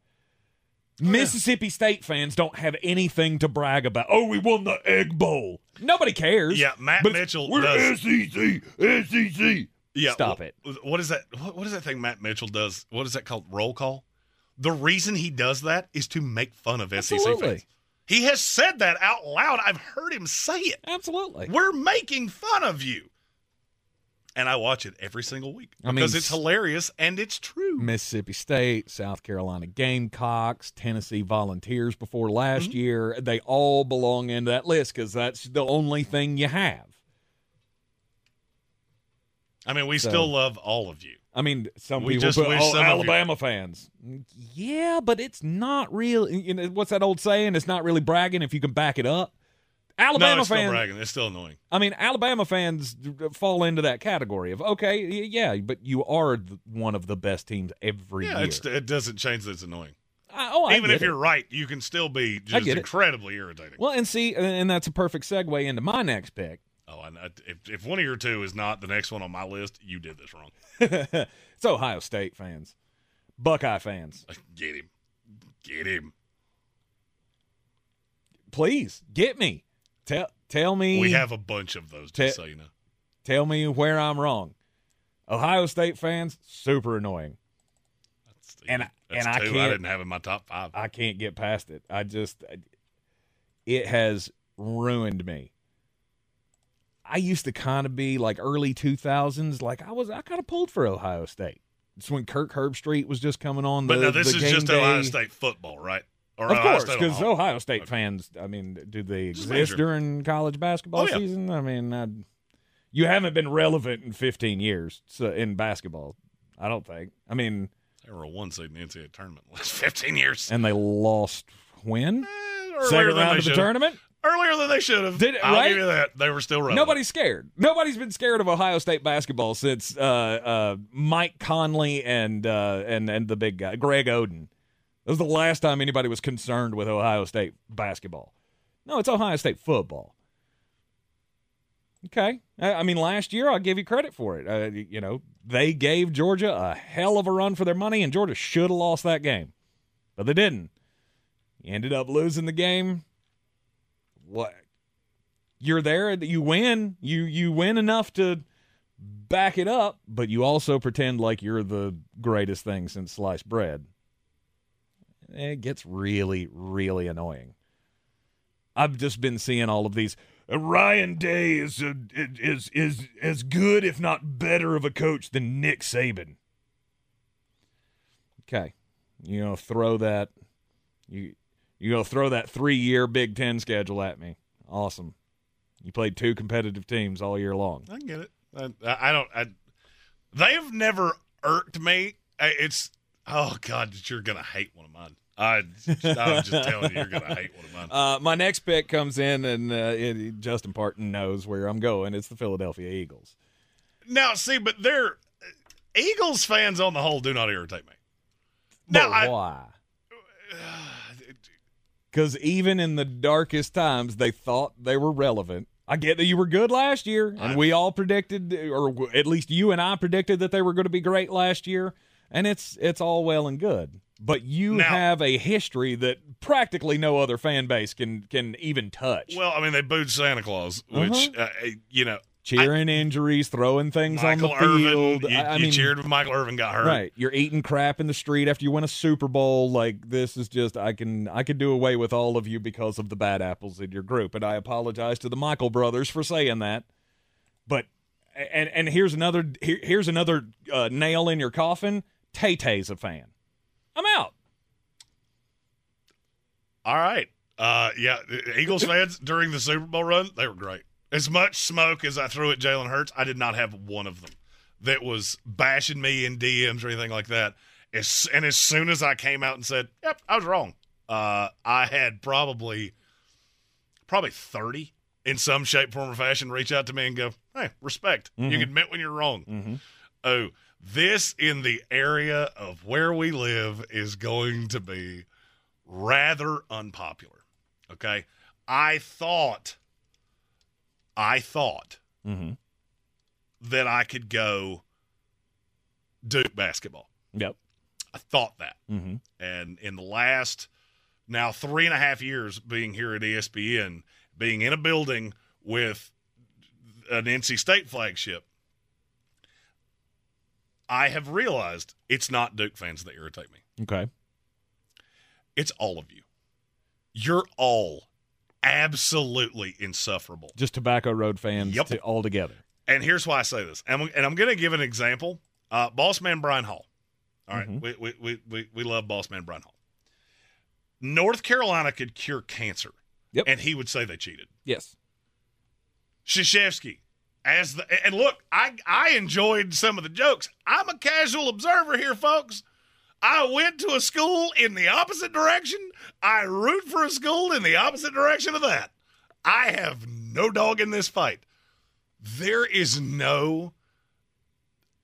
Mississippi State fans don't have anything to brag about. Oh, we won the Egg Bowl. Nobody cares. Yeah, Matt But Mitchell We're does- SEC, SEC. Yeah, Stop it. What is that? What, what is that thing Matt Mitchell does? What is that called? Roll call. The reason he does that is to make fun of SEC fans. He has said that out loud. I've heard him say it. Absolutely. We're making fun of you. And I watch it every single week I mean, because it's hilarious and it's true. Mississippi State, South Carolina Gamecocks, Tennessee Volunteers before last Mm-hmm. year, they all belong in that list because that's the only thing you have. I mean, we So- still love all of you. I mean, some We people just wish some Alabama fans. Yeah, but it's not real. You know what's that old saying? It's not really bragging if you can back it up. Alabama no, it's still fans. bragging. It's still annoying. I mean, Alabama fans fall into that category of okay, yeah, but you are one of the best teams every Yeah, year. it's, it doesn't change that it's annoying. I- oh, I Even if it. you're right, you can still be just incredibly irritating. Well, and see, and that's a perfect segue into my next pick. Oh, I. If, if one of your two is not the next one on my list, you did this wrong. It's Ohio State fans, Buckeye fans. Uh, get him. Get him. Please get me. Tell tell me. We have a bunch of those, just Te- so you know. Tell me where I'm wrong. Ohio State fans, super annoying. and I- That's and I two I, can't didn't have in my top five. I can't get past it. I just it has ruined me. I used to kind of be like early 2000s like I was I kind of pulled for Ohio State. It's when Kirk Herbstreit was just coming on the but no, this the is just day. Ohio State football, right? Or Of Ohio course, because Oklahoma. Ohio State fans, I mean, do they exist during college basketball Oh, yeah. season? I mean, I, you haven't been relevant in 15 years so, in basketball. I don't think. I mean, They were a one seed in the NCAA tournament last 15 years. and they lost when eh, Earlier second round of the tournament. Earlier than they should have. Did I'll right? give you that. They were still relevant. Nobody's scared. Nobody's been scared of Ohio State basketball since uh, uh, Mike Conley and uh, and and the big guy Greg Oden. That was the last time anybody was concerned with Ohio State basketball. No, it's Ohio State football. Okay, I, I mean, last year I'll give you credit for it. Uh, you know, they gave Georgia a hell of a run for their money, and Georgia should have lost that game, but they didn't. Ended up losing the game. What? You're there, you win. You you win enough to back it up, but you also pretend like you're the greatest thing since sliced bread. It gets really, really annoying. I've just been seeing all of these. "Uh, Ryan Day is a, is is as good, if not better, of a coach than Nick Saban. Okay, you know, throw that. You you go throw that three year Big Ten schedule at me. Awesome. You played two competitive teams all year long. I get it. I, I don't. I, they've never irked me. It's oh god, you're gonna hate one of mine. I, I was just telling you, you're gonna hate one of mine. Uh, my next pick comes in, and uh, it, Justin Parton knows where I'm going. It's the Philadelphia Eagles. Now, see, but they're Eagles fans on the whole do not irritate me. But Now, I- why? Because even in the darkest times, they thought they were relevant. I get that you were good last year, and we all predicted, or at least you and I predicted that they were going to be great last year, and it's it's all well and good. But you Now- have a history that practically no other fan base can can even touch. Well, I mean, they booed Santa Claus, which uh, you know, Cheering injuries, throwing things Michael on the field. Irvin. You, I, I you mean, cheered when Michael Irvin got hurt. Right. You're eating crap in the street after you win a Super Bowl. Like this is just I can I can do away with all of you because of the bad apples in your group. And I apologize to the Michael brothers for saying that. But and and here's another here, here's another uh, nail in your coffin. Tay Tay's a fan. I'm out. All right. Uh, yeah, Eagles fans during the Super Bowl run, they were great. As much smoke as I threw at Jalen Hurts, I did not have one of them that was bashing me in DMs or anything like that. As, and as soon as I came out and said, "Yep, I was wrong," uh, I had probably probably thirty in some shape, form, or fashion reach out to me and go, "Hey, respect. You Mhm. can admit when you're wrong." Mm-hmm. Oh, this in the area of where we live is going to be rather unpopular. Okay. I thought, I thought Mm-hmm. that I could go Duke basketball. Yep. I thought that. Mm-hmm. And in the last now three and a half years being here at ESPN, being in a building with an NC State flagship, I have realized it's not Duke fans that irritate me. Okay. It's all of you. You're all absolutely insufferable. Just Tobacco Road fans Yep. to, all together. And here's why I say this. And I'm, and I'm going to give an example. Uh, Boss Man Brian Hall. All right, Mhm. we, we, we, we, we love Boss Man Brian Hall. North Carolina could cure cancer. Yep. And he would say they cheated. Yes. Krzyzewski, as the and look, I I enjoyed some of the jokes. I'm a casual observer here, folks. I went to a school in the opposite direction. I root for a school in the opposite direction of that. I have no dog in this fight. There is no,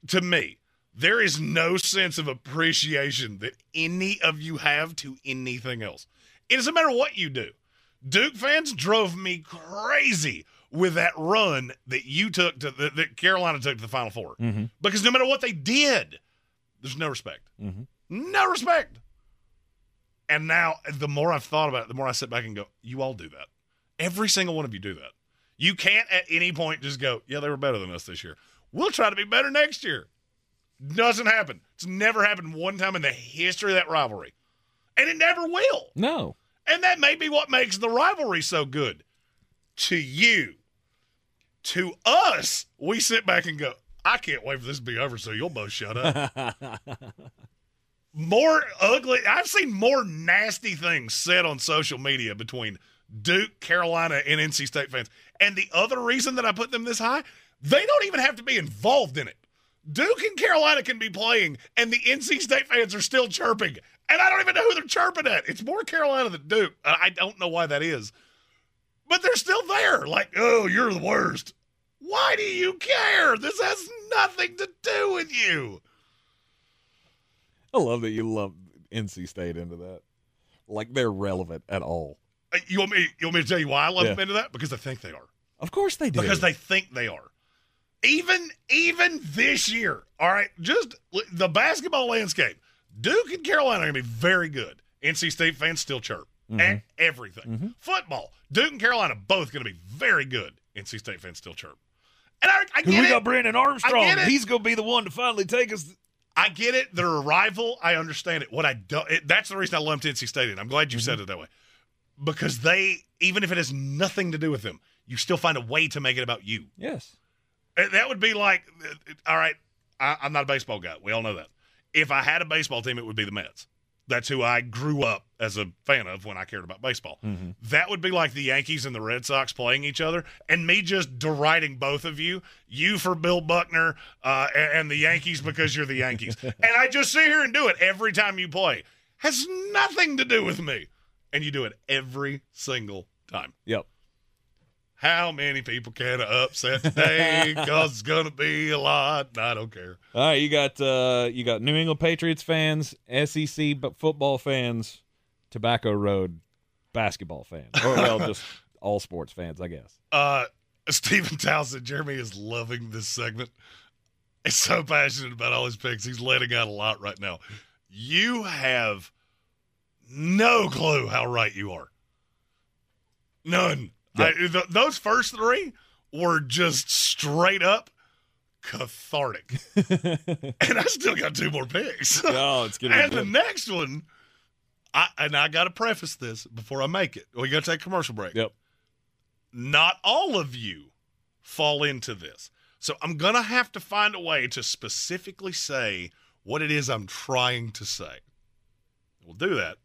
to me, there is no sense of appreciation that any of you have to anything else. It doesn't matter what you do. Duke fans drove me crazy with that run that you took to the, that Carolina took to the Final 4 Mhm. because no matter what they did, There's no respect. Mm-hmm. No respect. And now, the more I've thought about it, the more I sit back and go, you all do that. Every single one of you do that. You can't at any point just go, yeah, they were better than us this year. We'll try to be better next year. Doesn't happen. It's never happened one time in the history of that rivalry. And it never will. No. And that may be what makes the rivalry so good. To you. To us, we sit back and go, I can't wait for this to be over so you'll both shut up. more ugly. I've seen more nasty things said on social media between Duke, Carolina, and NC State fans. And the other reason that I put them this high, they don't even have to be involved in it. Duke and Carolina can be playing, and the NC State fans are still chirping. And I don't even know who they're chirping at. It's more Carolina than Duke. Uh, I don't know why that is. But they're still there. Like, oh, you're the worst. Why do you care? This has nothing to do with you. I love that you love NC State into that. Like they're relevant at all. Uh, You want me? You want me to tell you why I love Yeah. them into that? Because I think they are. Of course they do. Because they think they are. Even even this year, all right. Just the basketball landscape. Duke and Carolina are going to be very good. NC State fans still chirp and everything. Football. Duke and Carolina both going to be very good. NC State fans still chirp. And I, I get we it. got Brennan Armstrong. He's going to be the one to finally take us. I get it. They're a rival. I understand it. What I don't, it, that's the reason I lumped NC State in. I'm glad you said it that way. Because they, even if it has nothing to do with them, you still find a way to make it about you. Yes. Uh, That would be like, uh, all right, I, I'm not a baseball guy. We all know that. If I had a baseball team, it would be the Mets. That's who I grew up as a fan of when I cared about baseball. That would be like the Yankees and the Red Sox playing each other, and me just deriding both of you. You for Bill Buckner, uh, and, and the Yankees because you're the Yankees. and I just sit here and do it every time you play. Has nothing to do with me, and you do it every single time. Yep. How many people can I upset today? Because it's gonna be a lot. I don't care. All right, you got uh, you got New England Patriots fans, SEC but football fans, Tobacco Road basketball fans, or well, just all sports fans, I guess. Uh, Stephen Townsend, Jeremy is loving this segment. He's so passionate about all his picks. He's letting out a lot right now. You have no clue how right you are. None. I, th- those first three were just straight up cathartic. and I still got two more picks. Oh, it's getting and the next one, I and I got to preface this before I make it. We got to take a commercial break. Yep. Not all of you fall into this, so I'm gonna have to find a way to specifically say what it is I'm trying to say. We'll do that after the break.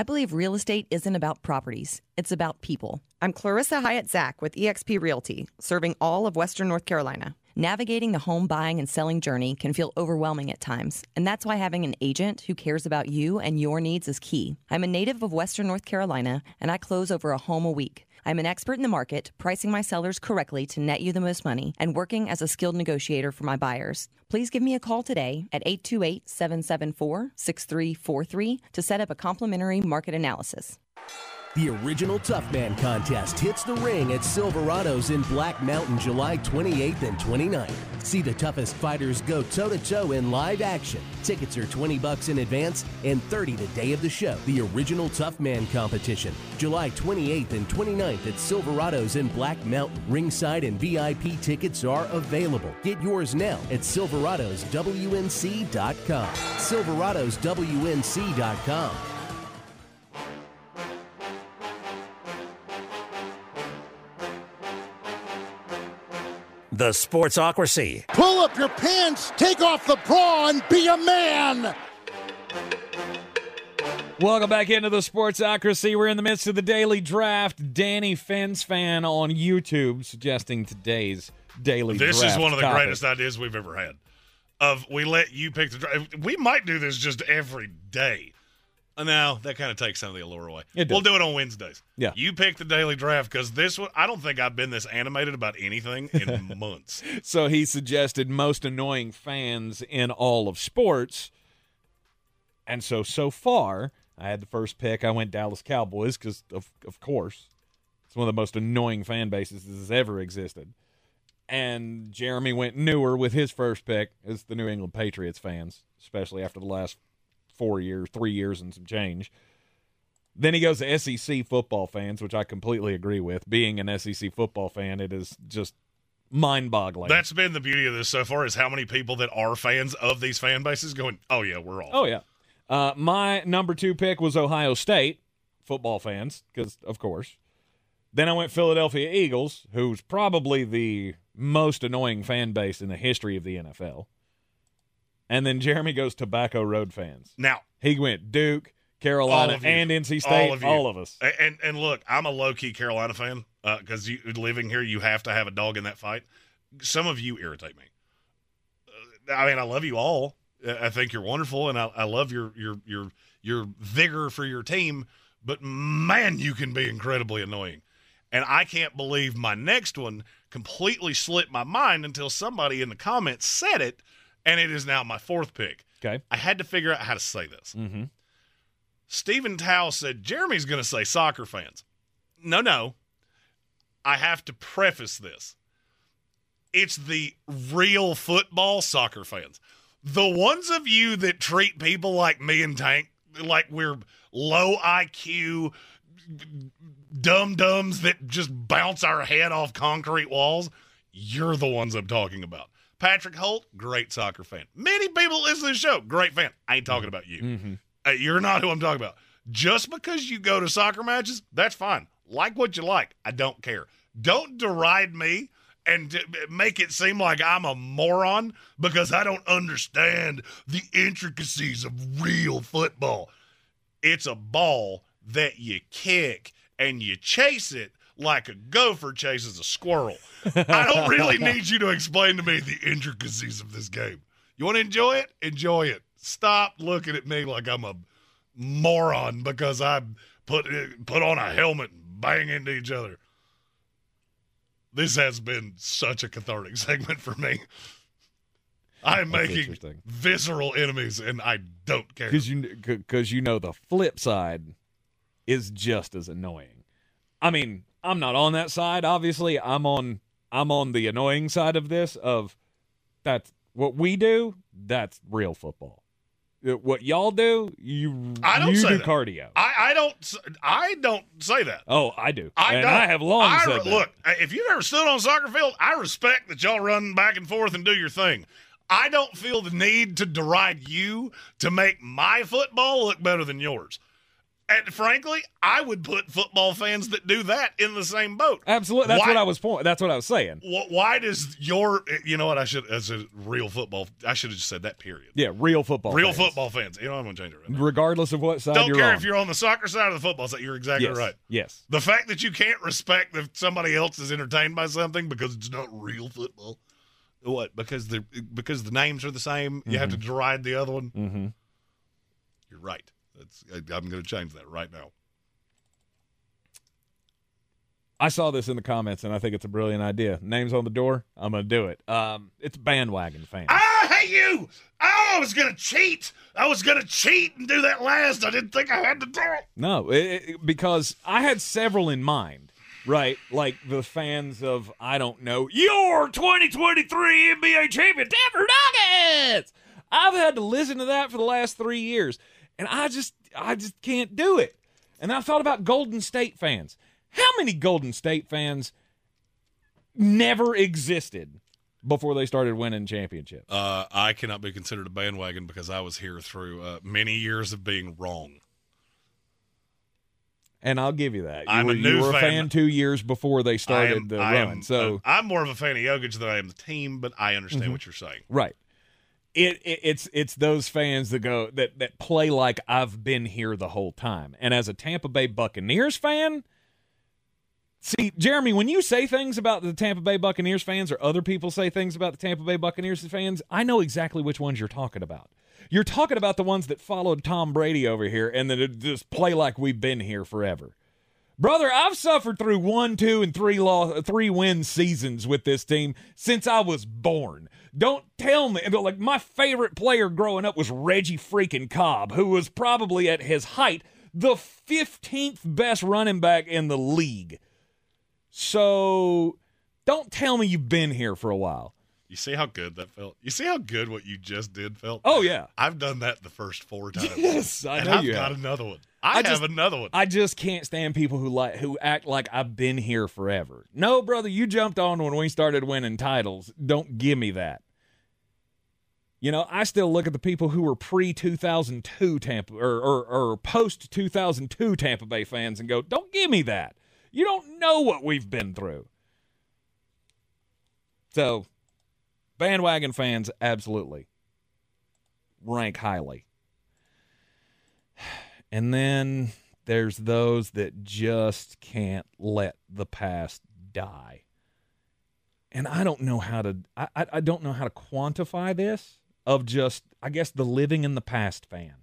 I believe real estate isn't about properties, it's about people. I'm Clarissa Hyatt Zach with eXp Realty, serving all of Western North Carolina. Navigating the home buying and selling journey can feel overwhelming at times, and that's why having an agent who cares about you and your needs is key. I'm a native of Western North Carolina, and I close over a home a week. I'm an expert in the market, pricing my sellers correctly to net you the most money, and working as a skilled negotiator for my buyers. Please give me a call today at 828 774 6343 to set up a complimentary market analysis. The original Tough Man contest hits the ring at Silverado's in Black Mountain July 28th and 29th. See the toughest fighters go toe to toe in live action. Tickets are 20 bucks in advance and 30 the day of the show. The original Tough Man competition, July 28th and 29th at Silverado's in Black Mountain. Ringside and VIP tickets are available. Get yours now at silveradoswnc.com. silveradoswnc.com. The Sportsocracy. Pull up your pants, take off the bra, and be a man. Welcome back into the Sportsocracy. We're in the midst of the daily draft. Dannyphinsphan on YouTube suggesting today's daily draft. This draft is one of the topic. greatest ideas we've ever had. of we let you pick the draft. We might do this just every day. Uh, No, that kind of takes some of the allure away. We'll do it on Wednesdays. Yeah. You pick the daily draft because this one, I don't think I've been this animated about anything in months. So he suggested most annoying fans in all of sports. And so, so far, I had the first pick. I went Dallas Cowboys because, of, of course, it's one of the most annoying fan bases that has ever existed. And Jeremy went newer with his first pick as the New England Patriots fans, especially after the last four years, three years, and some change. Then he goes to SEC football fans, which I completely agree with. Being an SEC football fan, it is just mind boggling. That's been the beauty of this so far is how many people that are fans of these fan bases going, oh yeah, we're all. Oh yeah. Uh, my number two pick was Ohio State football fans, because of course. Then I went Philadelphia Eagles, who's probably the most annoying fan base in the history of the NFL. And then Jeremy goes Tobacco Road fans. Now he went Duke, Carolina, and NC State. all of, you. us. And and look, I'm a low key Carolina fan because you living here, you have to have a dog in that fight. Some of you irritate me. Uh, I mean, I love you all. I I think you're wonderful, and I, I love your your your your vigor for your team. But man, you can be incredibly annoying. And I can't believe my next one completely slipped my mind until somebody in the comments said it, and it is now my fourth pick. Okay. I had to figure out how to say this. Mm-hmm. Stephen Tao said Jeremy's going to say soccer fans. No, no. I have to preface this. It's the real football soccer fans. The ones of you that treat people like me and Tank like we're low IQ dum dums that just bounce our head off concrete walls, you're the ones I'm talking about. Patrick Holt, great soccer fan. Many people listen to the show, great fan. I ain't talking about you. Mm-hmm. Uh, you're not who I'm talking about. Just because you go to soccer matches, that's fine. Like what you like. I don't care. Don't deride me and d- make it seem like I'm a moron because I don't understand the intricacies of real football. It's a ball that you kick and you chase it like a gopher chases a squirrel. I don't really need you to explain to me the intricacies of this game. You want to enjoy it? Enjoy it. Stop looking at me like I'm a moron because I put put on a helmet and bang into each other. This has been such a cathartic segment for me. I am That's making visceral enemies, and I don't care. because you because you know the flip side is just as annoying. I mean, I'm not on that side. Obviously, I'm on I'm on the annoying side of this. Of that's what we do. That's real football. Uh, What y'all do, you I don't you say do that. cardio. I, I don't. I don't say that. Oh, I do. I and don't. I have long I, said that. Look, if you've ever stood on a soccer field, I respect that y'all run back and forth and do your thing. I don't feel the need to deride you to make my football look better than yours. And frankly, I would put football fans that do that in the same boat. Absolutely. That's Why- what I was point. That's what I was saying. Wh- Why does your, you know what? I should, as a real football, I should have just said that. Period. Yeah, real football. real fans. football fans. You know, I'm gonna change it right now. regardless of what side Don't care on. if you're on the soccer side or the football side. You're exactly yes. right. Yes. The fact that you can't respect if somebody else is entertained by something because it's not real football. What? Because the because the names are the same, you have to deride the other one. Mm-hmm. You're right. That's I, I'm going to change that right now. I saw this in the comments, and I think it's a brilliant idea. Names on the door. I'm going to do it. Um, it's bandwagon fans. I hate you. Oh, I was going to cheat. I was going to cheat and do that last. I didn't think I had to do it. No, it, it- because I had several in mind, right? Like the fans of I don't know your 2023 NBA champion Denver Nuggets. I've had to listen to that for the last three years, and I just I just can't do it. And I thought about Golden State fans. How many Golden State fans never existed before they started winning championships? Uh, I cannot be considered a bandwagon because I was here through uh, many years of being wrong. And I'll give you that. You I'm were, a you new were a fan. fan two years before they started am- the I run. am- so I'm more of a fan of Jokic than I am the team, but I understand Mhm. what you're saying. Right. It, it it's it's those fans that go that that play like I've been here the whole time. And as a Tampa Bay Buccaneers fan, See, Jeremy, when you say things about the Tampa Bay Buccaneers fans or other people say things about the Tampa Bay Buccaneers fans, I know exactly which ones you're talking about. You're talking about the ones that followed Tom Brady over here and that just play like we've been here forever. Brother, I've suffered through one, two, and three law, three win seasons with this team since I was born. Don't tell me like my favorite player growing up was Reggie freaking Cobb, who was probably at his height the 15th best running back in the league. So don't tell me you've been here for a while. You see how good that felt? You see how good what you just did felt? Oh yeah. I've done that the first four times. Yes, I and know I've you got have. another one. I, have just- another one. I just can't stand people who like who act like I've been here forever. No, brother, you jumped on when we started winning titles. Don't give me that. You know, I still look at the people who were pre 2002 Tampa or, or, or post 2002 Tampa Bay fans and go, don't give me that. You don't know what we've been through. So, bandwagon fans, absolutely rank highly. And then there's those that just can't let the past die. And I don't know how to I, I I don't know how to quantify this of just I guess the living in the past fan.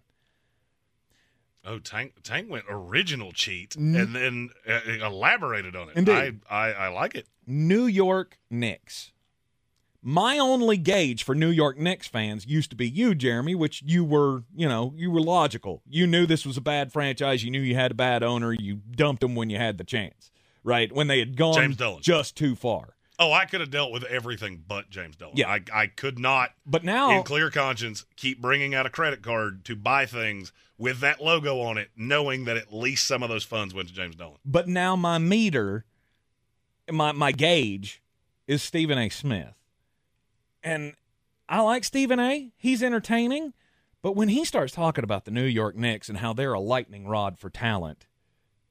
Oh, Tank Tank went original cheat and then uh, elaborated on it. Indeed. I, I I like it. New York Knicks. My only gauge for New York Knicks fans used to be you, Jeremy, which you were, you know, you were logical. You knew this was a bad franchise. You knew you had a bad owner. You dumped them when you had the chance, right? When they had gone just too far. Oh, I could have dealt with everything but James Dolan. Yeah. I I could not But now in clear conscience keep bringing out a credit card to buy things with that logo on it, knowing that at least some of those funds went to James Dolan. But now my meter, my my gauge, is Stephen A. Smith, and I like Stephen A. He's entertaining, but when he starts talking about the New York Knicks and how they're a lightning rod for talent,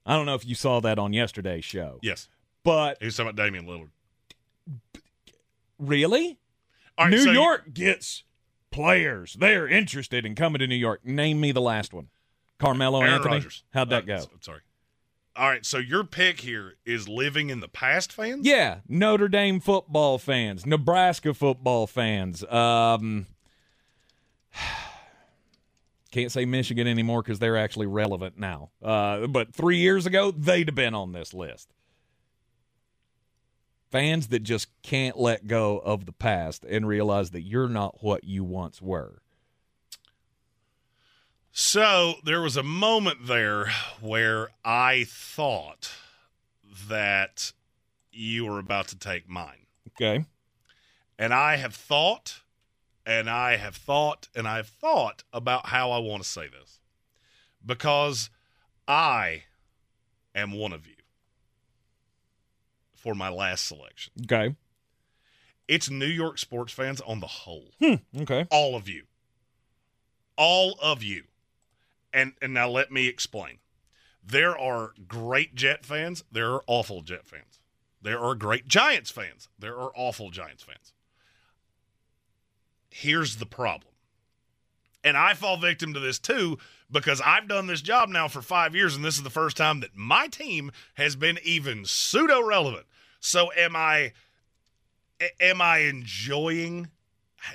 I don't know if you saw that on yesterday's show. Yes, but he was talking about Damian Lillard. really, All right, New so you- York gets players. They're interested in coming to New York. Name me the last one. Carmelo Aaron Anthony. Rodgers. How'd that Uh, go? I'm sorry. All right, so your pick here is living in the past, fans. Yeah, Notre Dame football fans, Nebraska football fans. Um, can't say Michigan anymore because they're actually relevant now. Uh, but three years ago, they'd have been on this list. Fans that just can't let go of the past and realize that you're not what you once were. So there was a moment there where I thought that you were about to take mine. Okay. And I have thought, and I have thought, and I've thought about how I want to say this. Because I am one of you for my last selection. Okay. It's New York sports fans on the whole. Hmm. Okay. All of you. All of you. And and now let me explain. There are great Jet fans, there are awful Jet fans. There are great Giants fans, there are awful Giants fans. Here's the problem. And I fall victim to this too because I've done this job now for 5 years and this is the first time that my team has been even pseudo relevant. So am I? am I enjoying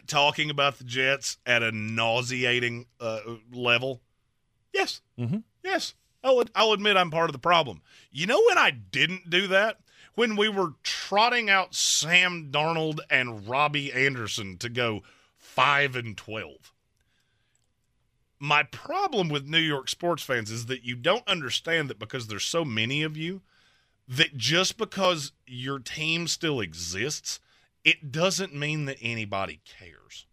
talking about the Jets at a nauseating uh, level? Yes. Mm-hmm. Yes. I'll, I'll admit I'm part of the problem. You know when I didn't do that? When we were trotting out Sam Darnold and Robbie Anderson to go 5 and 12. My problem with New York sports fans is that you don't understand that because there's so many of you, that just because your team still exists, it doesn't mean that anybody cares.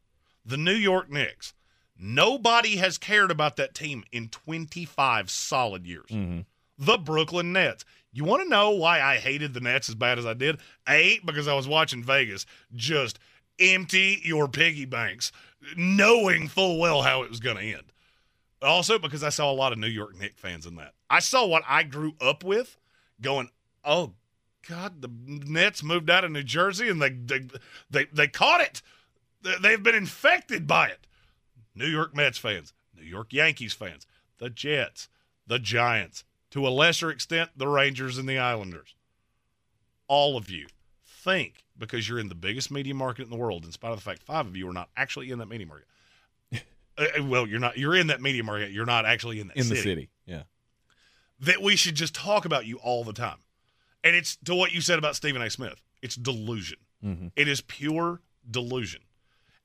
The New York Knicks, nobody has cared about that team in 25 solid years. Mm-hmm. The Brooklyn Nets. You want to know why I hated the Nets as bad as I did? A, because I was watching Vegas just empty your piggy banks, knowing full well how it was going to end. Also, because I saw a lot of New York Knicks fans in that. I saw what I grew up with going, oh, God, the Nets moved out of New Jersey and they they they, they caught it. They've been infected by it. New York Mets fans, New York Yankees fans, the Jets, the Giants, to a lesser extent, the Rangers and the Islanders. all of you think because you're in the biggest media market in the world, in spite of the fact five of you are not actually in that media market. uh, well, you're not. You're in that media market. You're not actually in that in city. the city. Yeah. That we should just talk about you all the time, and it's to what you said about Stephen A. Smith. It's delusion. Mhm. It is pure delusion.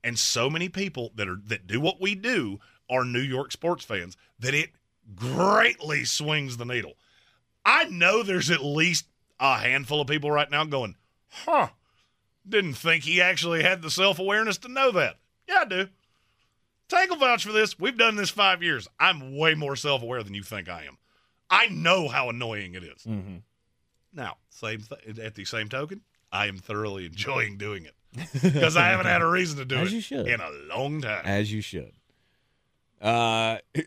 And so many people that are that do what we do are New York sports fans that it greatly swings the needle. I know there's at least a handful of people right now going, "Huh, didn't think he actually had the self-awareness to know that." Yeah, I do. Tank will vouch for this. We've done this five years. I'm way more self-aware than you think I am. I know how annoying it is. Mm-hmm. Now, same th- at the same token, I am thoroughly enjoying doing it because I haven't had a reason to do As it you should. in a long time. As you should. Uh,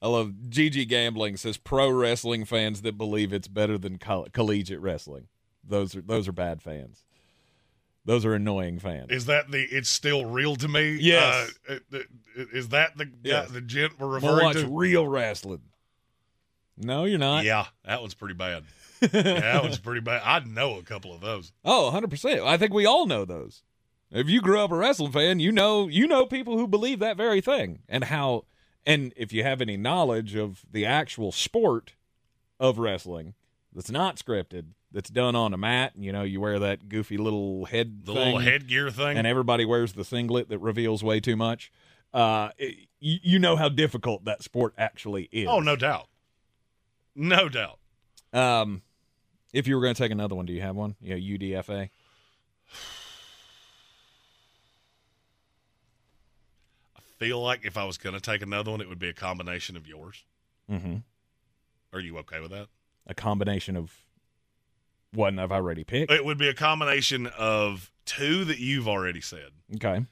I love GG Gambling says pro wrestling fans that believe it's better than coll- collegiate wrestling. Those are those are bad fans. Those are annoying fans. Is that the? It's still real to me. Yes. Uh, is that the Yes. the gent we're referring watch to? real wrestling. No, you're not. Yeah, that one's pretty bad. Yeah, that one's pretty bad. I know a couple of those. Oh, 100%. I think we all know those. If you grew up a wrestling fan, you know you know people who believe that very thing and how and if you have any knowledge of the actual sport of wrestling that's not scripted, that's done on a mat, and you know you wear that goofy little head The thing, little headgear thing. and everybody wears the singlet that reveals way too much. Uh, it- you, you know how difficult that sport actually is. oh, no doubt, no doubt. Um, if you were going to take another one, do you have one? Yeah, UDFA. I feel like if I was going to take another one, it would be a combination of yours. Mm-hmm. Are you okay with that? A combination of one I've already picked. It would be a combination of two that you've already said Okay.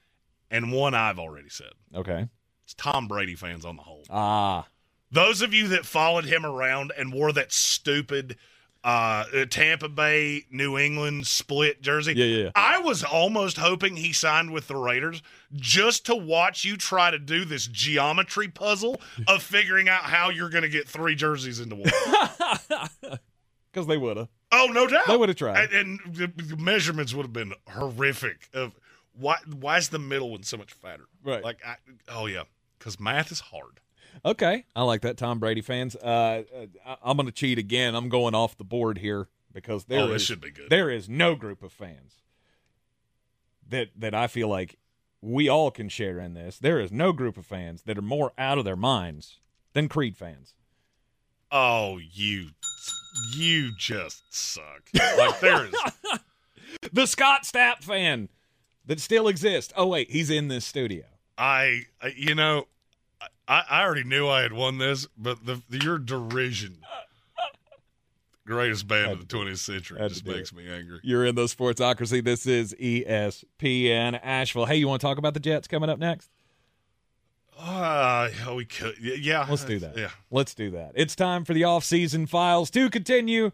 and one I've already said. Okay. It's Tom Brady fans on the whole. Ah. Those of you that followed him around and wore that stupid uh, Tampa Bay New England split jersey. Yeah, yeah, yeah. I was almost hoping he signed with the Raiders just to watch you try to do this geometry puzzle of figuring out how you're going to get three jerseys into one. Because they would have. Oh, no doubt. They would've tried. And, and the the measurements would have been horrific. Of why? Why is the middle one so much fatter? Right. Like, I, oh yeah, because math is hard. Okay. I like that, Tom Brady fans. Uh, uh, I'm going to cheat again. I'm going off the board here because there oh, is, should be good. There is no group of fans that that I feel like we all can share in this. There is no group of fans that are more out of their minds than Creed fans. Oh, you, you just suck. Like there is. The Scott Stapp fan that still exists. Oh wait, he's in this studio. I- you know, I, I already knew I had won this, but the, the your derision, greatest band of the 20th century, Had just makes it. me angry. You're in the Sportsocracy. This is ESPN Asheville. Hey, you want to talk about the Jets coming up next? Uh, yeah, we could, yeah. Let's do that. Yeah. Let's do that. It's time for the off-season files to continue.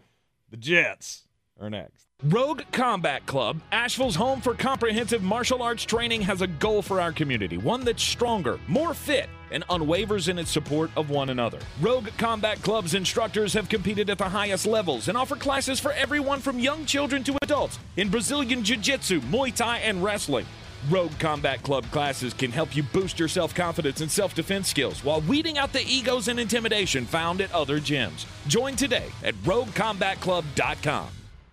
The Jets are next. Rogue Combat Club, Asheville's home for comprehensive martial arts training, has a goal for our community one that's stronger, more fit, and unwavers in its support of one another. Rogue Combat Club's instructors have competed at the highest levels and offer classes for everyone from young children to adults in Brazilian Jiu Jitsu, Muay Thai, and wrestling. Rogue Combat Club classes can help you boost your self confidence and self defense skills while weeding out the egos and intimidation found at other gyms. Join today at roguecombatclub.com.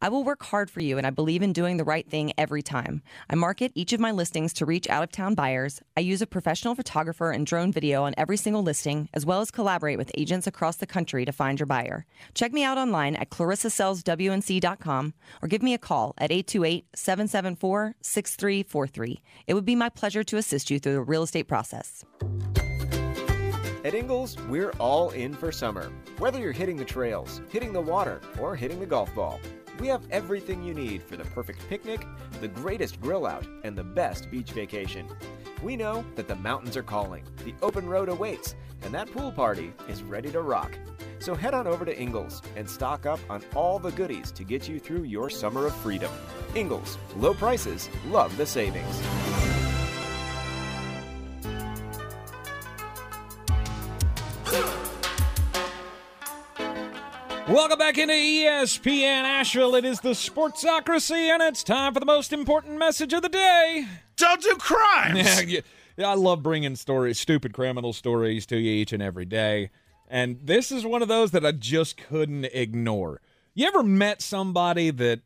I will work hard for you, and I believe in doing the right thing every time. I market each of my listings to reach out of town buyers. I use a professional photographer and drone video on every single listing, as well as collaborate with agents across the country to find your buyer. Check me out online at clarissasellswnc.com or give me a call at 828 774 6343. It would be my pleasure to assist you through the real estate process. At Ingles, we're all in for summer. Whether you're hitting the trails, hitting the water, or hitting the golf ball, we have everything you need for the perfect picnic, the greatest grill out, and the best beach vacation. We know that the mountains are calling, the open road awaits, and that pool party is ready to rock. So head on over to Ingles and stock up on all the goodies to get you through your summer of freedom. Ingles, low prices, love the savings. Welcome back into ESPN Asheville. It is the Sportsocracy, and it's time for the most important message of the day. Don't do crimes. Yeah, I love bringing stories, stupid criminal stories to you each and every day. And this is one of those that I just couldn't ignore. You ever met somebody that,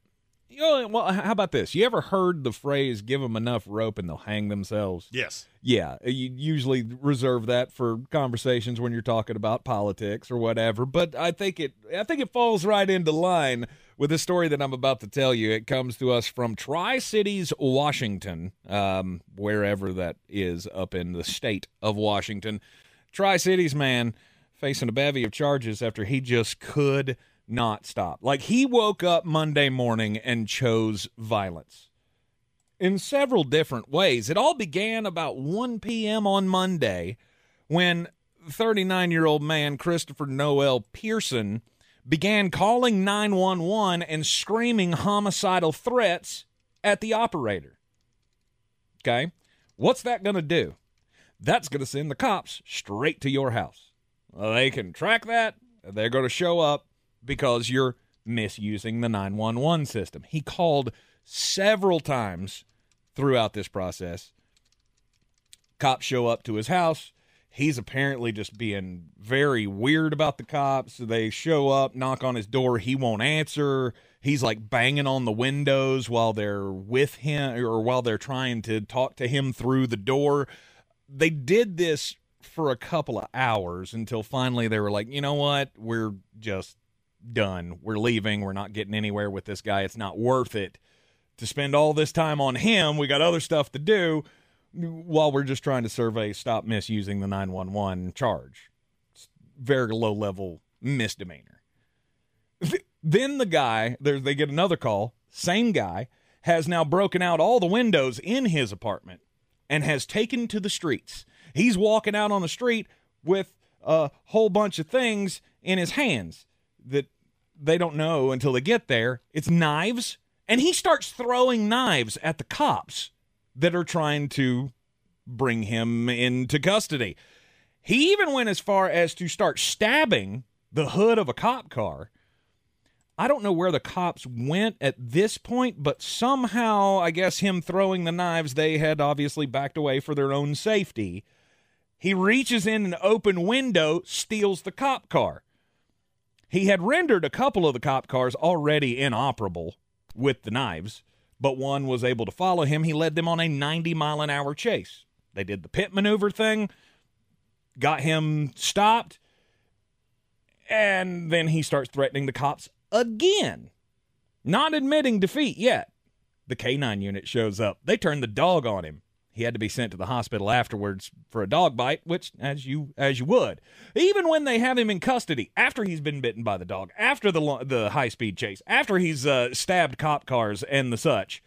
you know, well, how about this? You ever heard the phrase, give them enough rope and they'll hang themselves? Yes. Yeah, you usually reserve that for conversations when you're talking about politics or whatever. But I think it, I think it falls right into line with the story that I'm about to tell you. It comes to us from Tri Cities, Washington, um, wherever that is up in the state of Washington. Tri Cities man facing a bevy of charges after he just could not stop. Like he woke up Monday morning and chose violence in several different ways. It all began about 1 p.m. on Monday when 39 year old man Christopher Noel Pearson began calling 911 and screaming homicidal threats at the operator. Okay? What's that going to do? That's going to send the cops straight to your house. They can track that. They're going to show up because you're misusing the 911 system. He called several times throughout this process. Cops show up to his house. He's apparently just being very weird about the cops. They show up, knock on his door. He won't answer. He's like banging on the windows while they're with him or while they're trying to talk to him through the door. They did this for a couple of hours until finally they were like, you know what? We're just done. We're leaving. We're not getting anywhere with this guy. It's not worth it to spend all this time on him. We got other stuff to do while we're just trying to survey stop misusing the 911 charge. It's very low level misdemeanor. then the guy, they get another call, same guy has now broken out all the windows in his apartment and has taken to the streets. He's walking out on the street with a whole bunch of things in his hands that they don't know until they get there. It's knives, and he starts throwing knives at the cops that are trying to bring him into custody. He even went as far as to start stabbing the hood of a cop car. I don't know where the cops went at this point, but somehow, I guess him throwing the knives, they had obviously backed away for their own safety. He reaches in an open window, steals the cop car. He had rendered a couple of the cop cars already inoperable with the knives, but one was able to follow him. He led them on a 90 mile an hour chase. They did the pit maneuver thing, got him stopped, and then he starts threatening the cops again. Not admitting defeat yet. The K9 unit shows up. They turn the dog on him. He had to be sent to the hospital afterwards for a dog bite, which as you as you would. Even when they have him in custody after he's been bitten by the dog, after the the high speed chase, after he's uh, stabbed cop cars and the such,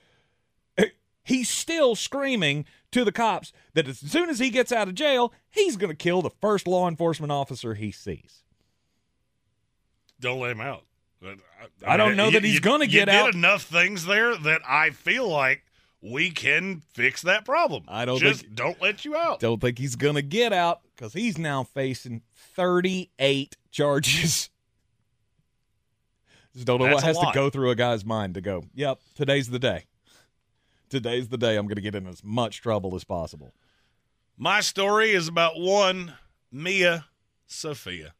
he's still screaming to the cops that as soon as he gets out of jail, he's going to kill the first law enforcement officer he sees. Don't let him out. I, don't know you- that he's going to get you out. Enough things there that I feel like we can fix that problem. I don't just think- don't let you out. Don't think he's going to get out because he's now facing 38 charges. Just don't know That's what has to go through a guy's mind to go, yep, today's the day. Today's the day I'm going to get in as much trouble as possible. My story is about one Milla Sofia.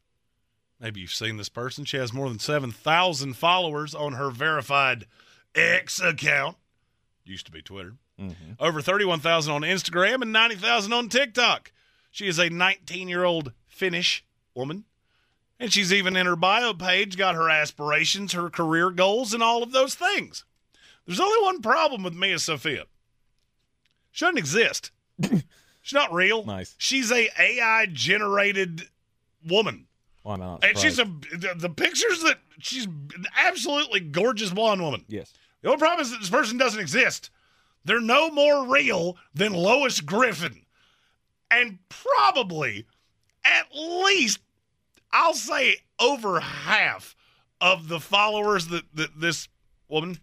Maybe you've seen this person. She has more than 7,000 followers on her verified X account. Used to be Twitter. Mm-hmm. Over 31,000 on Instagram and 90,000 on TikTok. She is a 19 year old Finnish woman. And she's even in her bio page got her aspirations, her career goals, and all of those things. There's only one problem with Milla Sofia. She doesn't exist. she's not real. Nice. She's a AI generated woman. Why not? And she's a the, the pictures that she's an absolutely gorgeous blonde woman. Yes. The only problem is that this person doesn't exist. They're no more real than Lois Griffin. And probably at least I'll say over half of the followers that, that this woman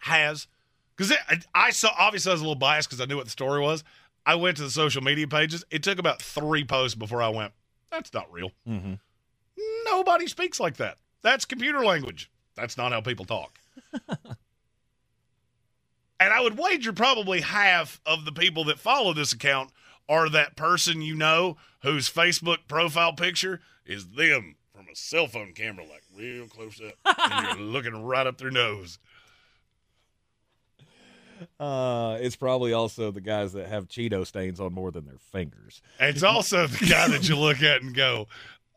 has. Because I, I saw, obviously, I was a little biased because I knew what the story was. I went to the social media pages. It took about three posts before I went, that's not real. Mm-hmm. Nobody speaks like that. That's computer language. That's not how people talk. and I would wager probably half of the people that follow this account are that person you know whose Facebook profile picture is them from a cell phone camera, like real close up, and you're looking right up their nose. Uh, it's probably also the guys that have Cheeto stains on more than their fingers. It's also the guy that you look at and go,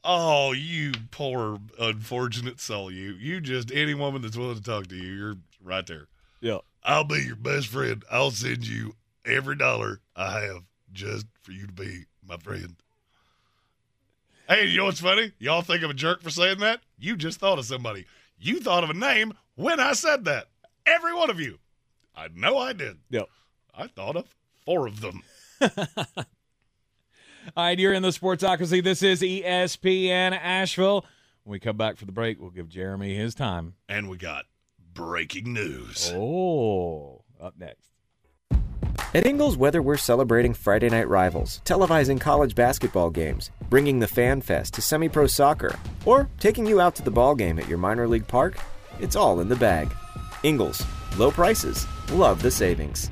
"Oh, you poor unfortunate soul! You, you just any woman that's willing to talk to you, you're right there. Yeah, I'll be your best friend. I'll send you every dollar I have just for you to be my friend." Hey, you know what's funny? Y'all think I'm a jerk for saying that? You just thought of somebody. You thought of a name when I said that. Every one of you. I know I did. Yep. I thought of four of them. All right, you're in the Sportsocracy. This is ESPN Asheville. When we come back for the break, we'll give Jeremy his time. And we got breaking news. Oh, up next. At Ingles, whether we're celebrating Friday night rivals, televising college basketball games, bringing the Fan Fest to semi pro soccer, or taking you out to the ball game at your minor league park, it's all in the bag. Ingles, low prices, love the savings.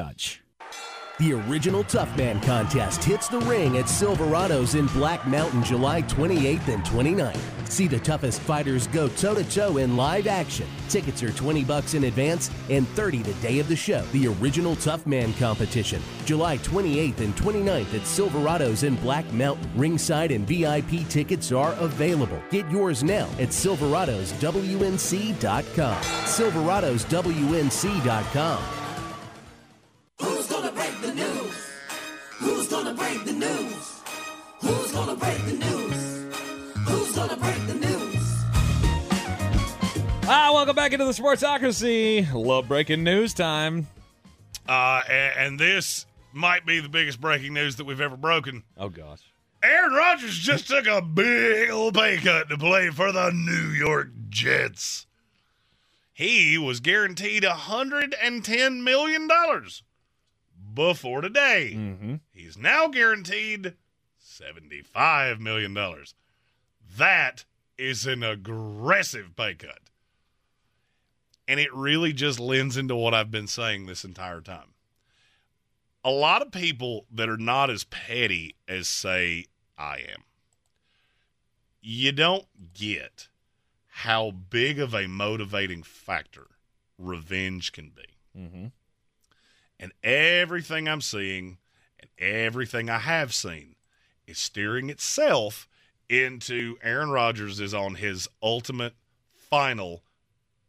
touch. The original Tough Man contest hits the ring at Silverados in Black Mountain July 28th and 29th. See the toughest fighters go toe to toe in live action. Tickets are 20 bucks in advance and 30 the day of the show. The original Tough Man competition, July 28th and 29th at Silverados in Black Mountain. Ringside and VIP tickets are available. Get yours now at silveradoswnc.com. silveradoswnc.com. Who's gonna break the news? Who's gonna break the news? Who's gonna break the news? Who's gonna break the news? Ah, welcome back into the Sportsocracy. Love breaking news time. Uh, and, and this might be the biggest breaking news that we've ever broken. Oh, gosh. Aaron Rodgers just took a big old pay cut to play for the New York Jets. He was guaranteed $110 million before today. Mm-hmm. He's now guaranteed $75 million. That is an aggressive pay cut. And it really just lends into what I've been saying this entire time. A lot of people that are not as petty as, say, I am, you don't get how big of a motivating factor revenge can be. Mm-hmm. And everything I'm seeing and everything I have seen is steering itself into Aaron Rodgers is on his ultimate final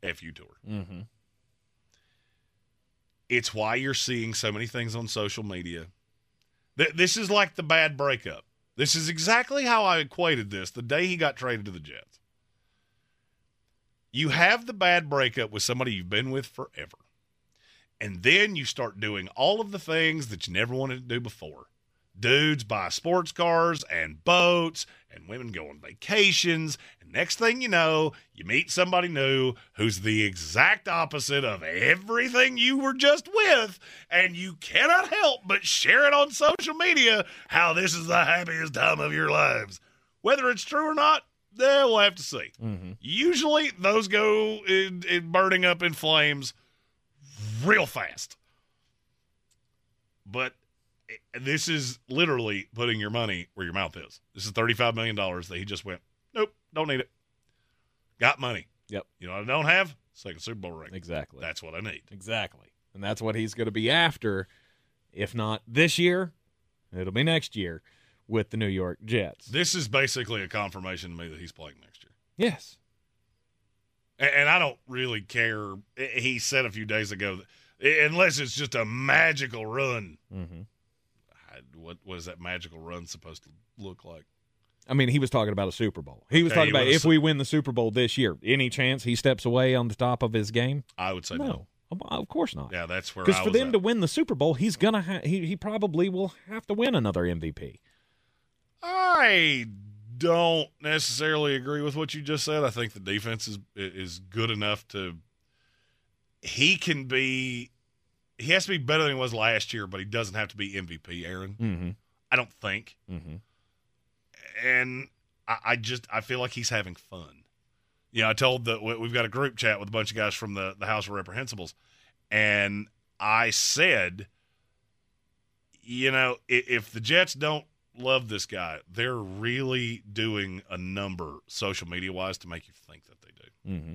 FU tour. Mm-hmm. It's why you're seeing so many things on social media. Th- this is like the bad breakup. This is exactly how I equated this the day he got traded to the Jets. You have the bad breakup with somebody you've been with forever. And then you start doing all of the things that you never wanted to do before. Dudes buy sports cars and boats, and women go on vacations. And next thing you know, you meet somebody new who's the exact opposite of everything you were just with. And you cannot help but share it on social media how this is the happiest time of your lives. Whether it's true or not, eh, we'll have to see. Mm-hmm. Usually those go in, in burning up in flames real fast. But eh, this is literally putting your money where your mouth is. This is $35 million that he just went, nope, don't need it. Got money. Yep. You know what I don't have? Second Super Bowl ring. Exactly. That's what I need. Exactly. And that's what he's going to be after. If not this year, it'll be next year with the New York Jets. This is basically a confirmation to me that he's playing next year. Yes. And, I don't really care. He said a few days ago unless it's just a magical run. Mm-hmm. I, what was that magical run supposed to look like? I mean, he was talking about a Super Bowl. He was Okay, talking he about if we win the Super Bowl this year, any chance he steps away on the top of his game? I would say no. No, of course not. Yeah, that's where Because for them at. to win the Super Bowl, he's gonna ha- he he probably will have to win another MVP. I don't necessarily agree with what you just said. I think the defense is is good enough to. He can be. He has to be better than he was last year, but he doesn't have to be MVP. Aaron, Mm-hmm. I don't think. Mm-hmm. and I, I just I feel like he's having fun. You know, I told that we- we've got a group chat with a bunch of guys from the the House of Reprehensibles, and I said, you know, if, if the Jets don't love this guy, they're really doing a number social media wise to make you think that they do. Mm-hmm.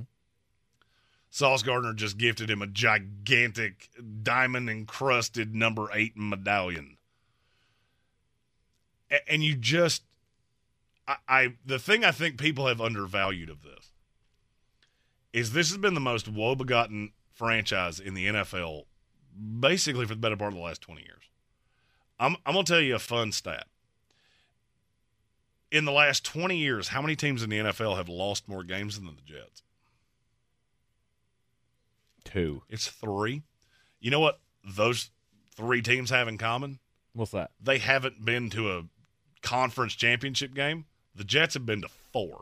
Sauce Gardner just gifted him a gigantic diamond encrusted number eight medallion. A- And you just, I, I, the thing I think people have undervalued of this is this has been the most woe-begotten franchise in the NFL, basically for the better part of the last 20 years. I'm, I'm going to tell you a fun stat. In the last 20 years, how many teams in the NFL have lost more games than the Jets? Two. It's three. You know what those three teams have in common? What's that? They haven't been to a conference championship game. The Jets have been to four.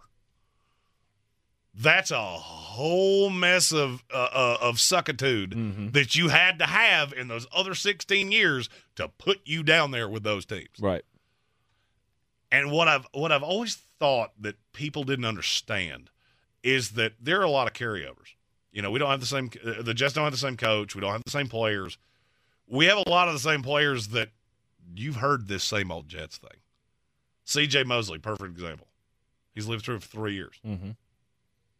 That's a whole mess of uh, uh, of suckitude that you had to have in those other 16 years to put you down there with those teams. Right. And what I've what I've always thought that people didn't understand is that there are a lot of carryovers. You know, we don't have the same. uh, The Jets don't have the same coach. We don't have the same players. We have a lot of the same players that you've heard this same old Jets thing. C.J. Mosley, perfect example. He's lived through it for three years. Mm-hmm.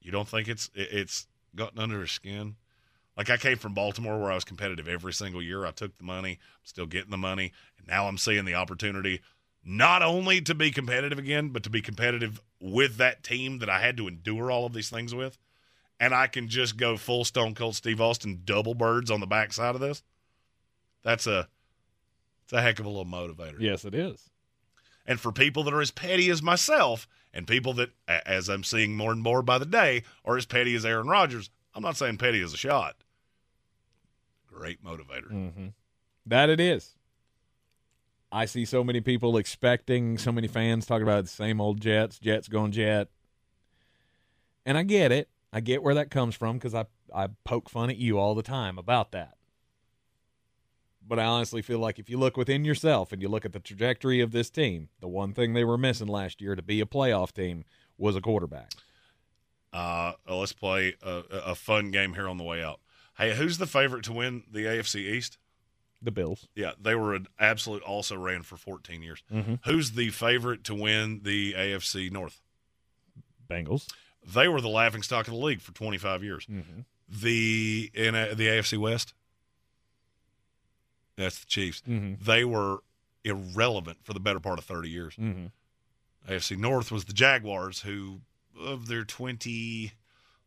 You don't think it's it's gotten under his skin? Like I came from Baltimore where I was competitive every single year. I took the money, I'm still getting the money, and now I'm seeing the opportunity not only to be competitive again, but to be competitive with that team that I had to endure all of these things with. And I can just go full Stone Cold Steve Austin double birds on the backside of this. That's a it's a heck of a little motivator. Yes, it is. And for people that are as petty as myself, and people that, as I'm seeing more and more by the day, are as petty as Aaron Rodgers, I'm not saying petty as a shot. Great motivator. Mm-hmm. That it is. I see so many people expecting, so many fans talking about the same old Jets, Jets going Jet. And I get it. I get where that comes from because I, I poke fun at you all the time about that. But I honestly feel like if you look within yourself and you look at the trajectory of this team, the one thing they were missing last year to be a playoff team was a quarterback. Uh, let's play a, a fun game here on the way out. Hey, who's the favorite to win the AFC East? The Bills. Yeah, they were an absolute. Also ran for 14 years. Mhm. Who's the favorite to win the AFC North? Bengals. They were the laughing stock of the league for 25 years. Mm-hmm. The in uh, the AFC West, that's the Chiefs. Mhm. They were irrelevant for the better part of 30 years. Mm-hmm. AFC North was the Jaguars, who of their 20,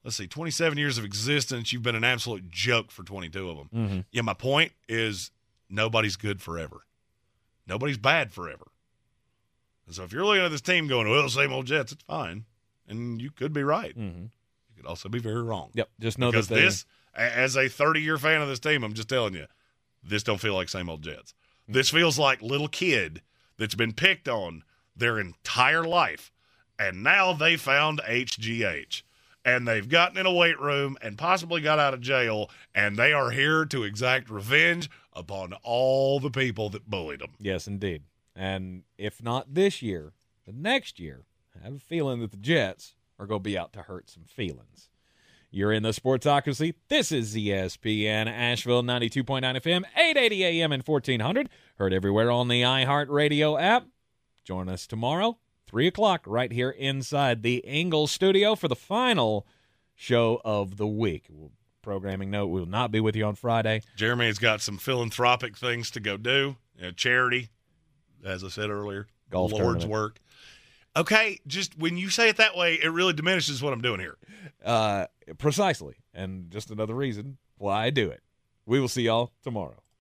let's see, 27 years of existence, you've been an absolute joke for 22 of them. Mhm. Yeah, my point is nobody's good forever. Nobody's bad forever. And so if you're looking at this team going, well, same old Jets, it's fine. And you could be right. Mm-hmm. You could also be very wrong. Yep. Just know because that they, this, as a 30 year fan of this team, I'm just telling you, this don't feel like same old Jets. This feels like little kid that's been picked on their entire life, and now they found HGH, and they've gotten in a weight room and possibly got out of jail, and they are here to exact revenge upon all the people that bullied them. Yes, indeed. And if not this year, the next year, I have a feeling that the Jets are going to be out to hurt some feelings. You're in the Sportsocracy. This is ESPN Asheville 92.9 FM, 880 AM and 1400. Heard everywhere on the iHeartRadio app. Join us tomorrow, 3 o'clock, right here inside the Ingles studio for the final show of the week. Programming note, we will not be with you on Friday. Jeremy has got some philanthropic things to go do, know, charity, as I said earlier, Golf Lord's tournament. work. Okay, just when you say it that way, it really diminishes what I'm doing here. Uh, precisely. And just another reason why I do it. We will see y'all tomorrow.